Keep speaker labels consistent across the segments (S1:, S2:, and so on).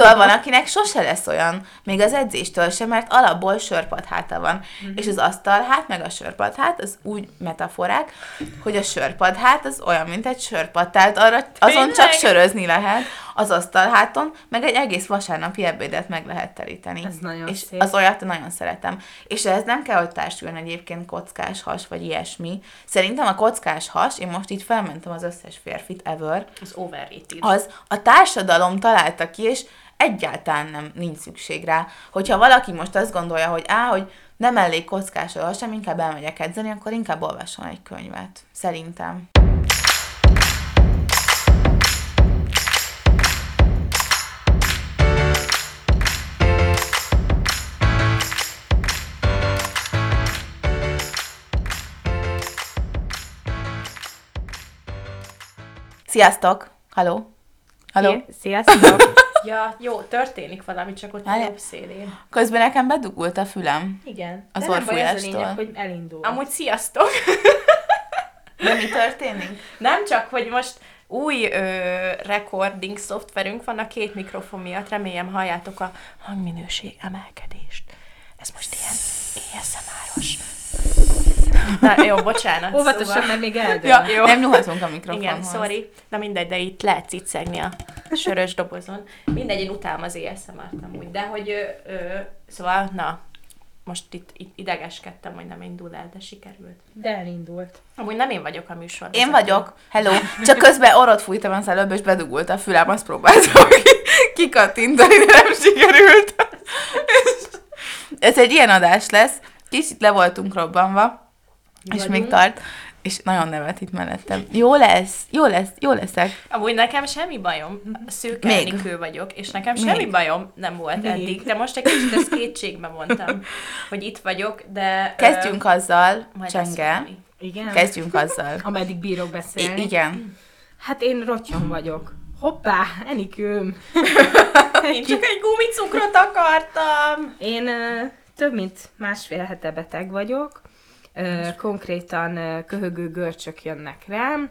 S1: Szóval van, akinek sose lesz olyan, még az edzéstől sem, mert alapból sörpad háta van. Mm-hmm. És az asztal hát, meg a sörpad hát, az úgy metaforák, hogy a sörpad hát az olyan, mint egy sörpad, tehát arra, azon
S2: Tényleg?
S1: csak sörözni lehet az asztalháton, meg egy egész vasárnapi ebédet meg lehet teríteni.
S3: Ez nagyon
S1: és
S3: szép.
S1: az olyat nagyon szeretem. És ez nem kell, hogy társuljon egyébként kockás has, vagy ilyesmi. Szerintem a kockás has, én most így felmentem az összes férfit ever,
S2: Az overrated.
S1: az a társadalom találta ki, és egyáltalán nem nincs szükség rá. Hogyha valaki most azt gondolja, hogy á, hogy nem elég kockás sem, inkább elmegyek edzeni, akkor inkább olvasson egy könyvet. Szerintem. Sziasztok! Halló!
S3: Szia- Sziasztok!
S2: Ja, jó, történik valami, csak ott a jobb szélén.
S1: Közben nekem bedugult a fülem.
S3: Igen.
S1: Az
S3: De nem baj, az a lényeg, hogy elindul.
S2: Amúgy sziasztok!
S1: De mi történik?
S2: Nem csak, hogy most új ö, recording szoftverünk van a két mikrofon miatt, remélem halljátok a hangminőség emelkedést. Ez most ilyen ASMR-os. Na, jó, bocsánat.
S3: Óvatosan, mert még eldől.
S1: Ja, jó. Nem nyúlhatunk a mikrofonhoz.
S2: Igen, sorry. Na mindegy, de itt lehet cicegni a sörös dobozon. Mindegy, én utálom az ASMR-t amúgy, de hogy ö, ö, szóval, na, most itt, itt idegeskedtem, hogy nem indul el, de sikerült.
S3: De elindult.
S2: Amúgy nem én vagyok a műsor.
S1: Én vagyok. Hello. Csak közben orrot fújtam az előbb, és bedugult a fülem, azt próbáltam ki- kikattintani, de nem sikerült. Ez egy ilyen adás lesz. Kicsit le voltunk robbanva, és még
S3: Vagyunk.
S1: tart, és nagyon nevet itt mellettem. Jó lesz, jó lesz, jó leszek.
S2: Amúgy nekem semmi bajom, szőke
S1: Még.
S2: Enikő vagyok, és nekem
S1: Még.
S2: semmi bajom nem volt
S3: Még.
S2: eddig, de most egy kicsit ezt kétségbe vontam, hogy itt vagyok, de... ö,
S1: Kezdjünk azzal,
S2: majd lesz
S1: Csenge.
S3: Igen?
S1: Kezdjünk azzal.
S3: Ameddig bírok
S1: I-
S3: beszélni.
S1: igen.
S3: Hát én rottyom vagyok. Hoppá, Enikőm.
S2: Én csak egy gumicukrot akartam!
S3: Én ö, több mint másfél hete beteg vagyok. Konkrétan köhögő görcsök jönnek rám.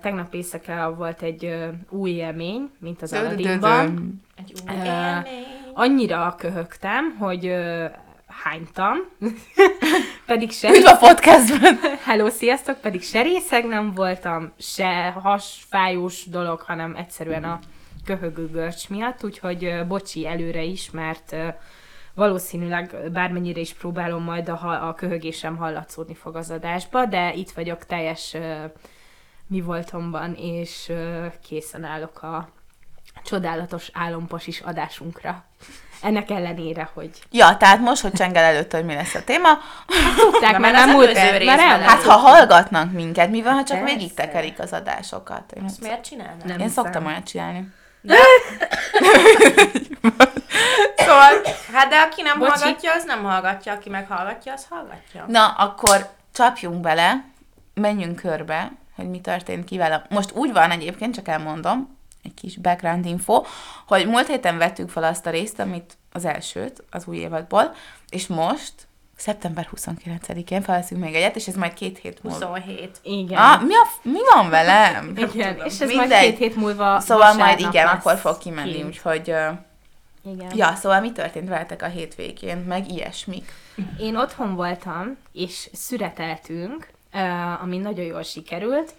S3: Tegnap éjszaka volt egy új élmény, mint az Aladdinban.
S2: Egy új élmény.
S3: Annyira köhögtem, hogy hánytam. Pedig se...
S1: Üdv a podcastben!
S3: Hello, sziasztok! Pedig se részeg nem voltam, se hasfájós dolog, hanem egyszerűen a köhögő görcs miatt, úgyhogy bocsi előre is, mert valószínűleg bármennyire is próbálom majd a, a köhögésem hallatszódni fog az adásba, de itt vagyok teljes mi voltomban, és készen állok a csodálatos álompas is adásunkra. Ennek ellenére, hogy
S1: Ja, tehát most, hogy Csengel előtt, hogy mi lesz a téma,
S3: tudták,
S2: Na,
S3: már
S2: mert
S3: nem múlt
S2: részben nem
S1: hát ha hallgatnak minket, mi van, ha csak végig tekerik az adásokat? Én,
S2: Ezt miért csinálnád?
S3: Nem
S1: én
S3: hiszem.
S1: szoktam olyat csinálni.
S2: Szóval, hát de aki nem
S3: Bocsi.
S2: hallgatja, az nem hallgatja, aki meghallgatja, az hallgatja.
S1: Na, akkor csapjunk bele, menjünk körbe, hogy mi történt ki vele. Most úgy van egyébként, csak elmondom, egy kis background info, hogy múlt héten vettük fel azt a részt, amit az elsőt, az új évadból, és most, szeptember 29-én felveszünk még egyet, és ez majd két hét múlva.
S2: 27.
S3: Igen.
S1: Ah, mi, a, mi van velem?
S3: Igen, és ez majd
S1: Mindegy.
S3: két hét múlva
S1: Szóval majd igen, akkor fog kimenni,
S3: kint.
S1: úgyhogy...
S3: Igen.
S1: Ja, szóval mi történt veletek a hétvégén, meg ilyesmik?
S3: Én otthon voltam, és szüreteltünk, ami nagyon jól sikerült.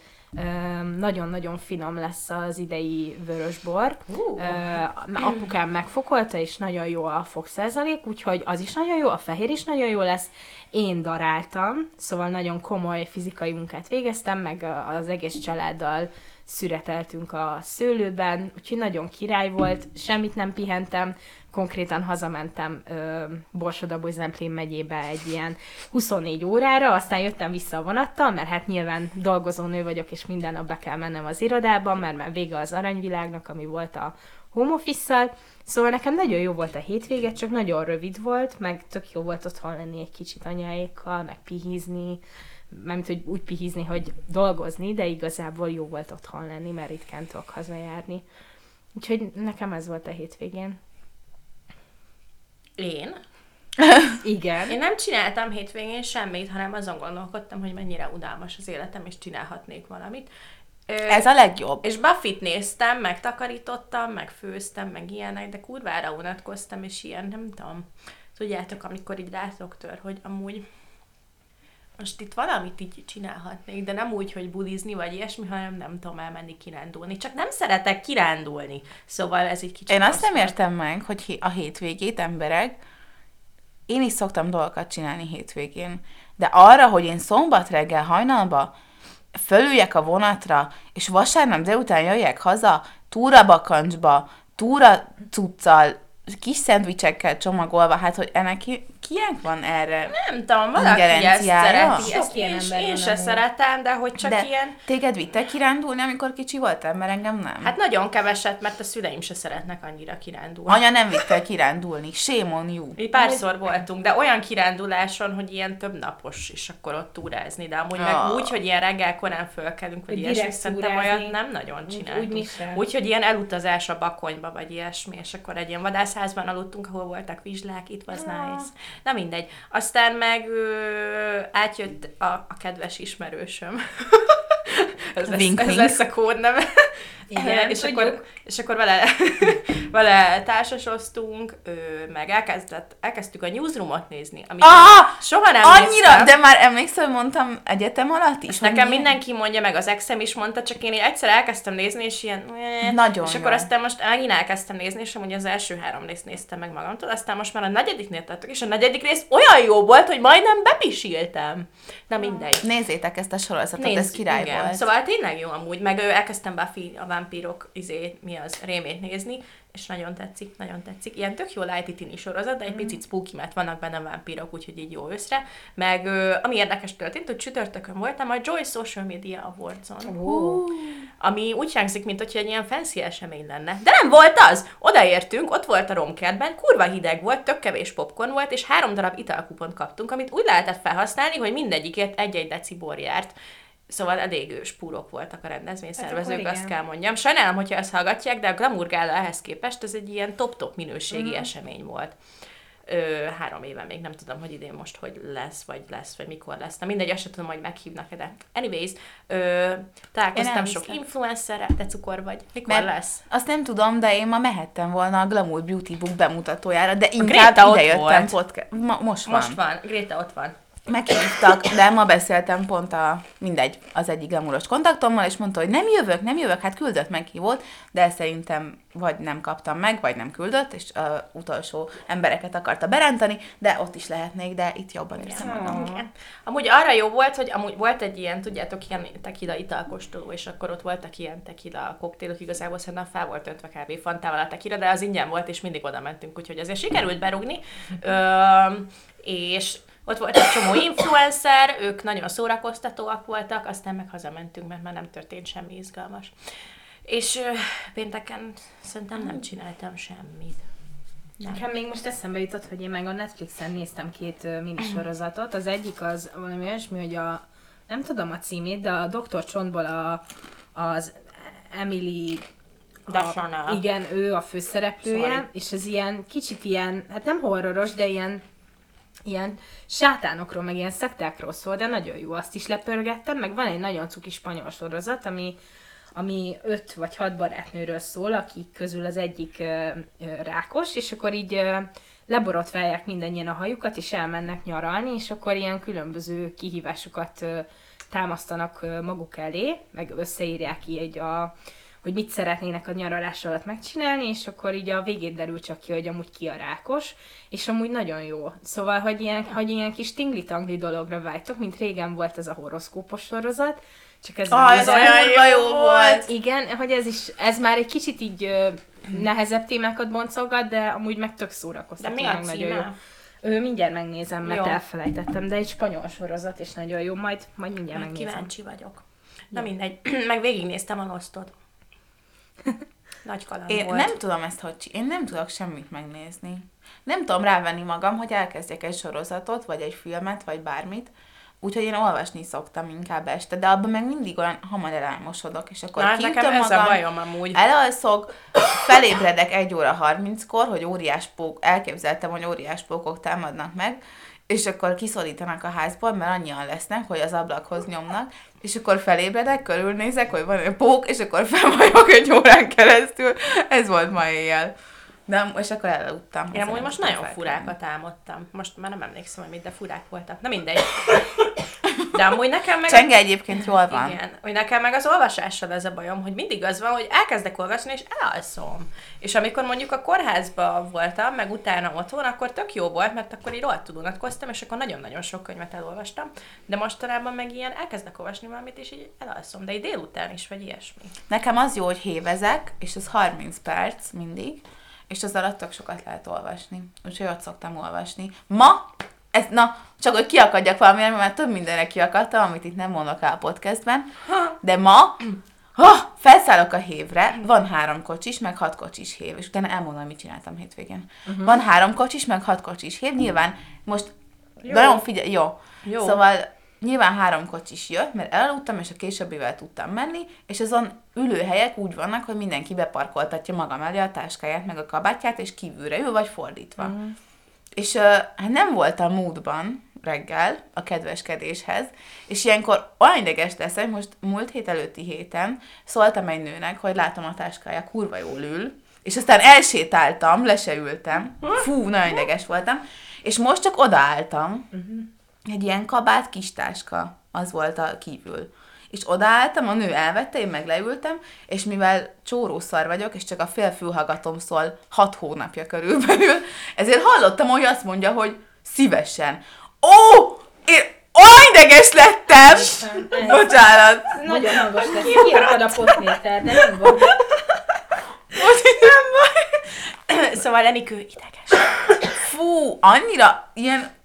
S3: Nagyon-nagyon finom lesz az idei vörösbor.
S2: Uh.
S3: Apukám megfokolta, és nagyon jó a fogszerzalék, úgyhogy az is nagyon jó, a fehér is nagyon jó lesz. Én daráltam, szóval nagyon komoly fizikai munkát végeztem, meg az egész családdal szüreteltünk a szőlőben, úgyhogy nagyon király volt, semmit nem pihentem, konkrétan hazamentem ö, Borsodabói Zemplén megyébe egy ilyen 24 órára, aztán jöttem vissza a vonattal, mert hát nyilván dolgozónő vagyok, és minden nap be kell mennem az irodába, mert már vége az aranyvilágnak, ami volt a home office Szóval nekem nagyon jó volt a hétvége, csak nagyon rövid volt, meg tök jó volt otthon lenni egy kicsit anyáékkal, meg pihizni, mármint, hogy úgy pihizni, hogy dolgozni, de igazából jó volt otthon lenni, mert ritkán tudok hazajárni. Úgyhogy nekem ez volt a hétvégén.
S2: Én?
S3: Igen.
S2: Én nem csináltam hétvégén semmit, hanem azon gondolkodtam, hogy mennyire unalmas az életem, és csinálhatnék valamit. Ö,
S1: Ez a legjobb.
S2: És Buffy-t néztem, meg takarítottam, meg főztem, meg ilyenek, de kurvára unatkoztam, és ilyen, nem tudom, tudjátok, amikor így rátok tör, hogy amúgy most itt valamit így csinálhatnék, de nem úgy, hogy bulizni vagy ilyesmi, hanem nem tudom elmenni kirándulni. Csak nem szeretek kirándulni. Szóval ez egy kicsit...
S1: Én azt nem értem meg, hogy a hétvégét emberek, én is szoktam dolgokat csinálni hétvégén, de arra, hogy én szombat reggel hajnalba fölüljek a vonatra, és vasárnap délután jöjjek haza, túra bakancsba, túra cuccal, kis szendvicsekkel csomagolva, hát hogy ennek ki, kinek van erre?
S2: Nem tudom, valaki ezt szereti.
S3: Sok
S2: Ezt én, én
S3: van
S2: se
S3: amúgy.
S2: szeretem, de hogy csak
S1: de
S2: ilyen...
S1: téged vittek kirándulni, amikor kicsi voltál, mert engem nem.
S2: Hát nagyon keveset, mert a szüleim se szeretnek annyira kirándulni.
S1: Anya nem vitt el kirándulni. Shame on you.
S2: Mi párszor voltunk, de olyan kiránduláson, hogy ilyen több napos, és akkor ott túrázni, de amúgy meg
S1: Ah.
S2: úgy, hogy ilyen reggel korán fölkelünk, vagy
S3: Hogy
S2: ilyesmi, szerintem olyat nem nagyon
S3: Úgy-
S2: csináltunk.
S3: úgy.
S2: Úgyhogy ilyen elutazás a bakonyba, vagy ilyesmi, és akkor egy ilyen vadászházban aludtunk, ahol voltak vizslák, itt was nice. Na mindegy. Aztán meg ö, átjött a, a kedves ismerősöm. ez, lesz,
S1: Wink,
S2: ez
S1: wink.
S2: lesz a kódneve.
S3: Igen,
S2: és,
S3: tudjuk.
S2: akkor, és akkor vele, vele társasoztunk, meg elkezdett, elkezdtük a newsroomot nézni, amit
S1: Ah!
S2: soha nem
S1: Annyira,
S2: néztem.
S1: de már emlékszel, hogy mondtam egyetem alatt is?
S2: És nekem
S1: milyen-
S2: mindenki mondja, meg az exem is mondta, csak én egyszer elkezdtem nézni, és ilyen...
S1: Nagyon
S2: És akkor aztán most megint elkezdtem nézni, és amúgy az első három részt néztem meg magamtól, aztán most már a negyediknél tartok, és a negyedik rész olyan jó volt, hogy majdnem bepisiltem. Na mindegy.
S1: Nézzétek ezt a sorozatot, ez
S2: Nézd,
S1: király
S2: igen.
S1: volt.
S2: Szóval tényleg jó amúgy, meg elkezdtem Buffy a vámpírok izé, mi az, rémét nézni, és nagyon tetszik, nagyon tetszik. Ilyen tök jó light tini sorozat, de
S1: Mhm.
S2: egy picit spooky, mert vannak benne vámpírok, úgyhogy így jó összre. Meg ö, ami érdekes történt, hogy csütörtökön voltam a Joy Social Media Awards-on. Ami úgy hangzik, mint hogy egy ilyen fancy esemény lenne. De nem volt az! Odaértünk, ott volt a romkertben, kurva hideg volt, tök kevés popcorn volt, és három darab italkupont kaptunk, amit úgy lehetett felhasználni, hogy mindegyikért egy-egy deci bor járt. Szóval elég ő spúrok voltak a rendezvényszervezők,
S3: akkor
S2: azt kell mondjam. Sajnálom, hogyha ezt hallgatják, de a Glamour Gala ehhez képest ez egy ilyen top-top minőségi esemény volt. Ö, három éve még nem tudom, hogy idén most hogy lesz, vagy lesz, vagy mikor lesz. Na mindegy, azt sem tudom, hogy meghívnak de anyways, ö, találkoztam sok influencerrel, te cukor vagy. Mikor
S1: Mert
S2: lesz?
S1: Azt nem tudom, de én ma mehettem volna a Glamour Beauty Book bemutatójára, de inkább ide jöttem podcast. Ma, most van.
S2: Most van, Gréta ott van.
S1: Meghívtak, de ma beszéltem pont a, mindegy, az egyik glamouros kontaktommal, és mondta, hogy nem jövök, nem jövök, hát küldött meghívót, de szerintem vagy nem kaptam meg, vagy nem küldött, és uh, utolsó embereket akarta berántani, de ott is lehetnék, de itt jobban érzem magam.
S2: Igen. Amúgy arra jó volt, hogy amúgy volt egy ilyen, tudjátok, ilyen tequila italkóstoló, és akkor ott voltak ilyen tequila koktélok, igazából szerintem fel volt öntve kb. fantával a tequila, de az ingyen volt, és mindig oda mentünk, úgyhogy azért sikerült berugni. Ö, és ott volt egy csomó influencer, ők nagyon szórakoztatóak voltak, aztán meg hazamentünk, mert már nem történt semmi izgalmas. És pénteken szerintem nem csináltam semmit.
S3: Nekem még most eszembe jutott, hogy én meg a Netflixen néztem két minisorozatot. Az egyik az valami olyasmi, hogy a, nem tudom a címét, de a Dr. Csontból a, az Emily a, igen, ő a főszereplője,
S2: Sorry.
S3: és ez ilyen kicsit ilyen, hát nem horroros, de ilyen ilyen sátánokról, meg ilyen szektákról szól, de nagyon jó, azt is lepörgettem, meg van egy nagyon cuki spanyol sorozat, ami, ami öt vagy hat barátnőről szól, akik közül az egyik ö, ö, rákos, és akkor így ö, leborotválják mindennyien a hajukat, és elmennek nyaralni, és akkor ilyen különböző kihívásokat ö, támasztanak maguk elé, meg összeírják egy a hogy mit szeretnének a nyaralás alatt megcsinálni, és akkor így a végén derül csak ki, hogy amúgy ki a rákos, és amúgy nagyon jó. Szóval, hogy ilyen, hogy ilyen kis tingli-tangli dologra vágytok, mint régen volt ez a horoszkópos sorozat, csak ez
S1: Ah, ez olyan kurva jó volt!
S3: igen, hogy ez is, ez már egy kicsit így nehezebb témákat boncolgat, de amúgy meg tök
S2: De
S3: szórakoztató,
S2: mi a
S3: meg nagyon jó.
S2: címe?
S3: Ő, mindjárt megnézem, mert
S2: Jó.
S3: elfelejtettem, de egy spanyol sorozat, és nagyon jó, majd, majd mindjárt
S2: Meg
S3: megnézem.
S2: kíváncsi vagyok. Na mindegy, meg végignéztem a Lost-ot. Nagy kaland
S1: Én
S2: volt.
S1: nem tudom ezt, hogy én nem tudok semmit megnézni. Nem tudom rávenni magam, hogy elkezdjek egy sorozatot, vagy egy filmet, vagy bármit. Úgyhogy én olvasni szoktam inkább este, de abban meg mindig olyan hamar elálmosodok, és akkor
S2: Na, hát nekem ez a
S1: magam,
S2: bajom amúgy.
S1: elalszok, felébredek egy óra 30-kor, hogy óriás pók, elképzeltem, hogy óriás pókok támadnak meg, és akkor kiszorítanak a házból, mert annyian lesznek, hogy az ablakhoz nyomnak, és akkor felébredek, körülnézek, hogy van egy pók, és akkor fel vagyok egy órán keresztül. Ez volt ma éjjel. De, és akkor elaludtam.
S2: Én amúgy most nagyon furákat álmodtam. Most már nem emlékszem, hogy mit, de furák voltak. Na mindegy. De amúgy nekem meg...
S1: Csenge egyébként jól van.
S2: Igen, hogy nekem meg az olvasással ez a bajom, hogy mindig az van, hogy elkezdek olvasni, és elalszom. És amikor mondjuk a kórházba voltam, meg utána otthon, akkor tök jó volt, mert akkor így rohadtul unatkoztam, és akkor nagyon-nagyon sok könyvet elolvastam. De mostanában meg ilyen elkezdek olvasni valamit, és így elalszom. De így délután is, vagy ilyesmi.
S1: Nekem az jó, hogy hévezek, és az 30 perc mindig, és az alatt tök sokat lehet olvasni. Úgyhogy ott szoktam olvasni. Ma, ez, na, csak hogy kiakadjak valamire, mert több mindenre kiakadtam, amit itt nem mondok el a podcastben, de ma, ha, felszállok a hévre, van három kocsis, meg hat kocsis hév, és utána elmondom, mit csináltam hétvégén. Uh-huh. Van három kocsis, meg hat kocsis hév, nyilván most jó. nagyon figyelj, jó.
S2: Jó.
S1: Szóval nyilván három kocsis jött, mert elaludtam, és a későbbivel tudtam menni, és azon ülőhelyek úgy vannak, hogy mindenki beparkoltatja maga mellé a táskáját, meg a kabátját, és kívülre ül, vagy fordítva. Uh-huh. És uh, hát nem voltam módban reggel a kedveskedéshez, és ilyenkor olyan ideges leszek, most múlt hét előtti héten szóltam egy nőnek, hogy látom a táskája, kurva jól ül, és aztán elsétáltam, le se ültem. Fú, nagyon ideges voltam. És most csak odaálltam, egy ilyen kabát kis táska, az volt a kívül. És odaálltam, a nő elvette, én meg leültem, és mivel csórószar vagyok, és csak a fél fülhallgatom szól hat hónapja körülbelül, ezért hallottam, hogy azt mondja, hogy szívesen. Ó, én olyan ideges lettem! Bocsánat.
S3: Nagyon hangos lesz. A potméter, de nem van.
S1: Most nem baj.
S2: szóval Enikő ideges.
S1: Fú, annyira ilyen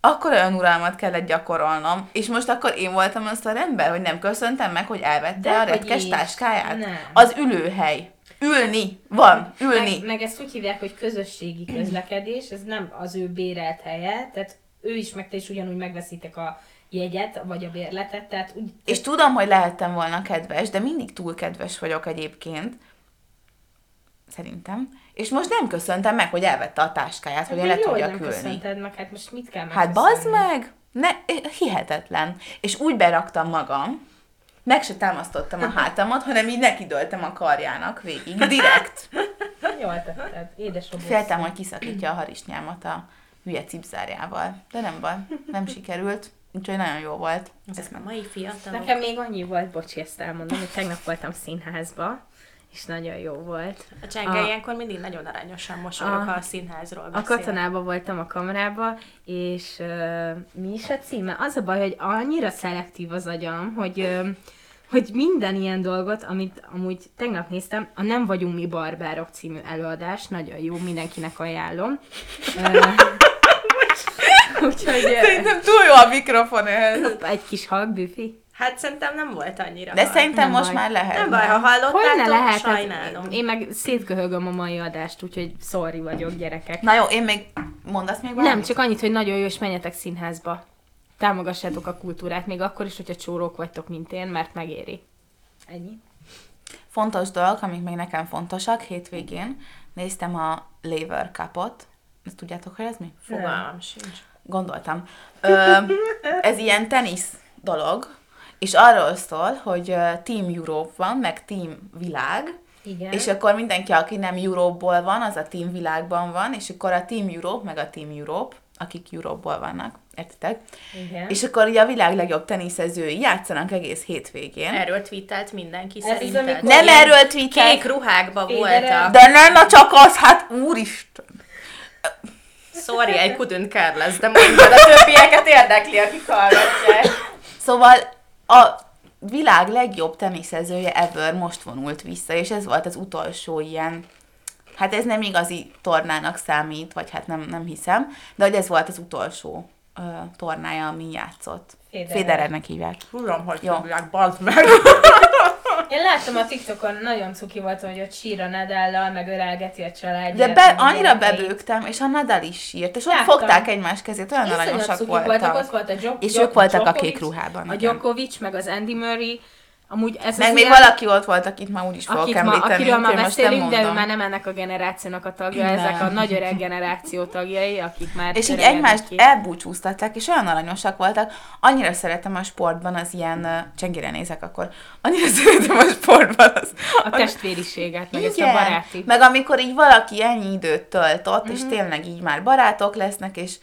S1: akkor olyan uralmat kellett gyakorolnom, és most akkor én voltam az a ember, hogy nem köszöntem meg, hogy elvette
S3: De
S1: a retkes
S3: is.
S1: táskáját?
S3: Nem.
S1: Az ülőhely. Ülni. Van. Ülni.
S3: Meg, meg ezt úgy hívják, hogy közösségi közlekedés, ez nem az ő bérelt helye, tehát ő is, meg te is ugyanúgy megveszitek a jegyet, vagy a bérletet, tehát úgy...
S1: És tudom, hogy lehettem volna kedves, de mindig túl kedves vagyok egyébként. Szerintem. És most nem köszöntem meg, hogy elvette a táskáját, hogy én le tudjak
S3: nem
S1: ülni.
S3: köszönted meg, hát most mit kell
S1: Hát bazd meg! Ne, hihetetlen. És úgy beraktam magam, meg se támasztottam a hátamat, hanem így nekidöltem a karjának végig, direkt.
S3: Jól tetted, édes obósz.
S1: Féltem, hogy kiszakítja a harisnyámat a hülye cipzárjával. De nem baj, nem sikerült. Úgyhogy nagyon jó volt.
S2: Ezek a mai fiatalok.
S3: Nekem még annyi volt, bocsi, ezt elmondom, hogy tegnap voltam színházba, és nagyon jó volt.
S2: A csenge
S3: A-
S2: ilyenkor mindig nagyon aranyosan mosolyog,
S3: A-
S2: ha a színházról
S3: A
S2: beszél.
S3: katonába voltam a kamerába, és uh, mi is a címe? Az a baj, hogy annyira szelektív az agyam, hogy, uh, hogy minden ilyen dolgot, amit amúgy tegnap néztem, a Nem vagyunk mi barbárok című előadás, nagyon jó, mindenkinek ajánlom. Úgyhogy
S1: Szerintem túl jó a mikrofon ehhez.
S3: egy kis halkbüfi.
S2: Hát szerintem nem volt annyira.
S1: De
S2: hal.
S1: szerintem
S3: Nem
S1: most
S3: baj.
S1: már lehet.
S2: Nem baj, ha
S3: Hogy ne
S2: hallottátok,
S3: lehet?
S2: sajnálom.
S3: Hát, én meg szétköhögöm a mai adást, úgyhogy sorry vagyok, gyerekek.
S1: Na jó, én még mondasz még valamit?
S3: Nem, csak annyit, hogy nagyon jó, és menjetek színházba. Támogassátok a kultúrát, még akkor is, hogyha csórók vagytok, mint én, mert megéri. Ennyi.
S1: Fontos dolog, amik még nekem fontosak, hétvégén néztem a Lever Cupot. Ezt tudjátok, hogy ez mi?
S2: Fogalmam sincs.
S1: Gondoltam. Ö, ez ilyen tenisz dolog, és arról szól, hogy Team Europe van, meg Team Világ,
S3: Igen.
S1: és akkor mindenki, aki nem Europe-ból van, az a Team Világban van, és akkor a Team Europe, meg a Team Europe, akik Europe-ból vannak, értitek?
S3: Igen.
S1: És akkor ugye a világ legjobb teniszezői játszanak egész hétvégén.
S2: Erről tweetelt mindenki
S3: Ez
S2: szerinted.
S1: Nem erről tweetel,
S2: Kék ruhákba voltak.
S1: de nem na csak az, hát úristen.
S2: Sorry, I couldn't care less, de mondjad, a többieket érdekli, akik hallgatják.
S1: Szóval a világ legjobb teniszezője ever most vonult vissza, és ez volt az utolsó ilyen, hát ez nem igazi tornának számít, vagy hát nem, nem hiszem, de hogy ez volt az utolsó ö, tornája, ami játszott. Féderernek hívják.
S2: Tudom, hogy
S1: Jó.
S2: hívják, bazd meg.
S3: Én láttam a TikTokon, nagyon cuki volt, hogy ott sír a Nadállal, meg ölelgeti a családját.
S1: De be, annyira bebőgtem, és a Nadal is sírt, és ott
S3: Láttam.
S1: fogták egymás kezét, olyan
S3: Iszonyat
S1: aranyosak voltak.
S3: voltak, ott volt a Dzsok,
S1: És ők voltak a kék ruhában,
S3: A. Djokovic, meg az Andy Murray, Amúgy ez
S1: Meg még
S3: ilyen-
S1: valaki ott volt, akit már úgyis fogok
S3: akit ma,
S1: említeni.
S3: akiről már beszélünk, de ő már nem ennek a generációnak a tagja,
S1: Nem.
S3: ezek a nagy öreg generáció tagjai, akik már
S1: És így egymást
S3: ki.
S1: elbúcsúztatták, és olyan aranyosak voltak. Annyira szeretem a sportban az ilyen, csengére nézek akkor, annyira szeretem a sportban az,
S3: A testvériséget, meg ezt a
S1: Igen.
S3: baráti.
S1: Meg amikor így valaki ennyi időt tölt ott,
S3: Mhm.
S1: és tényleg így már barátok lesznek, és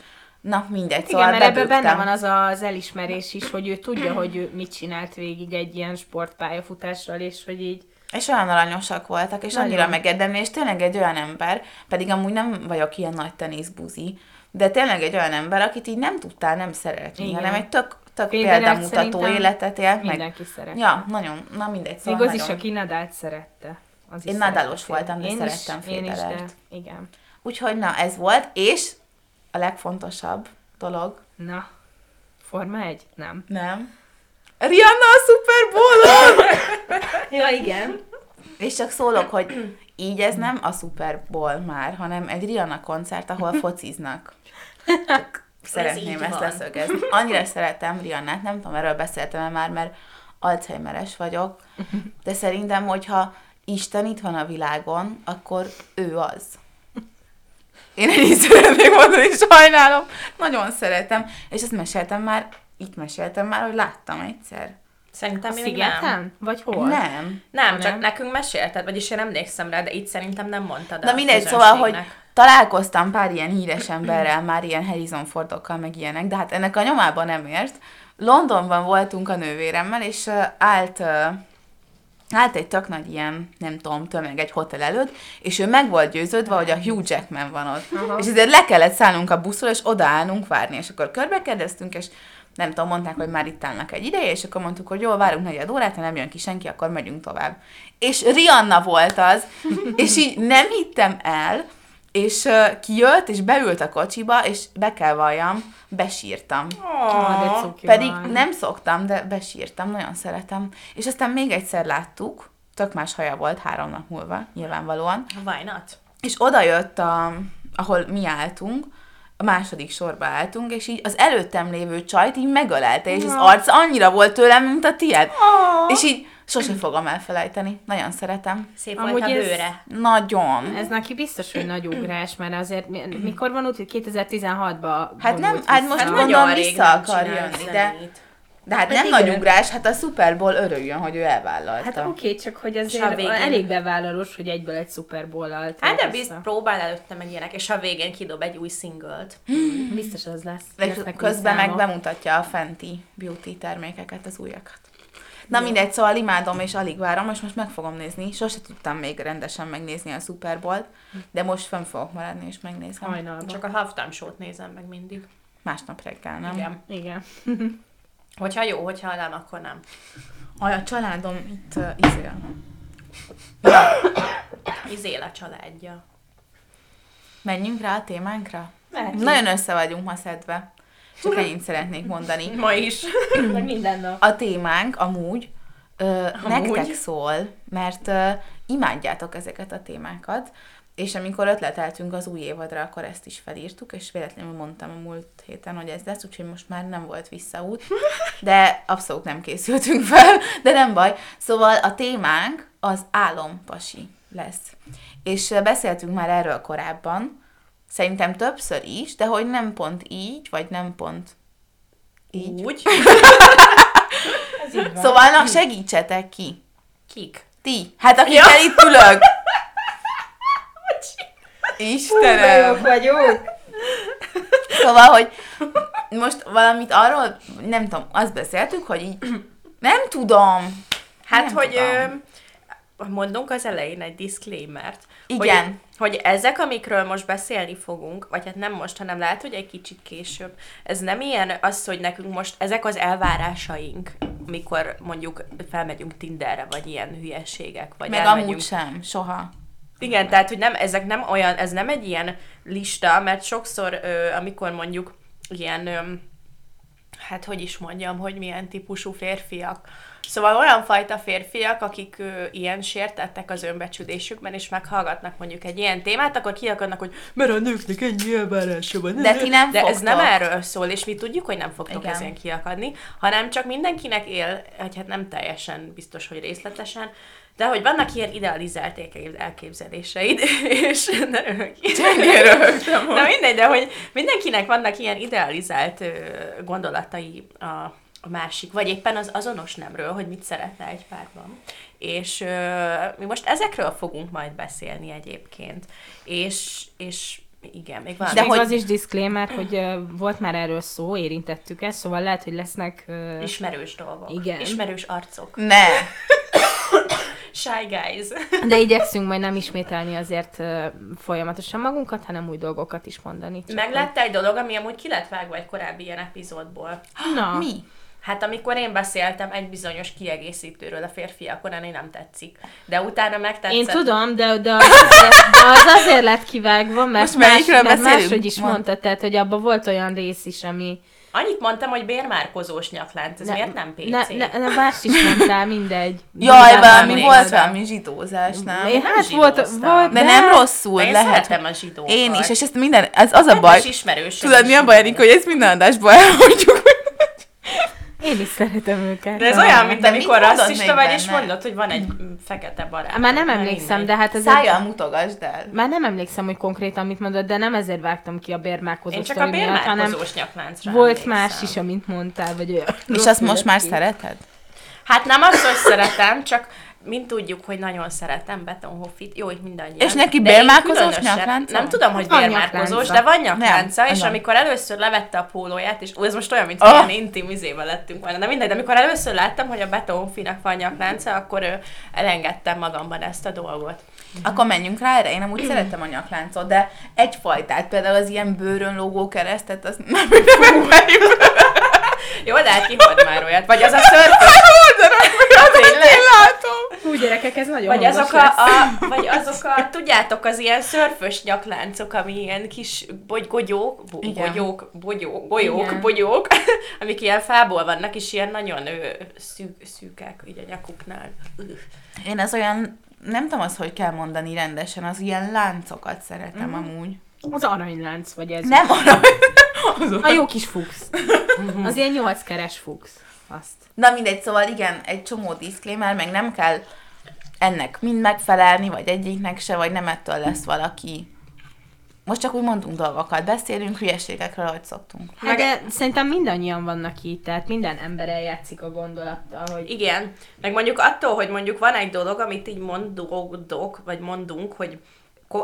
S1: na mindegy, szóval
S3: Igen, mert ebben benne van az az elismerés is, hogy ő tudja, hogy ő mit csinált végig egy ilyen sportpályafutással, és hogy így
S1: És olyan aranyosak voltak, és
S3: Nagyon.
S1: annyira megérdemli, és tényleg egy olyan ember, pedig amúgy nem vagyok ilyen nagy teniszbuzi, de tényleg egy olyan ember, akit így nem tudtál nem szeretni,
S3: Igen.
S1: hanem egy tök, tök
S3: Federert
S1: példamutató életet élt meg.
S3: mindenki szeret.
S1: Ja, nagyon, na mindegy, szóval
S3: Még az is,
S1: nagyon.
S3: aki Nadált szerette. Az is
S1: Én Nadálos voltam, de
S3: én
S1: szerettem
S3: is, én is, de
S1: Federert.
S3: igen.
S1: Úgyhogy na, ez volt, és a legfontosabb dolog,
S3: Na, Forma 1? Nem.
S1: nem? Rihanna a Super Bowl-on!
S3: Ja, igen.
S1: És csak szólok, hogy így ez nem a Super Bowl már, hanem egy Rihanna koncert, ahol fociznak. Szeretném
S2: így
S1: ezt
S2: van.
S1: leszögezni. Annyira szeretem Rihannát, nem tudom, erről beszéltem már, mert Alzheimeres vagyok, de szerintem, hogyha Isten itt van a világon, akkor ő az. Én ennyit szeretnék mondani, sajnálom. Nagyon szeretem. És ezt meséltem már, itt meséltem már, hogy láttam egyszer.
S2: Szerintem
S3: A
S2: még nem.
S3: Vagy hol?
S1: Nem.
S2: Nem,
S3: Ha
S2: csak
S3: nem?
S2: nekünk mesélted, vagyis én emlékszem rá, de itt szerintem nem mondtad
S1: Na mindegy, szóval, hogy találkoztam pár ilyen híres emberrel, már ilyen Harrison Fordokkal, meg ilyenek, de hát ennek a nyomában nem ért. Londonban voltunk a nővéremmel, és állt, állt egy tök nagy ilyen, nem tudom, tömeg egy hotel előtt, és ő meg volt győződve, hogy a Hugh Jackman van ott.
S3: Aha.
S1: És ezért le kellett szállnunk a buszról, és odaállnunk várni, és akkor körbekérdeztünk, és nem tudom, mondták, hogy már itt állnak egy ideje, és akkor mondtuk, hogy jó, várunk negyed órát, ha nem jön ki senki, akkor megyünk tovább. És Rihanna volt az, és így nem hittem el, és uh, kijött, és beült a kocsiba, és be kell valljam, besírtam.
S3: Ah, de cuki
S1: Pedig
S3: vagy.
S1: nem szoktam, de besírtam, nagyon szeretem. És aztán még egyszer láttuk, tök más haja volt három nap múlva, nyilvánvalóan,
S2: Why not?
S1: és oda jött, a, ahol mi álltunk, a második sorba álltunk, és így az előttem lévő csajt így megölelte, és az arc annyira volt tőlem, mint a tiéd. És így sose fogom elfelejteni. Nagyon szeretem.
S2: Szép
S3: Amúgy
S2: volt a
S3: ez-
S2: bőre.
S1: Nagyon.
S3: Ez neki biztos, hogy nagy ugrás, mert azért mi- mikor van úgy, hogy 2016-ban
S1: Hát nem,
S3: vonult
S1: hát
S3: vissza.
S1: most
S2: Hát
S1: mondom,
S2: nagyon rég
S1: vissza
S2: nem
S1: akar jönni, de, de hát
S3: Hát
S1: nem
S3: igen.
S1: nagy ugrás, hát a Super Bowl örüljön, hogy ő elvállalta.
S3: Hát oké, okay, csak hogy
S2: És a
S3: azért
S2: végén-
S3: elég bevállalós, hogy egyből egy Super Bowl-al
S2: Hát de
S3: a-
S2: próbál előtte meg ilyenek, és a végén kidob egy új szinglt.
S3: Biztos az lesz.
S1: De közben meg bemutatja a Fenty Beauty termékeket, az újakat. Na mindegy, szóval imádom és alig várom, és most meg fogom nézni. Sose tudtam még rendesen megnézni a Super Bowl-t, de most fenn fogok maradni és megnézem.
S3: Hajnalban.
S2: Csak a halftime show-t nézem meg mindig.
S1: Másnap reggel, nem?
S2: Igen.
S3: Igen.
S2: Hogyha jó, hogyha nem, akkor nem.
S1: Aj, a családom itt uh, izél.
S2: Izél a családja.
S1: Menjünk rá a témánkra?
S3: Mehetünk.
S1: Nagyon össze vagyunk ma szedve. Csak ennyit szeretnék mondani.
S2: Ma is.
S3: Meg minden nap.
S1: A témánk amúgy, ö,
S2: Amúgy?
S1: nektek szól, mert ö, imádjátok ezeket a témákat, és amikor ötleteltünk az új évadra, akkor ezt is felírtuk, és véletlenül mondtam a múlt héten, hogy ez lesz, úgyhogy most már nem volt visszaút, de abszolút nem készültünk fel, de nem baj. Szóval a témánk az álompasi lesz. És beszéltünk már erről korábban, szerintem többször is, de hogy nem pont így, vagy nem pont így.
S2: Úgy.
S3: Így.
S1: Szóval, na, segítsetek ki.
S2: Kik?
S1: Ti. Hát akikkel itt ülök.
S3: Hú,
S1: Istenem.
S3: jók vagyunk.
S1: Szóval, hogy most valamit arról, nem tudom, azt beszéltük, hogy így, nem tudom.
S2: Hát,
S1: Nem
S2: hogy
S1: tudom.
S2: ö, mondunk az elején egy disclaimert.
S1: Igen.
S2: Hogy, hogy ezek, amikről most beszélni fogunk, vagy hát nem most, hanem lehet, hogy egy kicsit később, ez nem ilyen az, hogy nekünk most ezek az elvárásaink, mikor mondjuk felmegyünk Tinderre, vagy ilyen hülyeségek, vagy
S1: Meg
S2: elmegyünk.
S1: amúgy sem, soha.
S2: Igen, tehát, hogy nem, ezek nem olyan, ez nem egy ilyen lista, mert sokszor, ö, amikor mondjuk ilyen, ö, hát hogy is mondjam, hogy milyen típusú férfiak. Szóval olyan fajta férfiak, akik ö, ilyen sértettek az önbecsülésükben, és meghallgatnak mondjuk egy ilyen témát, akkor kiakadnak, hogy mert a nőknek ennyi elvárása van.
S1: De ti nem
S2: De ez nem erről szól, és mi tudjuk, hogy nem fogtok
S1: Igen.
S2: ezen kiakadni, hanem csak mindenkinek él, hogy hát nem teljesen biztos, hogy részletesen, de hogy vannak ilyen idealizált elkép- elképzeléseid, és ne röhögj. Na mindegy, de hogy mindenkinek vannak ilyen idealizált gondolatai a, a másik, vagy éppen az azonos nemről, hogy mit szeretne egy párban. És ö, mi most ezekről fogunk majd beszélni egyébként. És, és igen, még van.
S3: De még
S1: hogy-
S3: az is disclaimer, hogy uh, volt már erről szó, érintettük ezt, szóval lehet, hogy lesznek... Uh,
S2: Ismerős dolgok.
S3: Igen.
S2: Ismerős arcok.
S1: Ne!
S2: Shy guys.
S3: de igyekszünk majd nem ismételni azért uh, folyamatosan magunkat, hanem új dolgokat is mondani. Csak
S2: Meg
S3: hogy-
S2: lett egy dolog, ami amúgy ki lett vágva egy korábbi ilyen epizódból.
S3: Na,
S1: Mi?
S2: Hát amikor én beszéltem egy bizonyos kiegészítőről a férfiakon, ennél nem tetszik. De utána megtetszett.
S3: Én tudom, de, de, az, de, az azért lett kivágva, mert,
S1: Most melyikről
S3: mert máshogy is
S1: Mondd.
S3: mondta, tehát, hogy abban volt olyan rész is, ami...
S2: Annyit mondtam, hogy bérmárkozós nyaklánc, ez miért nem PC?
S3: Ne, ne, ne, más is mondtál, mindegy.
S1: Jaj, valami volt valami zsidózás, nem?
S3: Én,
S2: nem
S3: hát volt,
S2: zsidóztam.
S3: volt,
S1: De nem rosszul,
S2: Én
S1: lehet.
S2: szeretem a zsidókat.
S1: Én is, és ezt minden, ez az a baj.
S2: És ismerősöm
S1: Tudod, mi a baj. Enikő, hogy ezt minden adásból elmondjuk.
S3: Én is szeretem őket.
S2: De ez olyan, mint
S1: De
S2: amikor
S1: mondod
S2: rasszista vagy, és
S1: benne?
S2: mondod, hogy van egy fekete barát.
S3: Már nem emlékszem, de hát ez
S1: Szájjal mutogasd el.
S3: Már nem emlékszem, hogy konkrétan mit mondott, de nem ezért vágtam ki a bérmárkozó
S2: Én csak a bérmárkozós nyakláncra
S3: volt
S2: emlékszem.
S3: más is, amit mondtál, vagy olyan.
S1: És azt most már szereted?
S2: Hát nem azt, hogy szeretem, csak mint tudjuk, hogy nagyon szeretem Betonhoffit, jó, hogy mindannyian.
S1: És neki bérmárkozós nyaklánca
S2: Nem tudom, hogy bérmárkozós, de van nyaklánca,
S1: Nem,
S2: és
S1: van.
S2: amikor először levette a pólóját, és ó, ez most olyan, mint oh. ilyen intim izével lettünk volna, de mindegy, de amikor először láttam, hogy a Betonhoffinak van nyaklánca, akkor ő, elengedtem magamban ezt a dolgot.
S1: Akkor menjünk rá erre. Én amúgy szeretem a nyakláncot, de egyfajtát, például az ilyen bőrön lógó keresztet, azt nem.
S2: Jó, de hát ki volt már olyat? Vagy az a szörfös, tényleg?
S1: látom.
S3: Úgy gyerekek, ez nagyon
S2: Vagy azok, a, a, vagy azok a, tudjátok, az ilyen szörfös nyakláncok, ami ilyen kis bogy, gogyók, bo,
S1: Igen.
S2: bogyók, bogyók, golyók,
S3: Igen.
S2: bogyók, amik ilyen fából vannak, és ilyen nagyon ő, szűk, szűkek így a nyakuknál.
S1: Én az olyan, nem tudom azt, hogy kell mondani rendesen, az ilyen láncokat szeretem amúgy.
S3: Az aranylánc, vagy ez.
S1: Nem arra.
S3: A jó kis fuchs. Az ilyen nyolckeres fuchs. Azt.
S1: Na mindegy, szóval igen, egy csomó diszklémer, meg nem kell ennek mind megfelelni, vagy egyiknek se, vagy nem ettől lesz valaki. Most csak úgy mondunk dolgokat, beszélünk hülyeségekről, ahogy szoktunk.
S3: Hát de szerintem mindannyian vannak így, tehát minden ember eljátszik a gondolattal, hogy
S2: Igen, meg mondjuk attól, hogy mondjuk van egy dolog, amit így mondok, vagy mondunk, hogy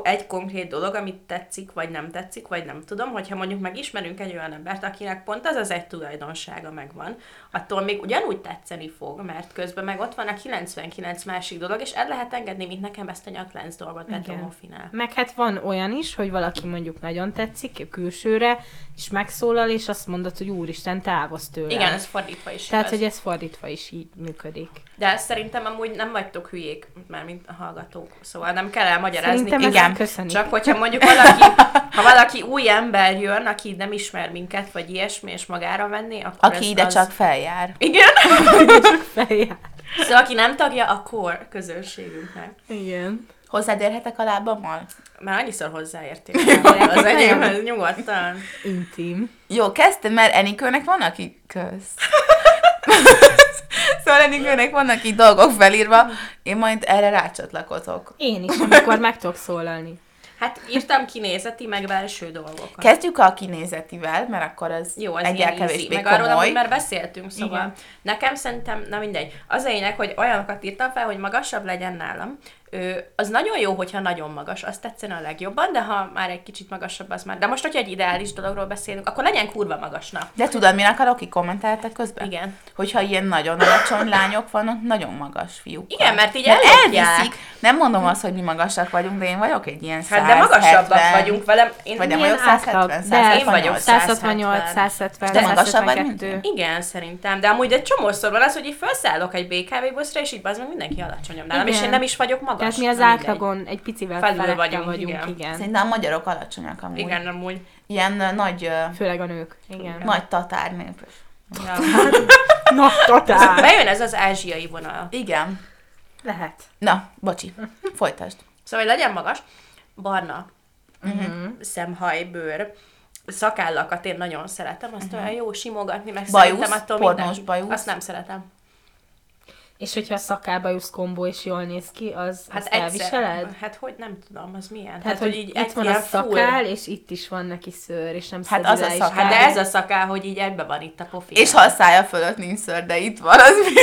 S2: egy konkrét dolog, amit tetszik, vagy nem tetszik, vagy nem tudom, hogyha mondjuk megismerünk egy olyan embert, akinek pont az az egy tulajdonsága megvan, attól még ugyanúgy tetszeni fog, mert közben meg ott van a 99 másik dolog, és el lehet engedni, mint nekem ezt a nyaklánc dolgot Betonhoffinál.
S3: Meg hát van olyan is, hogy valaki mondjuk nagyon tetszik külsőre, és megszólal, és azt mondod, hogy úristen, távozz tőle.
S2: Igen, ez fordítva is
S3: Tehát,
S2: igaz.
S3: hogy ez fordítva is így működik.
S2: De ezt szerintem amúgy nem vagytok hülyék, már mint a hallgatók, szóval nem kell elmagyarázni.
S3: Szerintem
S1: igen.
S3: köszönjük.
S2: Csak hogyha mondjuk valaki, ha valaki új ember jön, aki nem ismer minket, vagy ilyesmi, és magára venni, akkor
S1: Aki
S2: ez
S1: ide
S2: az...
S1: csak feljár.
S2: Igen?
S3: Feljár.
S2: Szóval aki nem tagja a core közönségünknek.
S3: Igen.
S1: Hozzád a lábammal?
S2: Már annyiszor hozzáértél. az enyémhez nyugodtan.
S3: Intim.
S1: Jó, kezdtem, mert Enikőnek van, aki köz. szóval Enikőnek vannak így dolgok felírva, én majd erre rácsatlakozok.
S3: Én is, amikor meg tudok szólalni.
S2: Hát írtam kinézeti, meg belső dolgokat.
S1: Kezdjük a kinézetivel, mert akkor az
S2: Jó, ez
S1: egyel kevésbé
S2: Meg arról,
S1: komoly.
S2: amúgy már beszéltünk, szóval.
S3: Igen.
S2: nekem szerintem, na mindegy, az a lényeg, hogy olyanokat írtam fel, hogy magasabb legyen nálam. Ö, az nagyon jó, hogyha nagyon magas, az tetszene a legjobban, de ha már egy kicsit magasabb, az már. De most, hogyha egy ideális dologról beszélünk, akkor legyen kurva magasnak.
S1: De tudod, mi akarok, ki kommenteltek közben?
S2: Igen.
S1: Hogyha ilyen nagyon alacsony lányok vannak, nagyon magas fiúk.
S2: Igen, mert így
S1: Mert elviszik. Nem mondom azt, hogy mi magasak vagyunk, de én vagyok egy ilyen
S2: Hát de magasabbak
S1: 170.
S2: vagyunk velem. Én
S1: Vagy nem vagyok 170,
S3: De
S1: 168.
S2: én vagyok
S3: 168, 170,
S1: Te magasabb vagy, mint
S3: 172.
S2: Igen, szerintem. De amúgy egy csomószor van az, hogy így felszállok egy BKV buszra, és így az meg mindenki alacsonyabb nálam, és én nem is vagyok magas.
S3: Tehát mi az
S2: Na mindegy.
S3: átlagon egy picivel
S2: Felül vagyunk,
S3: vagyunk,
S2: igen.
S3: igen.
S1: Szerintem a magyarok alacsonyak amúgy.
S2: Igen, amúgy.
S1: Ilyen nagy,
S3: Főleg a nők, igen.
S1: nagy tatár nép.
S2: Ja.
S3: Na, totál.
S2: Bejön ez az ázsiai vonal.
S1: Igen.
S3: Lehet.
S1: Na, bocsi. Folytasd.
S2: Szóval, hogy legyen magas, barna
S3: Mhm.
S2: uh-huh. szemhaj, bőr, szakállakat én nagyon szeretem, azt uh-huh. olyan jó simogatni, meg
S1: Bajusz,
S2: szerintem attól
S1: pornós
S2: minden-
S1: bajusz.
S2: Azt nem szeretem.
S3: És hogyha a szakálbajusz kombó is jól néz ki, az,
S2: Hát
S3: azt
S2: egyszer,
S3: elviseled?
S2: hát hogy nem tudom, az milyen.
S3: Tehát, hogy,
S2: így
S3: itt van a
S2: ilyen full-
S3: szakál, és itt is van neki szőr, és nem
S1: Hát az a
S3: és
S1: szakál.
S2: Hát de ez a szakál, hogy így egybe van itt a pofi.
S1: És ha a szája fölött nincs ször, de itt van, az mi?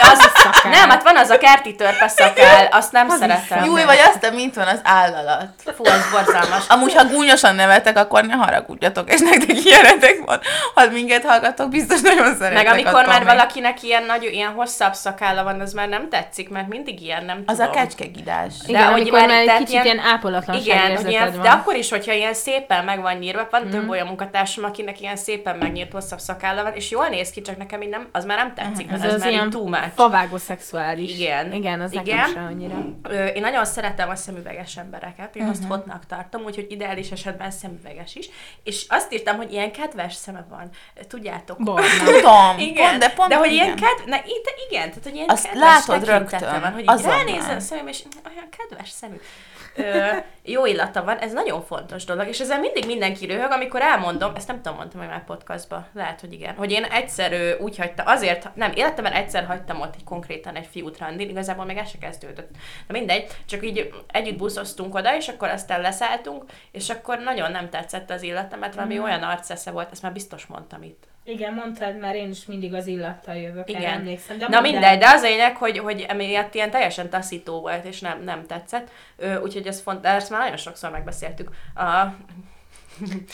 S3: az a szakál.
S2: Nem, hát van az a kerti törpe szakál, azt nem
S3: Az
S2: szeretem.
S1: Júj, vagy azt, te mint van az áll alatt.
S2: Fú, az borzalmas.
S1: Amúgy, ha gúnyosan nevetek, akkor ne haragudjatok, és nektek ilyenetek van. Ha minket hallgatok, biztos nagyon szeretek.
S2: Meg amikor már valakinek ilyen nagy, ilyen hosszabb szakálla van, az már nem tetszik, mert mindig ilyen, nem
S1: Az
S2: tudom.
S1: a kecskegidás.
S3: Igen,
S2: hogy már-
S3: már egy kicsit
S2: ilyen-
S3: ilyen ápolatlanság
S2: Igen, hogy ilyen,
S3: van.
S2: de akkor is, hogyha ilyen szépen meg van nyírva, van több olyan munkatársam, akinek ilyen szépen megnyírt hosszabb szakálla van, és jól néz ki, csak nekem így nem, az már nem tetszik,
S3: ez
S2: mert az,
S3: az
S2: már
S3: ilyen
S2: így too much.
S3: favágó szexuális.
S2: Igen.
S3: Igen, az
S2: Igen.
S3: nekem sem annyira.
S2: Ö, Én nagyon szeretem a szemüveges embereket, én
S3: Mhm.
S2: azt hotnak tartom, úgyhogy ideális esetben szemüveges is. És azt írtam, hogy ilyen kedves szeme van. Tudjátok?
S1: Tudom,
S2: Igen,
S1: pont, de pont
S2: de hogy
S1: igen.
S2: ilyen kedv... Na, itt, igen, tehát hogy ilyen
S1: Azt
S2: kedves
S1: látod rögtön,
S2: van, hogy így
S1: azonnal.
S2: ránézel a szemem, és olyan kedves szemű. Ö, jó illata van, ez nagyon fontos dolog, és ezzel mindig mindenki röhög, amikor elmondom, ezt nem tudom, mondtam hogy már podcastba, lehet, hogy igen, hogy én egyszer úgy hagytam, azért, nem, életemben egyszer hagytam ott egy konkrétan egy fiút randin, igazából még ez se kezdődött. Na mindegy, csak így együtt buszoztunk oda, és akkor aztán leszálltunk, és akkor nagyon nem tetszett az illetemet, valami
S3: Mhm.
S2: olyan arcesze volt, ezt már biztos mondtam itt.
S3: Igen, mondtad, már én is mindig az illattal jövök,
S2: Igen.
S3: emlékszem. De
S2: Na
S3: el.
S2: mindegy, de az lényeg, hogy, hogy emiatt ilyen teljesen taszító volt, és nem, nem tetszett. Ö, úgyhogy ez font, de ezt már nagyon sokszor megbeszéltük. A,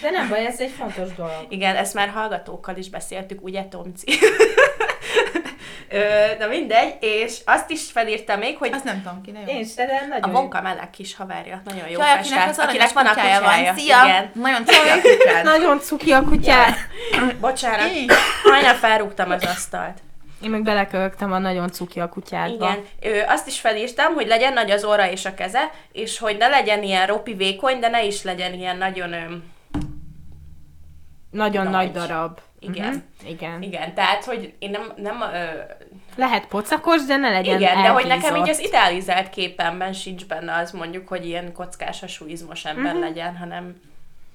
S3: De nem baj, ez egy fontos dolog.
S2: igen, ezt már hallgatókkal is beszéltük, ugye Tomci? Ö, na mindegy, és azt is felírtam még, hogy
S1: Azt nem tudom ki, jó.
S3: Én se, de
S2: a
S3: nagyon
S2: Vonka meleg kis haverja, nagyon jó
S1: Jaj, akinek az akinek
S2: van a
S1: kutyája
S2: kutyája.
S1: van. Szia!
S2: Igen.
S1: Nagyon cuki a kutyád.
S3: Nagyon cuki a kutyát.
S2: Bocsánat, majdnem felrúgtam az asztalt.
S3: Én meg beleköhögtem a nagyon cuki a kutyádba.
S2: Igen. Ö, azt is felírtam, hogy legyen nagy az orra és a keze, és hogy ne legyen ilyen ropi vékony, de ne is legyen ilyen nagyon... Ö,
S3: Nagyon
S2: Nagy.
S3: nagy, darab.
S2: Igen.
S3: Mhm. Igen.
S2: igen, tehát, hogy én nem... nem ö,
S3: Lehet pocakos, de ne legyen
S2: igen, de hogy nekem így
S3: elhízott.
S2: az idealizált képemben sincs benne az mondjuk, hogy ilyen kockás, izmos ember
S3: Mhm.
S2: legyen, hanem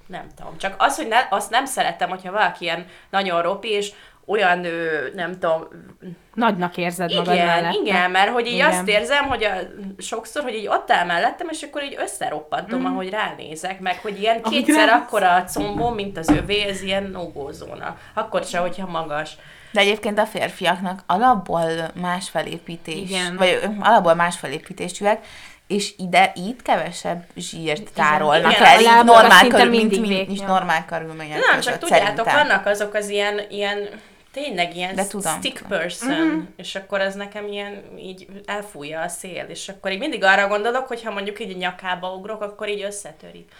S2: nem tudom. Csak az, hogy ne, azt nem szeretem, hogyha valaki ilyen nagyon ropi, és olyan, nem tudom,
S3: Nagynak érzed magad
S2: igen,
S3: mellette.
S2: igen, mert hogy így
S3: Igen.
S2: azt érzem, hogy a, sokszor, hogy így ott áll mellettem, és akkor így összeroppantom, mm. ahogy ránézek, meg hogy ilyen kétszer akkora a combom, mint az övé, ez ilyen no zóna. Akkor se, hogyha magas.
S1: De egyébként a férfiaknak alapból más felépítés,
S3: Igen.
S1: vagy alapból más felépítésűek, és ide itt kevesebb zsírt tárolnak
S2: igen,
S3: a
S1: így normál körül, mint, mint, mint normál körülmények
S2: Nem,
S1: között,
S2: csak tudjátok,
S1: szerintem.
S2: vannak azok az ilyen, ilyen tényleg ilyen
S1: De tudom.
S2: stick person, mm-hmm. és akkor ez nekem ilyen így elfújja a szél, és akkor így mindig arra gondolok, hogy ha mondjuk így a nyakába ugrok, akkor így összetörik.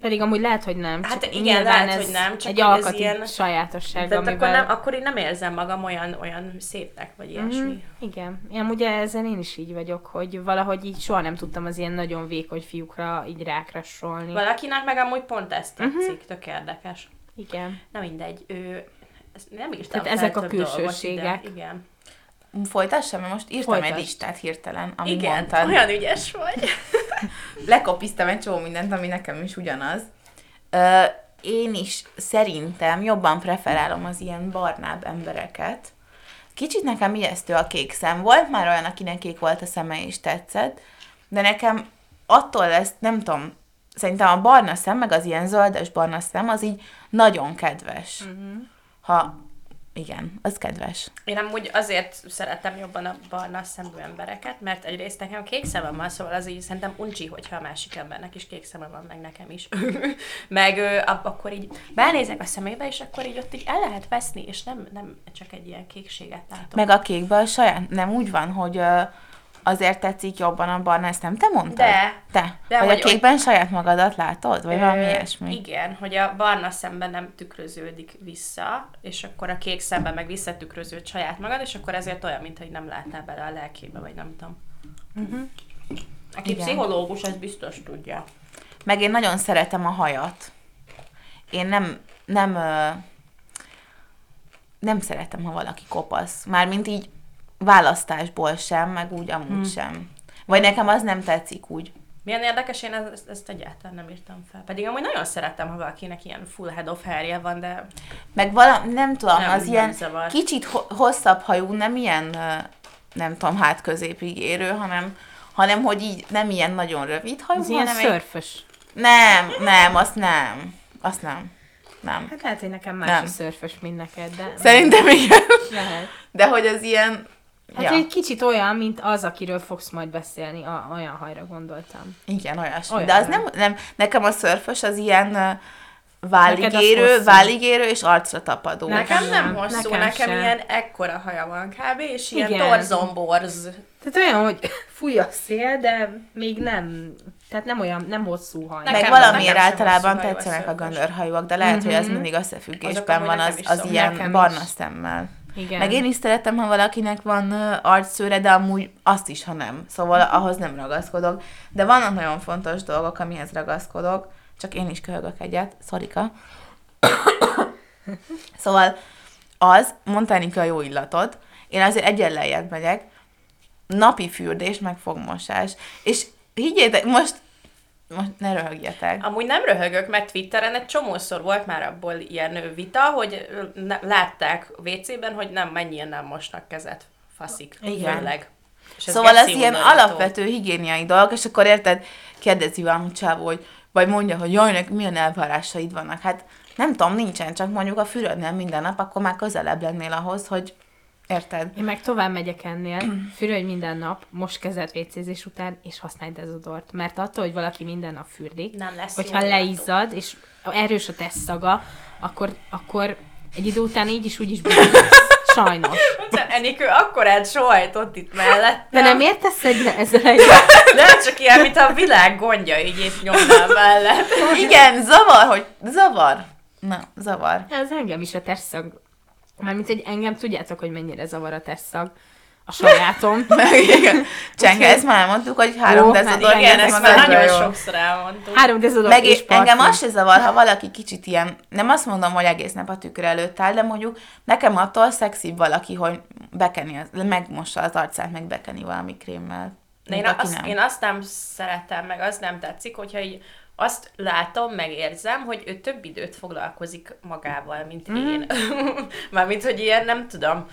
S3: Pedig amúgy lehet, hogy nem.
S2: Hát
S3: csak
S2: igen, lehet,
S3: ez
S2: hogy nem, csak
S3: egy alkati
S2: ilyen-
S3: sajátosság,
S2: De
S3: amivel...
S2: akkor, nem, akkor így nem érzem magam olyan, olyan szépnek, vagy ilyesmi.
S3: Mhm, Igen. Én ugye ezen én is így vagyok, hogy valahogy így soha nem tudtam az ilyen nagyon vékony fiúkra így rákrassolni.
S2: Valakinek meg amúgy pont ezt
S3: Mhm.
S2: tetszik, tök érdekes.
S3: Igen.
S2: Na mindegy, ő, ezt nem írtam
S3: Tehát ezek a
S2: dolgot
S3: külsőségek.
S2: Ide. Igen.
S1: Folytassam, mert most írtam
S3: Folytasd.
S1: egy listát hirtelen, ami
S2: Igen,
S1: mondtad.
S2: olyan ügyes vagy.
S1: lekopiztam egy csomó mindent, ami nekem is ugyanaz. Ö, én is szerintem jobban preferálom az ilyen barnább embereket. Kicsit nekem ijesztő a kék szem. Volt már olyan, akinek kék volt a szeme és tetszett, de nekem attól lesz, nem tudom, szerintem a barna szem, meg az ilyen zöldes barna szem, az így nagyon kedves. Uh-huh. Ha, igen, az kedves.
S2: Én amúgy azért szeretem jobban a barna szemű embereket, mert egyrészt nekem kék szemem van, szóval az így szerintem uncsi, hogyha a másik embernek is kék szeme van, meg nekem is. meg ö, akkor így belnézek a szemébe, és akkor így ott így el lehet veszni, és nem, nem csak egy ilyen kékséget látok.
S1: Meg a kékben a saját, nem úgy van, hogy ö, azért tetszik jobban a barna, ezt nem te mondtad?
S2: De.
S1: Te?
S2: De,
S1: vagy
S2: hogy-
S1: a kékben saját magadat látod? Vagy valami ilyesmi?
S2: Igen, hogy a barna szemben nem tükröződik vissza, és akkor a kék szemben meg visszatükröződ saját magad, és akkor ezért olyan, mintha nem látnál bele a lelkébe, vagy nem tudom. Uh-huh. Aki
S1: Igen.
S2: pszichológus, ez biztos tudja.
S1: Meg én nagyon szeretem a hajat. Én nem, nem, nem szeretem, ha valaki kopasz. Mármint így választásból sem, meg úgy amúgy hmm. sem. Vagy nekem az nem tetszik úgy.
S2: Milyen érdekes, én ezt, ezt egyáltalán nem írtam fel. Pedig amúgy nagyon szeretem, ha valakinek ilyen full head of hairje van, de
S1: Meg vala, nem tudom,
S2: Nem,
S1: az
S2: nem
S1: ilyen
S2: zavar.
S1: kicsit ho- hosszabb hajú, nem ilyen, nem tudom, hát középig érő, hanem, hanem hogy így nem ilyen nagyon rövid hajú,
S3: Ez ilyen
S1: hanem egy...
S3: szörfös.
S1: Nem, nem, azt nem. Azt nem. Nem.
S3: Hát lehet, hogy nekem más
S1: Nem.
S3: szörfös, mint neked, de
S1: Szerintem igen.
S3: lehet.
S1: De hogy az ilyen...
S3: Hát
S1: ja,
S3: egy kicsit olyan, mint az, akiről fogsz majd beszélni, a, olyan hajra gondoltam.
S1: igen, olyasmi.
S3: Olyan.
S1: De az nem, nem, nekem a szörfös az ilyen váligérő,
S3: az
S1: váligérő és arcra tapadó.
S3: Nekem
S2: nem
S3: nem,
S2: hosszú,
S3: nekem
S2: nekem,
S3: sem.
S2: ilyen ekkora haja van kb. és ilyen
S3: Igen.
S2: torzomborz.
S3: Tehát olyan, hogy fúj a szél, de még nem, tehát nem olyan, nem hosszú haj.
S2: Nekem-
S1: Meg valamiért általában tetszenek a göndörhajúak, de lehet, hogy az
S3: Mhm.
S1: mindig összefüggésben
S2: amúgy
S1: van az, az
S2: szoktak.
S1: ilyen barna
S3: is.
S1: szemmel.
S3: Igen.
S1: Meg én is szeretem, ha valakinek van arcszőre, de amúgy azt is, ha nem. Szóval ahhoz nem ragaszkodok. De vannak nagyon fontos dolgok, amihez ragaszkodok. Csak én is köhögök egyet. Szorika. szóval az, mondtál a jó illatot, én azért egyen lejjebb megyek, napi fürdés, meg fogmosás. És higgyétek, most, most ne röhögjetek.
S2: Amúgy nem röhögök, mert Twitteren egy csomószor volt már abból ilyen vita, hogy látták WC-ben, hogy nem mennyien nem mosnak kezet. Faszik.
S1: Igen.
S2: Főleg. És ez
S1: Szóval ez ilyen alapvető higiéniai dolgok, és akkor érted, kérdezi valami csávó, hogy vagy mondja, hogy jaj, nek milyen elvárásaid vannak. Hát nem tudom, nincsen, csak mondjuk a fürödnél minden nap, akkor már közelebb lennél ahhoz, hogy érted?
S3: Én meg tovább megyek ennél, fürödj minden nap, most kezed vécézés után, és használj dezodort. Mert attól, hogy valaki minden nap fürdik,
S2: Nem lesz
S3: hogyha
S2: jó
S3: leizzad, és erős a teszt szaga, akkor, akkor egy idő után így is úgy is. Sajnos.
S2: Enikő akkor sohajtott itt mellett.
S3: De nem értesz egy ezzel egy...
S2: Nem csak ilyen, mint a világ gondja így épp nyomnál mellett.
S1: Igen, zavar, hogy zavar. Na, zavar.
S3: Ez engem is a testszag. Mármint, hogy engem tudjátok, hogy mennyire zavar a testszag. A sajátom.
S1: Igen. Csenge, ezt már elmondtuk, hogy három
S3: Jó,
S1: dezodor,
S3: hát igen,
S2: Igen,
S3: ez
S2: ezt
S3: már nagyon jó.
S2: sokszor elmondtuk.
S3: Három dezodor
S1: Meg
S3: és
S1: engem az se zavar, ha valaki kicsit ilyen, nem azt mondom, hogy egész nap a tükör előtt áll, de mondjuk nekem attól szexibb valaki, hogy bekeni, az, megmossa az arcát, meg bekeni valami krémmel.
S2: De én azt,
S1: nem.
S2: én azt nem szeretem, meg azt nem tetszik, hogyha így azt látom, meg érzem, hogy ő több időt foglalkozik magával, mint
S3: Mhm.
S2: én. Mármint, hogy ilyen, nem tudom.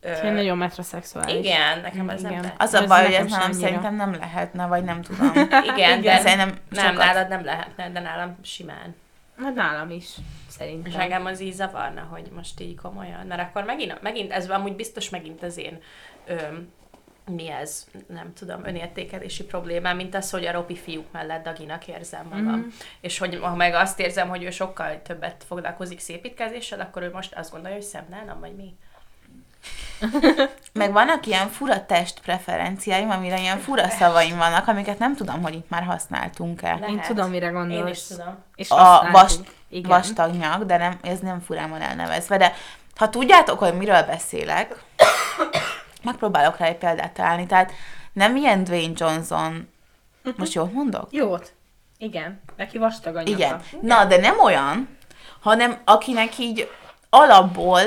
S2: Ö,
S3: Én nagyon metrosexuális.
S2: igen, nekem ez nem
S3: Igen.
S2: tetszik.
S1: Az a baj, hogy ez
S3: annyira.
S1: szerintem nem lehetne, vagy nem tudom.
S2: Igen, de
S1: Szerintem
S2: nem,
S1: sokat-
S2: nálad nem lehetne, de nálam simán.
S3: Hát nálam is,
S2: És
S3: szerintem.
S2: engem az így zavarna, hogy most így komolyan, mert akkor megint, megint ez amúgy biztos megint az én öm, mi ez, nem tudom, önértékelési problémám, mint az, hogy a ropi fiúk mellett Daginak érzem magam. Mm. És hogy ha meg azt érzem, hogy ő sokkal többet foglalkozik szépítkezéssel, akkor ő most azt gondolja, hogy szemnálom, vagy mi.
S1: Meg vannak ilyen fura test preferenciáim, amire ilyen fura szavaim vannak, amiket nem tudom, hogy itt már használtunk-e.
S2: Le-
S3: Én
S2: lehet.
S3: tudom, mire gondolsz.
S2: Én is tudom.
S3: És
S1: A vas,
S3: Igen.
S1: vastag nyak, de nem, ez nem furán van elnevezve, de ha tudjátok, hogy miről beszélek, megpróbálok rá egy példát találni, tehát nem ilyen Dwayne Johnson, most jól mondok?
S3: Jót. Igen. Neki vastag a nyaka.
S1: Igen. Na, de nem olyan, hanem akinek így alapból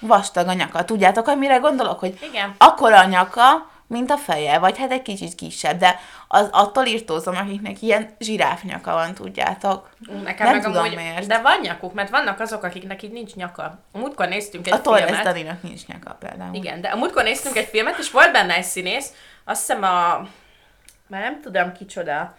S1: vastag a nyaka. Tudjátok, hogy mire gondolok? Hogy
S2: Igen.
S1: akkora a nyaka, mint a feje, vagy hát egy kicsit kisebb, de az attól írtózom, akiknek ilyen zsiráf nyaka van, tudjátok.
S2: Nekem
S1: Nem
S2: meg
S1: tudom
S2: amúgy,
S1: miért.
S2: De van nyakuk, mert vannak azok, akiknek így nincs nyaka. A múltkor néztünk egy
S1: A
S2: filmet.
S1: Daninak nincs nyaka például.
S2: Igen, de a múltkor néztünk egy filmet, és volt benne egy színész, azt hiszem a... Már nem tudom kicsoda.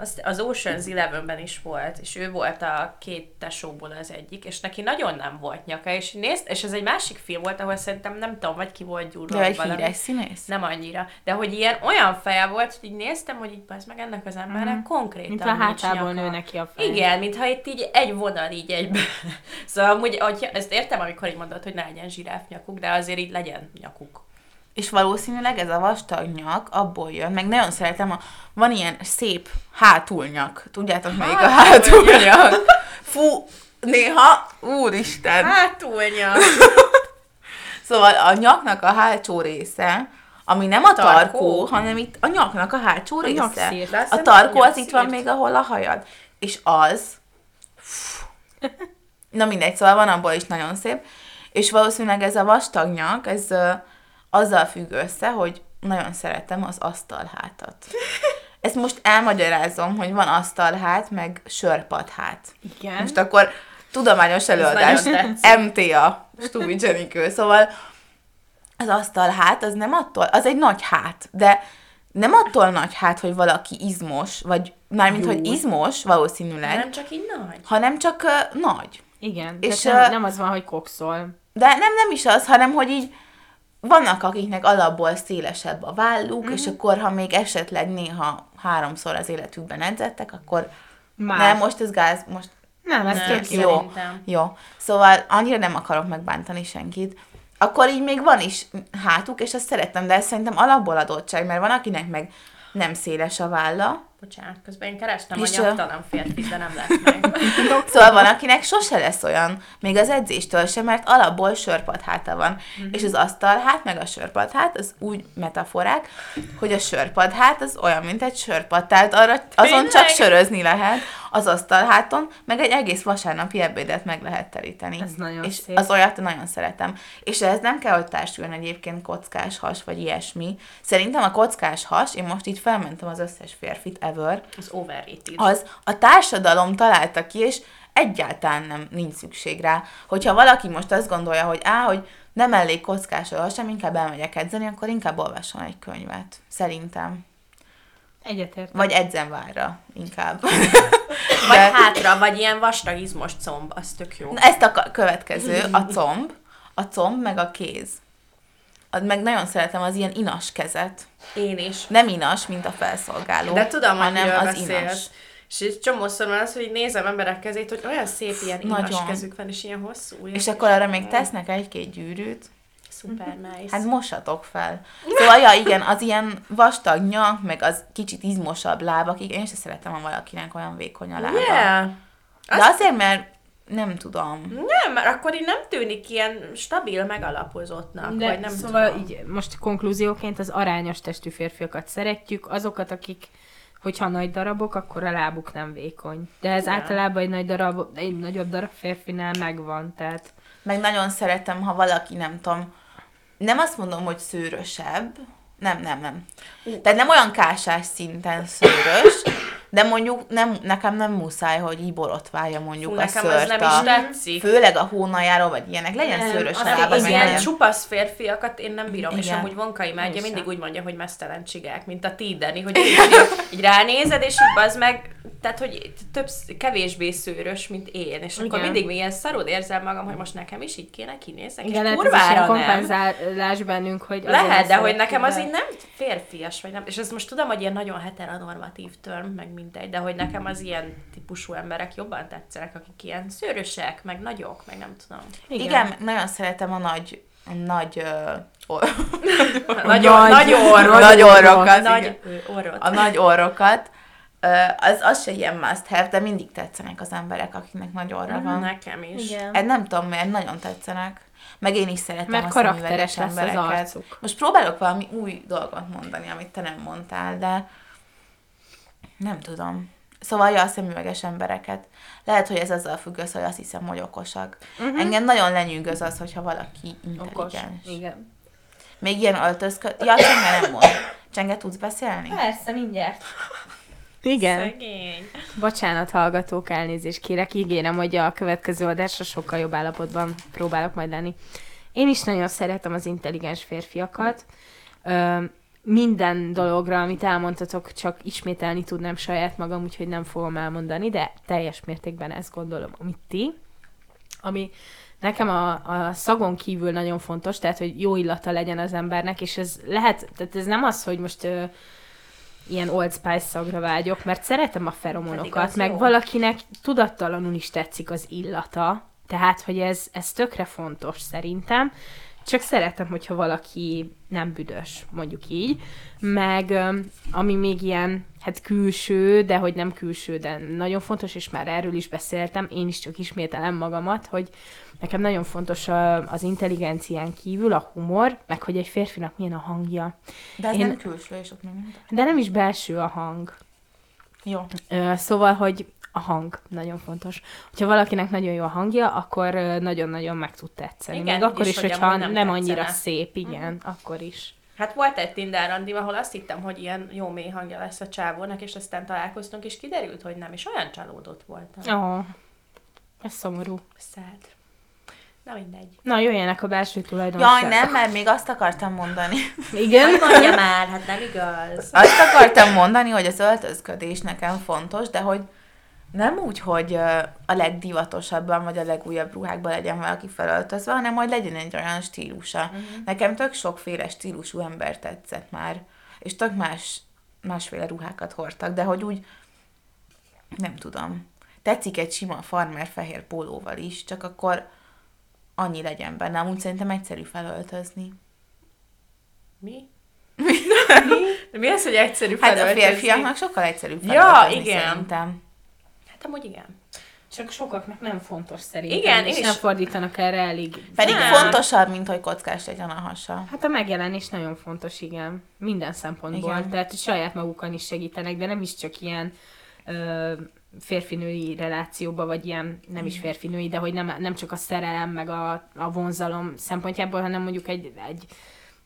S2: Azt, az Ocean's Eleven-ben is volt, és ő volt a két tesóból az egyik, és neki nagyon nem volt nyaka, és nézd, és ez egy másik film volt, ahol szerintem nem tudom, vagy ki volt gyúrva,
S1: De egy
S2: valami.
S1: híres színész?
S2: Nem annyira. De hogy ilyen olyan feje volt, hogy így néztem, hogy itt az meg ennek az embernek mm. konkrétan
S3: Mint a hátából nő neki a fej.
S2: Igen, mintha itt így egy vonal így egybe. Szóval amúgy, hogyha, ezt értem, amikor így mondod, hogy ne legyen zsiráf nyakuk, de azért így legyen nyakuk.
S1: És valószínűleg ez a vastag nyak abból jön, meg nagyon szeretem, a, van ilyen szép hátulnyak. Tudjátok, melyik a hátulnyak? Fú, néha, úristen.
S2: Hátulnya.
S1: Szóval a nyaknak a hátsó része, ami nem a tarkó,
S2: Tarkó?
S1: hanem itt a nyaknak a hátsó
S3: A
S1: része.
S3: nyakszír.
S2: De azt
S1: A
S2: hiszem,
S1: tarkó az itt van
S2: nyakszírt.
S1: még, ahol a hajad. És az... Na mindegy, szóval van abból is nagyon szép. És valószínűleg ez a vastag nyak, ez azzal függ össze, hogy nagyon szeretem az asztalhátat. Ezt most elmagyarázom, hogy van asztalhát, meg sörpadhát.
S3: Igen.
S1: Most akkor tudományos előadás. MTA, Stubi Jenikő. Szóval az asztalhát, az nem attól, az egy nagy hát, de nem attól nagy hát, hogy valaki izmos, vagy mármint,
S3: Jó.
S1: hogy izmos valószínűleg,
S2: Nem csak így nagy.
S1: hanem csak uh, nagy.
S3: Igen,
S1: És,
S3: tehát nem, nem az van, hogy kokszol.
S1: De nem, nem is az, hanem hogy így vannak, akiknek alapból szélesebb a válluk,
S3: Mhm.
S1: és akkor, ha még esetleg néha háromszor az életükben edzettek, akkor
S3: Már.
S1: nem, most ez gáz, most
S3: nem, ez
S2: Nem,
S3: tök jó.
S1: jó.
S2: Szerintem.
S1: Jó. Szóval annyira nem akarok megbántani senkit. Akkor így még van is hátuk, és azt szeretem, de ez szerintem alapból adottság, mert van, akinek meg nem széles a válla,
S2: Bocsánat, közben én kerestem
S1: És,
S2: a nyaktalan férfit, de nem lett meg.
S1: Szóval van, akinek sose lesz olyan, még az edzéstől sem, mert alapból sörpadháta van.
S2: Mhm.
S1: Mm-hmm. És az asztalhát, meg a sörpadhát, az úgy metaforák, hogy a sörpadhát az olyan, mint egy sörpad, tehát arra, azon
S2: Tényleg?
S1: csak sörözni lehet, az asztalháton, meg egy egész vasárnapi ebédet meg lehet teríteni.
S3: Ez nagyon
S1: és
S3: szép.
S1: az olyat nagyon szeretem. És ez nem kell, hogy társuljon egyébként kockás has, vagy ilyesmi. Szerintem a kockás has, én most így felmentem az összes férfit ever,
S2: Az overrated.
S1: az a társadalom találta ki, és egyáltalán nem nincs szükség rá. Hogyha valaki most azt gondolja, hogy á, hogy nem elég kockás sem, inkább elmegyek edzeni, akkor inkább olvasson egy könyvet. Szerintem.
S3: Egyetért.
S1: Vagy edzem várra, inkább.
S2: Vagy
S1: De-
S2: hátra, vagy ilyen vastag izmos comb, az tök jó.
S1: Na, ezt a következő, a comb, a comb meg a kéz. Meg nagyon szeretem az ilyen inas kezet.
S2: Én is.
S1: Nem inas, mint a felszolgáló,
S2: De tudom,
S1: hanem az
S2: beszélsz.
S1: inas.
S2: És egy csomószor van az, hogy nézem emberek kezét, hogy olyan szép ilyen inas
S1: Nagyon.
S2: kezük van, és ilyen hosszú.
S1: És akkor arra még tesznek egy-két gyűrűt,
S2: Szuper nice.
S1: Hát mosatok fel. Szóval, ja, igen, az ilyen vastag nyak, meg az kicsit izmosabb lábak, igen, én sem szeretem, ha valakinek olyan vékony a lába.
S2: yeah.
S1: De azért, mert nem tudom.
S2: Nem, mert akkor így nem tűnik ilyen stabil, megalapozottnak,
S3: De
S2: vagy nem
S3: szóval
S2: tudom.
S3: így most konklúzióként az arányos testű férfiakat szeretjük, azokat, akik hogyha nagy darabok, akkor a lábuk nem vékony. De ez
S2: Igen.
S3: általában egy, nagy darab, egy nagyobb darab férfinál megvan, tehát
S1: Meg nagyon szeretem, ha valaki, nem tudom, nem azt mondom, hogy szőrösebb, nem, nem, nem. Tehát nem olyan kásás szinten szőrös, de mondjuk nem, nekem nem muszáj, hogy így borotválja mondjuk
S2: Fú,
S1: a
S2: nekem az
S1: szőrt.
S2: nem
S1: a,
S2: is tetszik.
S1: Főleg a hónajáról, vagy ilyenek, legyen
S3: Nem,
S1: szőrös
S3: az
S1: lába,
S2: Az ilyen csupasz férfiakat én nem bírom, és
S1: Igen.
S2: amúgy Vonkai
S3: Én
S2: imádja, mindig úgy mondja, hogy mesztelen csigák, mint a Tideni, hogy így, így, így ránézed, és így az meg, tehát, hogy több, kevésbé szőrös, mint én, és akkor
S3: Igen.
S2: mindig még ilyen szarod érzem magam, hogy most nekem is így kéne kinézek,
S3: igen,
S2: és
S3: ez
S2: kurvára
S3: kompenzálás bennünk, hogy
S2: Lehet, de hogy nekem az így nem férfias, vagy nem. És ezt most tudom, hogy ilyen nagyon heteronormatív term, meg mindegy, de hogy nekem az ilyen típusú emberek jobban tetszenek, akik ilyen szőrösek, meg nagyok, meg nem tudom.
S1: Igen. Igen, nagyon szeretem a nagy, nagy, or-
S3: Nagy-
S2: nagy orrot.
S1: nagy orrokat,
S2: Nagy orrot.
S1: a nagy orrokat. Az, az se ilyen must have, de mindig tetszenek az emberek, akiknek nagy orra van.
S2: Nekem is.
S3: Igen.
S1: Ez nem tudom miért, nagyon tetszenek. Meg én is szeretem
S3: Mert
S1: a
S3: karakteres lesz az
S1: embereket.
S3: arcuk.
S1: Most próbálok valami új dolgot mondani, amit te nem mondtál, de nem tudom. Szóval ja, a szemüveges embereket. Lehet, hogy ez azzal függ össze, hogy azt hiszem, hogy okosak. Uh-huh. Engem nagyon lenyűgöz az, hogyha valaki
S3: Okos.
S1: intelligens.
S3: Igen.
S1: Még ilyen öltözköd... Ja, Csenge nem mond. Csenge, tudsz beszélni?
S3: Persze, mindjárt. Igen.
S2: Szegény.
S3: Bocsánat, hallgatók, elnézést kérek. Ígérem, hogy a következő adásra sokkal jobb állapotban próbálok majd lenni. Én is nagyon szeretem az intelligens férfiakat. Ö, minden dologra, amit elmondtatok, csak ismételni tudnám saját magam, úgyhogy nem fogom elmondani, de teljes mértékben ezt gondolom, amit ti. Ami nekem a, a szagon kívül nagyon fontos, tehát, hogy jó illata legyen az embernek, és ez lehet, tehát ez nem az, hogy most ö, ilyen Old Spice szagra vágyok, mert szeretem a feromonokat, meg
S2: jó.
S3: valakinek tudattalanul is tetszik az illata, tehát, hogy ez, ez tökre fontos szerintem, csak szeretem, hogyha valaki nem büdös, mondjuk így, meg ami még ilyen, hát külső, de hogy nem külső, de nagyon fontos, és már erről is beszéltem, én is csak ismételem magamat, hogy nekem nagyon fontos az intelligencián kívül a humor, meg hogy egy férfinak milyen a hangja.
S1: De ez
S3: Én-
S1: nem külső, és ott még mondta.
S3: De nem is belső a hang.
S1: Jó.
S3: Szóval, hogy A hang nagyon fontos. Hogyha valakinek nagyon jó a hangja, akkor nagyon-nagyon meg tud tetszeni.
S2: Igen,
S3: Még akkor is,
S2: hogy
S3: hogyha nem,
S2: nem
S3: annyira
S2: tetszene.
S3: szép, igen, akkor is.
S2: Hát volt egy Tinder randim, ahol azt hittem, hogy ilyen jó mély hangja lesz a csávónak, és aztán találkoztunk, és kiderült, hogy nem, és olyan csalódott voltam.
S3: Ó, oh, ez szomorú.
S2: Szád. Na mindegy.
S3: Na, jöjjenek a belső tulajdonságok.
S1: Jaj, nem, mert még azt akartam mondani.
S3: Igen?
S2: Hát mondja már, hát nem igaz.
S1: Azt akartam mondani, hogy az öltözködés nekem fontos, de hogy nem úgy, hogy a legdivatosabban vagy a legújabb ruhákban legyen valaki felöltözve, hanem hogy legyen egy olyan stílusa. Uh-huh. Nekem tök sokféle stílusú ember tetszett már, és tök más, másféle ruhákat hordtak, de hogy úgy, nem tudom, tetszik egy sima farmer fehér pólóval is, csak akkor annyi legyen benne. Amúgy szerintem egyszerű felöltözni.
S2: Mi? De mi az, hogy egyszerű
S1: Hát a
S2: felöltözni?
S1: férfiaknak sokkal egyszerűbb
S2: Ja,
S1: felöltözni
S2: igen.
S1: szerintem.
S2: Hát amúgy igen.
S3: Csak sokaknak nem fontos szerintem.
S2: Igen,
S3: és
S2: én
S3: nem fordítanak erre elég.
S1: Pedig
S2: Nem.
S1: fontosabb, mint hogy kockás legyen a hasa.
S3: Hát a megjelenés nagyon fontos, igen. Minden szempontból.
S1: Igen.
S3: Igen. Tehát saját magukon is segítenek, de nem is csak ilyen ö, férfinői relációba, vagy ilyen, nem is férfinői, de hogy nem, nem csak a szerelem, meg a, a vonzalom szempontjából, hanem mondjuk egy, egy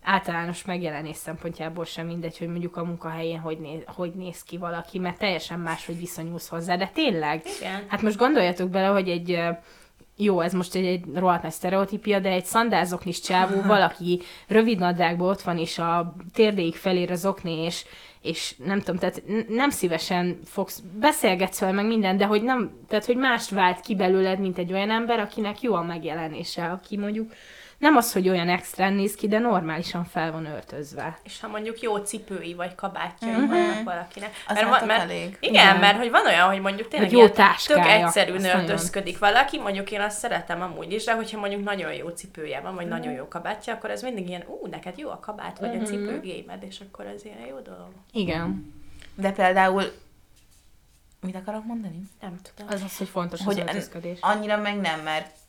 S3: általános megjelenés szempontjából sem mindegy, hogy mondjuk a munkahelyén hogy néz, hogy néz ki valaki, mert teljesen máshogy viszonyulsz hozzá, de tényleg.
S2: Igen.
S3: Hát most gondoljatok bele, hogy egy jó, ez most egy, egy rohadt nagy sztereotípia, de egy szandázoknis csávó, valaki rövid nadrágban ott van, és a térdéig felér az okni, és, és nem tudom, tehát nem szívesen fogsz, beszélgetsz vele meg minden, de hogy nem, tehát hogy mást vált ki belőled, mint egy olyan ember, akinek jó a megjelenése, aki mondjuk nem az, hogy olyan extrán néz ki, de normálisan fel van öltözve.
S2: És ha mondjuk jó cipői vagy kabátjai uh-huh. vannak valakinek.
S1: Az
S2: mert, van, mert,
S1: elég.
S2: Igen,
S3: Igen.
S2: mert hogy van olyan, hogy mondjuk tényleg
S3: jó
S2: ilyen tök
S3: táskája.
S2: egyszerűen
S3: nagyon.
S2: öltözködik valaki, mondjuk én azt szeretem amúgy is, de hogyha mondjuk nagyon jó cipője van, vagy nagyon jó kabátja, akkor ez mindig ilyen, ú, neked jó a kabát, vagy a cipőgémed, és akkor ez ilyen jó dolog.
S3: Igen.
S1: De például, mit akarok mondani?
S2: Nem tudom.
S3: Az az, hogy fontos
S1: Hogy
S3: az öltözködés.
S1: annyira meg nem, mert